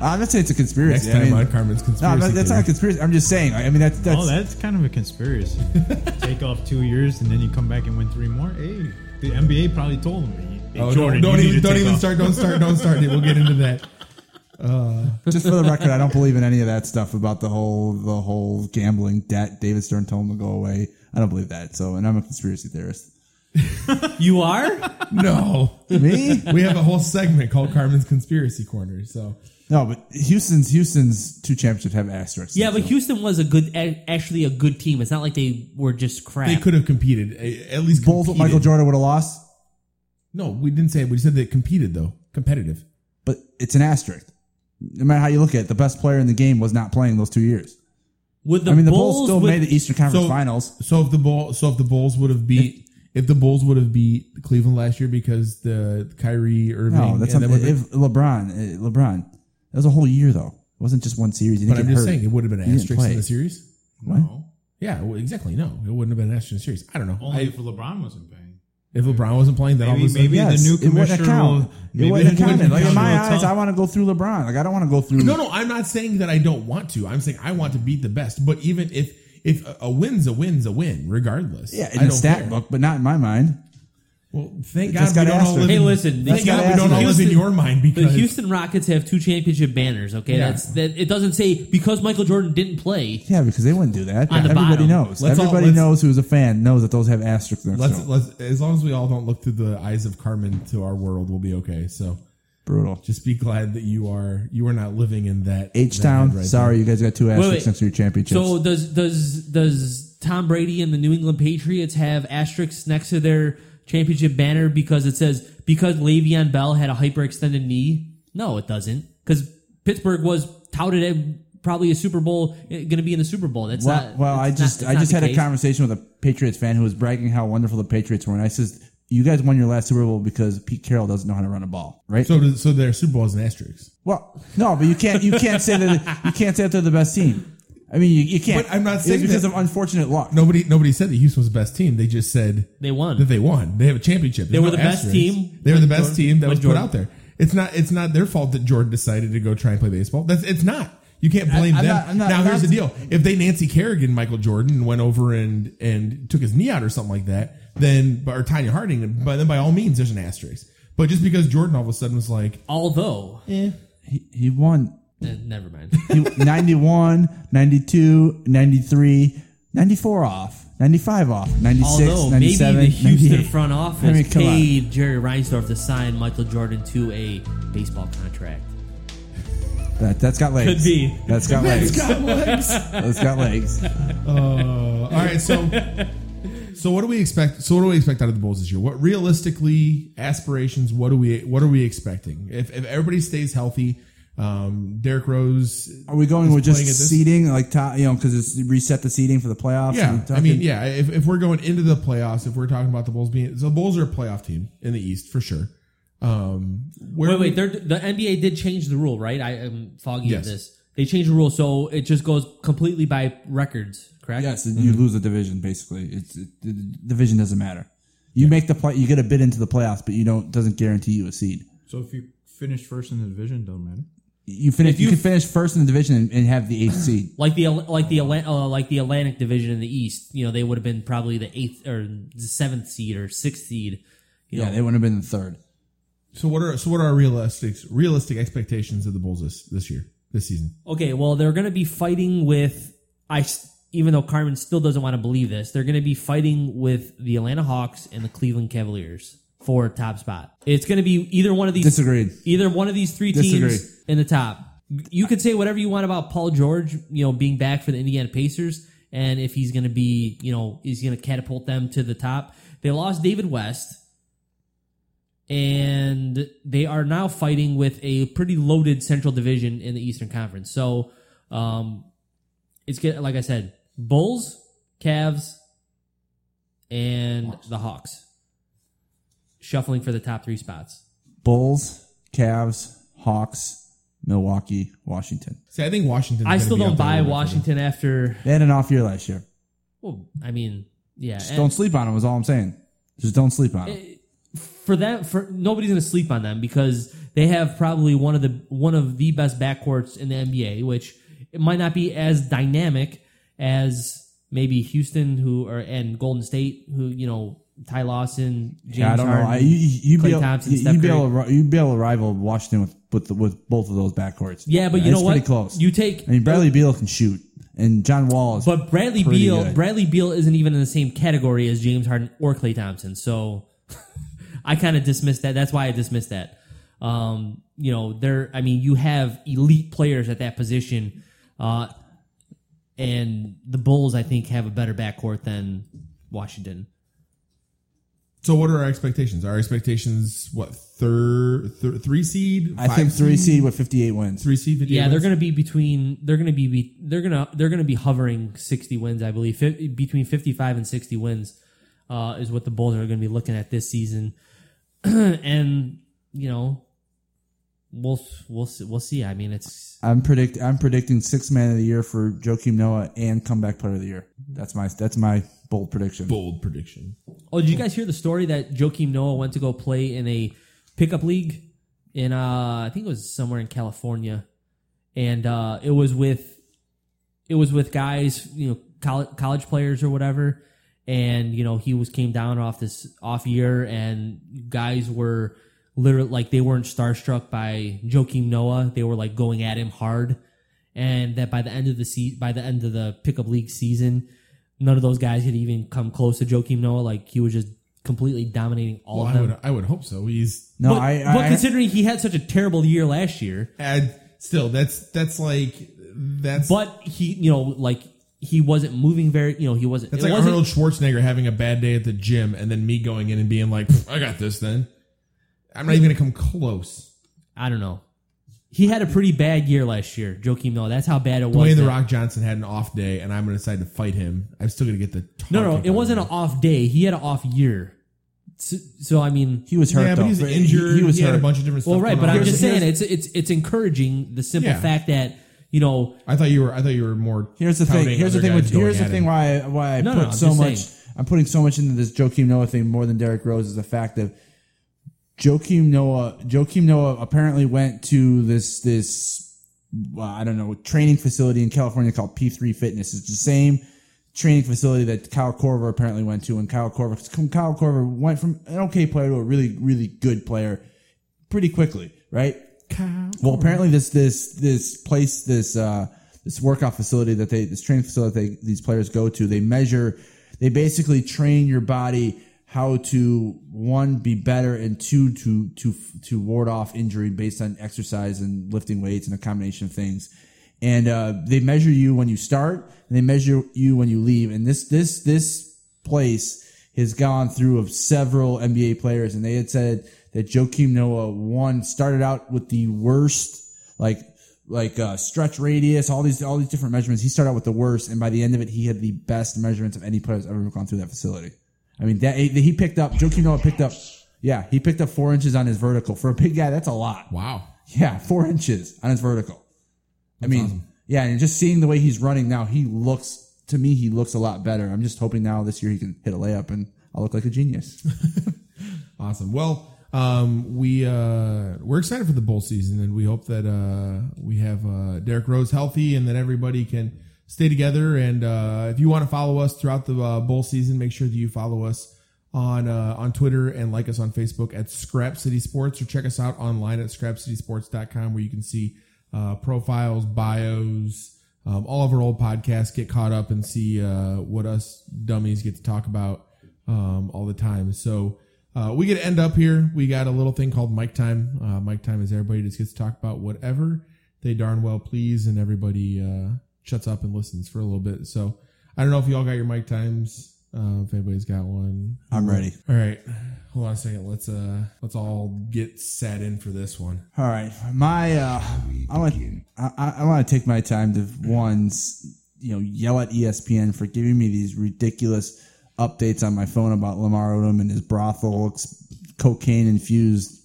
I'm not saying it's a conspiracy. Next I time mean, on Carmen's no, conspiracy. but that's not a theory. conspiracy. I'm just saying. I mean, that's that's oh, that's kind of a conspiracy. Take off two years and then you come back and win three more. Hey, the NBA probably told him. Hey, Oh, Jordan, don't, don't need even, to don't take even off. start. Don't start. Don't start. We'll get into that. Uh, just for the record, I don't believe in any of that stuff about the whole the whole gambling debt. David Stern told him to go away. I don't believe that. So, and I'm a conspiracy theorist. you are? no, Me? We have a whole segment called Carmen's Conspiracy Corner. So No, but Houston's Houston's two championships have asterisks. yeah, but So- Houston was a good, a- actually a good team. It's not like they were just crap. they could have competed. eh, At least Bulls with competed. Michael Jordan would have lost, No, we didn't say it. We said they competed though, competitive. but it's an asterisk. No matter how you look at it, the best player in the game was not playing those two years. Would the I mean, the Bulls, Bulls still would- made the Eastern Conference So- Finals. So if the bull, so if the Bulls would have beat, if the Bulls would have beat Cleveland last year because the Kyrie Irving, No, that's and not, that would've if LeBron. eh, LeBron. That was a whole year though. It wasn't just one series. He been- didn't but I'm get just hurt. saying it would have been an didn't asterisk play. in the series. What? Yeah, well, exactly. No, it wouldn't have been an asterisk in the series. I don't know. Only I, if LeBron wasn't playing. if LeBron wasn't playing, then all of a Maybe, sudden, maybe Yes, the new it wouldn't commissioner count. will. It Maybe wouldn't new count. Like in commissioner my will eyes, tell- I want to go through LeBron. Like I don't want to go through. No, no, I'm not saying that I don't want to. I'm saying I want to beat the best. But even if if a- a win's a win's a win, regardless. Yeah, I in the don't stat care. book, but not in my mind. Well, thank Just God we don't all live. Hey, in, listen, Thank the God we don't all live in your mind because The Houston Rockets have two championship banners. Okay, Yeah. that's that. It doesn't say because Michael Jordan didn't play. Yeah, because they wouldn't do that. On the Everybody bottom. knows. Let's Everybody let's- knows who's a fan knows that those have asterisks next let's let's as long as we all don't look through the eyes of Carmen to our world, we'll be okay. So Brutal. just be glad that you are you are not living in that H Town. right sorry, there. you guys got two Wait, asterisks wait. next to your championships. So does does does Tom Brady and the New England Patriots have asterisks next to their championship banner because it says because Le'Veon Bell had a hyperextended knee? No, it doesn't. Because Pittsburgh was touted as probably a Super Bowl eh, going to be in the Super Bowl. That's well, not. well, I that's not- just I just the had a conversation with a Patriots fan who was bragging how wonderful the Patriots were, and I says, "You guys won your last Super Bowl because Pete Carroll doesn't know how to run a ball, right?" So does- so their Super Bowl is an asterisk. well, no, but you can't you can't say that you can't say that they're the best team. I mean, you, you can't. But I'm not It's saying because that- of unfortunate luck. Nobody nobody said that Houston was the best team. They just said They won. that they won. They have a championship. They were no the best team They were the when best Jordan- team that when was put Jordan- out there. It's not it's not their fault that Jordan decided to go try and play baseball. That's it's not. You can't blame I'm them. not- I'm not- now I'm here's not- the deal: if they Nancy Kerrigan Michael Jordan went over and and took his knee out or something like that, then or Tonya Harding, but then by all means there's an asterisk. But just because Jordan all of a sudden was like, Although, He, he won eh, never mind. He- 91, 92, 93, 94 off, 95 off, 96, Although maybe 97, the Houston 98. front office I mean, come on. paid Jerry Reinsdorf to sign Michael Jordan to a baseball contract. That, that's got legs. Could be. That's got legs. got legs. That's got legs. Uh, all right, so so what do we expect? So what do we expect out of the Bulls this year? What realistically aspirations? What do we what are we expecting? If if everybody stays healthy, um, Derrick Rose. Are we going with just playing at this- seeding, like top, you know, because it's reset the seeding for the playoffs? Yeah, I mean, yeah. If, if we're going into the playoffs, if we're talking about the Bulls being, so the Bulls are a playoff team in the East for sure. Um, where wait, wait. they're- The NBA did change the rule, right? I am foggy Yes. of this. They changed the rule, so it just goes completely by records, correct? Yes, you lose a division basically. It's it, the division doesn't matter. You make the play, you get a bid into the playoffs, but you don't doesn't guarantee you a seed. So if you finish first in the division, don't matter. You finish, If you, you- can finish first in the division and, and have the eighth seed. Like the like the uh, like the Atlantic Division in the East, you know, they would have been probably the eighth or the seventh seed or sixth seed. You Yeah, know, they wouldn't have been the third. so what are so what are realistic realistic expectations of the Bulls this this year this season? Okay, well, they're going to be fighting with I. s- Even though Carmen still doesn't want to believe this, they're going to be fighting with the Atlanta Hawks and the Cleveland Cavaliers for top spot. It's going to be either one of these. Disagreed. Either one of these three Disagree. teams in the top. You could say whatever you want about Paul George, you know, being back for the Indiana Pacers, and if he's going to be, you know, he's going to catapult them to the top. They lost David West, and they are now fighting with a pretty loaded Central Division in the Eastern Conference. So, um, it's get like I said, Bulls, Cavs, and the Hawks shuffling for the top three spots. Bulls, Cavs, Hawks, Milwaukee, Washington. See, I think Washington. I still don't buy Washington after. They had an off year last year. Well, I mean, yeah. Just and don't sleep on them. Is all I'm saying. Just don't sleep on them. For that, for nobody's going to sleep on them because they have probably one of the one of the best backcourts in the NBA, which it might not be as dynamic as maybe Houston, who are and Golden State, who you know Ty Lawson, James yeah, I don't Harden, know. I, you, you, Klay be able, Thompson, you, you'd be able to, you'd be able to rival Washington with with, the, with both of those backcourts. Yeah, but you know what? Pretty close. You take- I mean, Bradley Beal can shoot, and John Wall is. But Bradley Beal, good. Bradley Beal isn't even in the same category as James Harden or Klay Thompson. So I kind of dismissed that. That's why I dismissed that. Um, you know, there. I mean, you have elite players at that position, uh, and the Bulls, I think, have a better backcourt than Washington. So what are our expectations? Our expectations, what third, thir- three seed? I think three seed with 58 wins. Three seed. 58 Yeah, they're going to be between. They're going to be, be. They're going to. They're going to be hovering sixty wins, I believe. Fif- between fifty-five and sixty wins uh, is what the Bulls are going to be looking at this season. and you know, we'll we'll see, we'll see. I mean, it's I'm predict. I'm predicting six man of the year for Joakim Noah and comeback player of the year. That's my that's my bold prediction. Bold prediction. Oh, did you guys hear the story that Joakim Noah went to go play in a pickup league in uh I think it was somewhere in California, and uh it was with it was with guys you know college college players or whatever, and you know he was came down off this off year, and guys were literally like they weren't starstruck by Joakim Noah. They were like going at him hard, and that by the end of the se- by the end of the pickup league season, none of those guys had even come close to Joakim Noah. Like he was just completely dominating all Well, of I them. would I would hope so. He's No, but, I, but I considering he had such a terrible year last year, and still that's that's like that's but he you know like he wasn't moving very you know he wasn't that's it like wasn't- Arnold Schwarzenegger having a bad day at the gym and then me going in and being like, I got this. Then I'm not even gonna come close. I don't know. He had a pretty bad year last year, Joakim Noah. That's how bad it was. Dwayne the that- Rock Johnson had an off day, and I'm gonna decide to fight him. I'm still gonna get the No, no, tongue it wasn't an off day. He had an off year. So, so I mean, he was hurt Yeah, but though. he's He- injured. He, was He had hurt. a bunch of different well, stuff right, going but I'm on. just saying it's it's it's encouraging the simple Yeah. fact that you know I thought you were. I thought you were more. Here's the thing. touting Here's the other thing. With, going here's the at thing. him. Why why I No, no, put I'm so just much. saying. I'm putting so much into this Joakim Noah thing more than Derrick Rose is the fact that Joakim Noah Joakim Noah apparently went to this this well, I don't know training facility in California called P3 Fitness. It's the same training facility that Kyle Korver apparently went to, and Kyle Korver Kyle Korver went from an okay player to a really really good player pretty quickly, right? Kyle Well, apparently this this this place this uh this workout facility that they this training facility that they, these players go to, they measure, they basically train your body how to one be better and two to to to ward off injury based on exercise and lifting weights and a combination of things. And uh, they measure you when you start, and they measure you when you leave. And this this this place has gone through of several NBA players, and they had said that Joakim Noah one started out with the worst, like like uh, stretch radius, all these all these different measurements. He started out with the worst, and by the end of it, he had the best measurements of any player that's ever gone through that facility. I mean, that he picked up. Joakim Noah picked up. Yeah, he picked up four inches on his vertical for a big guy. That's a lot. Wow. Yeah, four inches on his vertical. I mean, yeah, and just seeing the way he's running now, he looks to me he looks a lot better. I'm just hoping now this year he can hit a layup and I'll look like a genius. Awesome. Well, um, we uh, we're excited for the bowl season, and we hope that uh, we have uh, Derrick Rose healthy, and that everybody can stay together. And uh, if you want to follow us throughout the uh, bowl season, make sure that you follow us on uh, on Twitter and like us on Facebook at Scrap City Sports, or check us out online at scrapcitysports.com, where you can see uh, profiles, bios. Um, all of our old podcasts get caught up and see uh, what us dummies get to talk about um, all the time. So uh, we get to end up here. We got a little thing called Mic Time. Uh, Mic Time is everybody just gets to talk about whatever they darn well please, and everybody uh, shuts up and listens for a little bit. So I don't know if you all got your Mic Times. Uh, if anybody's got one, I'm ready. All right, hold on a second. Let's uh, let's all get set in for this one. All right, my uh, I want I, I- want to take my time to ones you know yell at ESPN for giving me these ridiculous updates on my phone about Lamar Odom and his brothel cocaine infused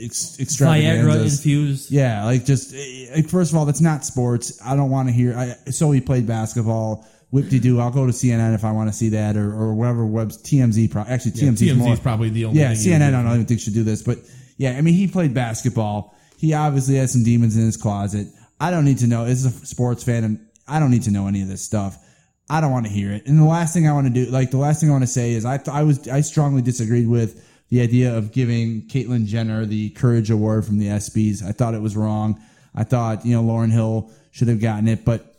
ex- Viagra infused. Yeah, like just eh, like, first of all, that's not sports. I don't want to hear. I so he played basketball. Whip de doo. I'll go to CNN if I want to see that, or or whatever. Web's TMZ. Pro- actually, Yeah, TMZ is TMZ more, is probably the only Yeah, CNN. I don't even think should do this, but yeah, I mean, he played basketball. He obviously has some demons in his closet. I don't need to know. As a sports fan, and I don't need to know any of this stuff. I don't want to hear it. And the last thing I want to do, like the last thing I want to say is, I th- I was I strongly disagreed with the idea of giving Caitlyn Jenner the Courage Award from the ESPYS. I thought it was wrong. I thought you know Lauren Hill should have gotten it, but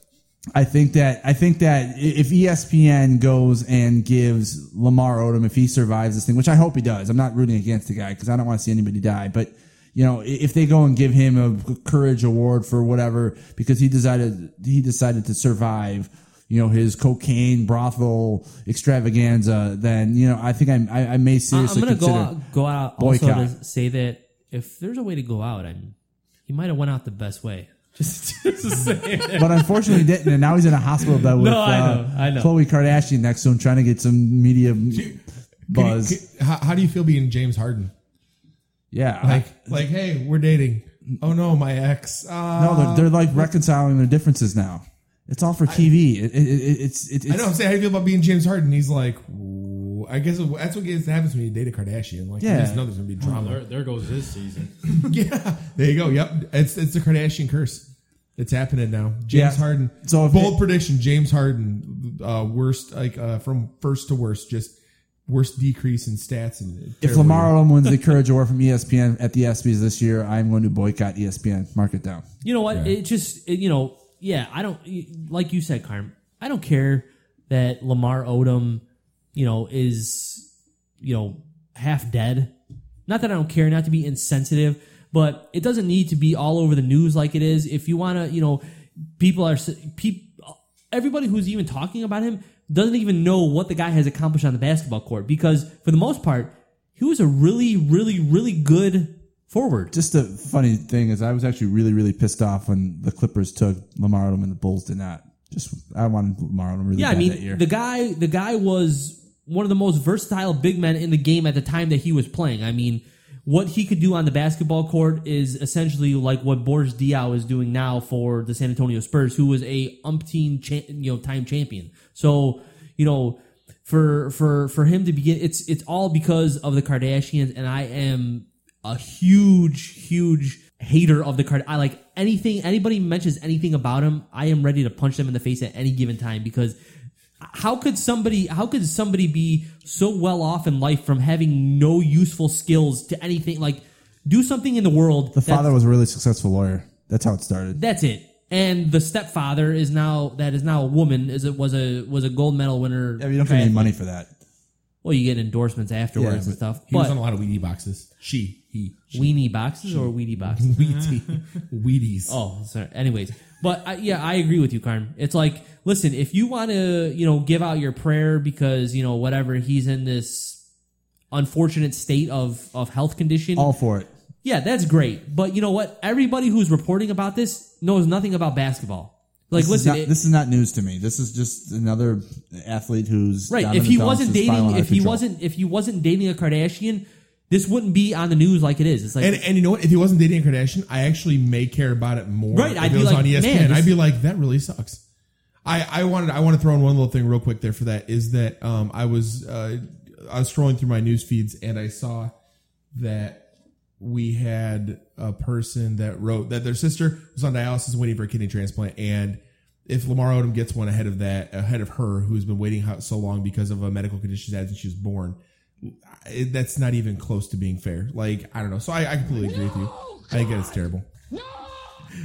I think that I think that if ESPN goes and gives Lamar Odom, if he survives this thing, which I hope he does, I'm not rooting against the guy because I don't want to see anybody die. But you know, if they go and give him a courage award for whatever because he decided he decided to survive, you know, his cocaine brothel extravaganza, then you know, I think I I, I may I- I'm seriously gonna go consider out, go out also boycott. to say that if there's a way to go out, I mean, he might have went out the best way. Just, just to but unfortunately he didn't, and now he's in a hospital bed with No, I uh, know, I know. Khloe Kardashian next to him, trying to get some media buzz. Could you- could- how, how do you feel being James Harden? yeah, Like, like, hey, we're dating. Oh no, my ex. Uh, No, they're, they're like reconciling their differences now. It's all for TV. It, it, it, it's, it, it's I know. I'm saying, how do you feel about being James Harden? He's like, "Ooh." I guess that's what gets happens when you date a Kardashian. Like, Yeah. you just know there's gonna be There, drama. there goes this season. yeah, there you go. Yep, it's it's the Kardashian curse. It's happening now. James Yeah. Harden. So if bold it- prediction: James Harden uh, worst like uh, from first to worst, just worst decrease in stats. And If terrible Lamar year. Odom wins the Courage Award from ESPN at the ESPYS this year, I'm going to boycott ESPN. Mark it down. You know what? It just it, you know, yeah. I don't like you said, Carm. I don't care that Lamar Odom, you know, is you know half dead. Not that I don't care, not to be insensitive, but it doesn't need to be all over the news like it is. If you want to, you know, people are people, everybody who's even talking about him doesn't even know what the guy has accomplished on the basketball court because for the most part, he was a really, really, really good forward. Just a funny thing is, I was actually really, really pissed off when the Clippers took Lamar Odom and the Bulls did not. Just I wanted Lamar Odom really yeah, bad I mean, that year. the guy, the guy was one of the most versatile big men in the game at the time that he was playing. I mean, what he could do on the basketball court is essentially like what Boris Diaw is doing now for the San Antonio Spurs, who was a umpteen cha- you know time champion. So you know, for for for him to begin, it's it's all because of the Kardashians, and I am a huge huge hater of the card. I like anything anybody mentions anything about him, I am ready to punch them in the face at any given time because how could somebody how could somebody be so well off in life from having no useful skills to anything like do something in the world the father was a really successful lawyer. That's how it started. that's it and the stepfather is now that is now a woman is it was a was a gold medal winner Yeah, you don't get any money for that. Well you get endorsements afterwards and stuff He was on a lot of Wheatie boxes. She, he, she. weenie boxes or weedy boxes Wheatie, Wheaties. Oh, sorry. Anyways, but I, yeah, I agree with you, Karn. It's like, listen, if you want to, you know, give out your prayer because you know whatever he's in this unfortunate state of of health condition. All for it. Yeah, that's great. But you know what? Everybody who's reporting about this knows nothing about basketball. Like, this listen, is not, it- this is not news to me. This is just another athlete who's right? down If in the he wasn't dating, if he control. wasn't, if he wasn't dating a Kardashian, this wouldn't be on the news like it is. It's like, And, and you know what? If he wasn't dating a Kardashian, I actually may care about it more. Right, If I'd it be like, on ESPN, man, this- I'd be like, that really sucks. I, I wanted I want to throw in one little thing real quick there for that is that um, I was uh, I was scrolling through my news feeds and I saw that we had a person that wrote that their sister was on dialysis waiting for a kidney transplant and if Lamar Odom gets one ahead of that ahead of her who's been waiting so long because of a medical condition had since she was born it, that's not even close to being fair like I don't know so I, I completely agree with you I get it's terrible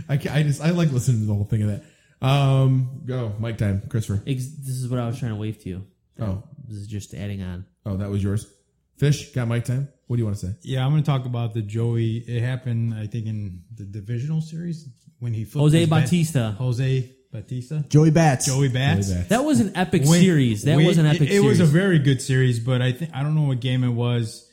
I, ca- I just I like listening to the whole thing of that. Um, go mic time, Christopher. ex- this is what I was trying to wave to you. Oh. this is just adding on. Oh, that was yours. Fish got mic time. What do you want to say? Yeah, I'm going to talk about the Joey. It happened, I think, in the divisional series when he flipped Jose his bat- Bautista. Jose Bautista. Joey Bats. Joey Bats. Joey Bats. That was an epic When- series. That when- was an it- epic It, was a very good series, but I think I don't know what game it was,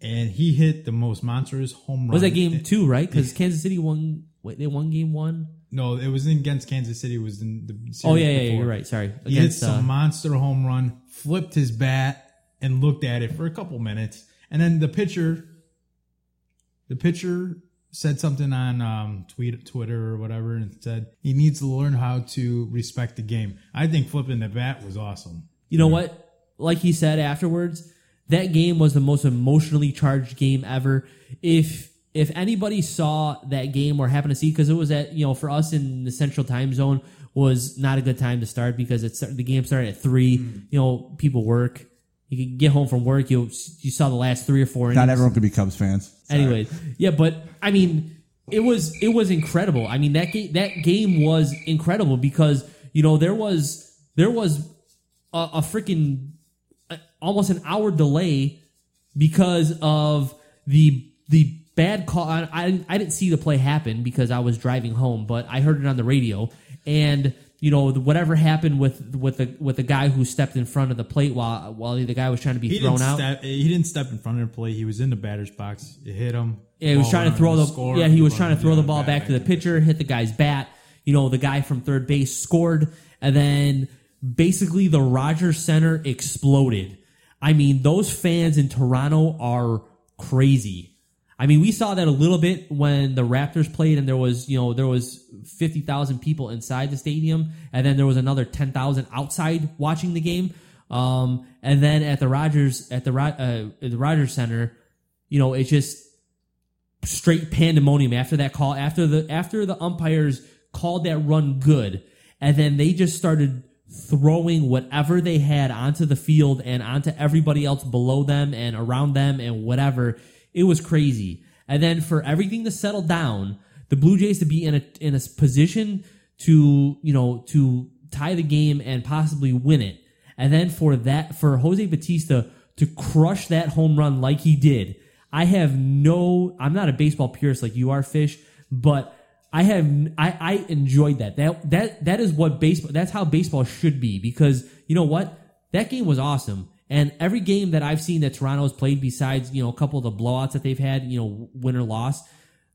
and he hit the most monstrous home run. was that game two, right? Because Kansas City won. Wait, they won game one. No, it was against Kansas City. It was in the series Oh yeah, yeah, before. you're right. Sorry, He hit against some uh, monster home run, flipped his bat, and looked at it for a couple minutes, and then the pitcher, the pitcher said something on um, tweet, Twitter or whatever, and said he needs to learn how to respect the game. I think flipping the bat was awesome. You know what? Like he said afterwards, that game was the most emotionally charged game ever. If if anybody saw that game or happened to see, because it was at you know for us in the Central Time Zone was not a good time to start because it's the game started at 3 You know, people work. You could get home from work. You you saw the last three or four. Not everyone could be Cubs fans. Anyway, yeah, but I mean, it was it was incredible. I mean that game that game was incredible because you know there was there was a, a freaking almost an hour delay because of the the bad call. I, I I didn't see the play happen because I was driving home, but I heard it on the radio and. You know whatever happened with with the with the guy who stepped in front of the plate while while the guy was trying to be He thrown out. step. Eh, he didn't step in front of the plate. He was in the batter's box. It hit him. Yeah, he was trying to throw the score. yeah he was trying to throw the ball bat back to the pitcher, hit the guy's bat. You know, the guy from third base scored, and then basically the Rogers Center exploded. I mean, those fans in Toronto are crazy. I mean, we saw that a little bit when the Raptors played, and there was you know there was fifty thousand people inside the stadium, and then there was another ten thousand outside watching the game. Um, and then at the Rogers at the uh, at the Rogers Center, you know, it's just straight pandemonium after that call after the after the umpires called that run good and then they just started throwing whatever they had onto the field and onto everybody else below them and around them and whatever. It was crazy. And then for everything to settle down, the Blue Jays to be in a in a position to, you know, to tie the game and possibly win it. And then for that for Jose Bautista to crush that home run like he did. I have no I'm not a baseball purist like you are, Fish, but I have I, I enjoyed that. That that that is what baseball that's how baseball should be because you know what? That game was awesome. And every game that I've seen that Toronto has played besides, you know, a couple of the blowouts that they've had, you know, win or loss,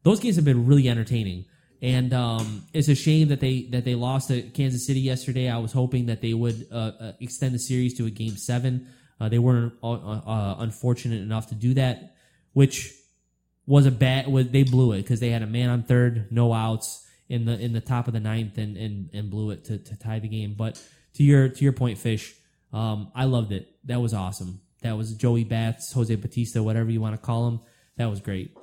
those games have been really entertaining. And um, it's a shame that they that they lost to Kansas City yesterday. I was hoping that they would uh, uh, extend the series to a game seven. Uh, they weren't uh, uh, unfortunate enough to do that, which was a bad. Was they blew it because they had a man on third, no outs in the in the top of the ninth, and and, and blew it to, to tie the game. But to your to your point, Fish, um, I loved it. That was awesome. That was Joey Bats, Jose Bautista, whatever you want to call him. That was great.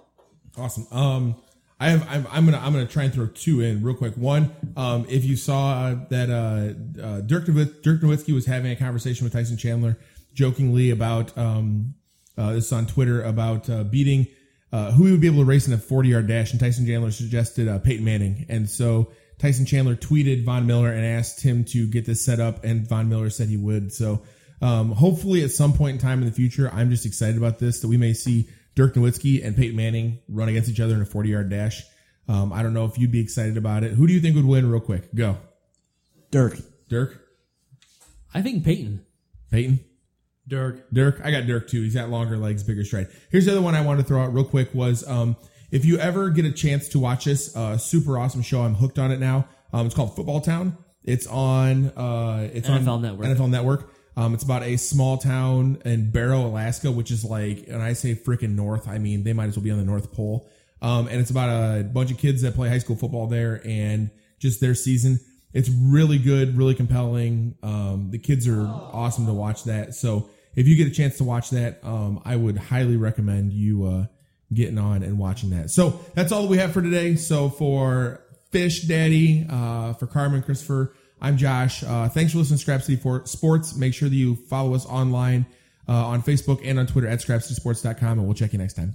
Awesome. Um, I have. I'm, I'm gonna. I'm gonna try and throw two in real quick. One, um, if you saw uh, that uh, uh, Dirk Nowitzki, Dirk Nowitzki was having a conversation with Tyson Chandler, jokingly about um, uh, this on Twitter about uh, beating uh, who he would be able to race in a 40 yard dash, and Tyson Chandler suggested uh, Peyton Manning, and so Tyson Chandler tweeted Von Miller and asked him to get this set up, and Von Miller said he would. So um, hopefully, at some point in time in the future, I'm just excited about this that we may see Dirk Nowitzki and Peyton Manning run against each other in a 40 yard dash. Um, I don't know if you'd be excited about it. Who do you think would win, real quick? Go. Dirk. Dirk. I think Peyton. Peyton. Dirk. Dirk. I got Dirk too. He's got longer legs, bigger stride. Here's the other one I wanted to throw out real quick was um, if you ever get a chance to watch this, uh, super awesome show. I'm hooked on it now. Um, it's called Football Town. It's on uh, it's NFL on Network. NFL Network. Um, it's about a small town in Barrow, Alaska, which is like, and I say freaking north. I mean, they might as well be on the North Pole. Um, and it's about a bunch of kids that play high school football there and just their season. It's really good, really compelling. Um, the kids are awesome to watch that. So if you get a chance to watch that, um, I would highly recommend you uh, getting on and watching that. So that's all that we have for today. So for Fish Daddy, uh, for Carmen, Christopher, I'm Josh. Uh, thanks for listening to Scrap City for Sports. Make sure that you follow us online uh, on Facebook and on Twitter at scrapcitysports.com, and we'll check you next time.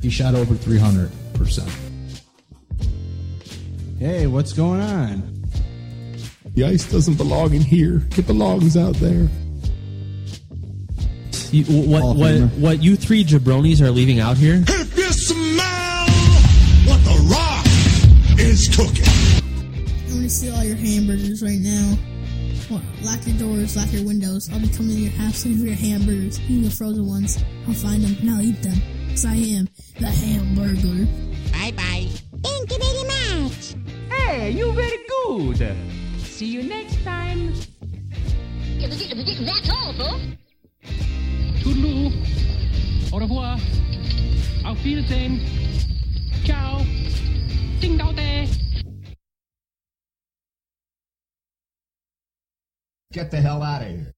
He shot over 300%. Hey, what's going on? The ice doesn't belong in here. It belongs out there. You, what what what you three jabronis are leaving out here? If you smell what the rock is cooking. Your hamburgers right now. Well, lock your doors, lock your windows. I'll be coming to your house looking for your hamburgers, even the frozen ones. I'll find them and I'll eat them. Because I am the hamburger. Bye bye. Thank you very much. Hey, you very good. See you next time. That's all, folks. Toodaloo. Au revoir. Auf Wiedersehen. Ciao. Ding dao day. Get the hell out of here.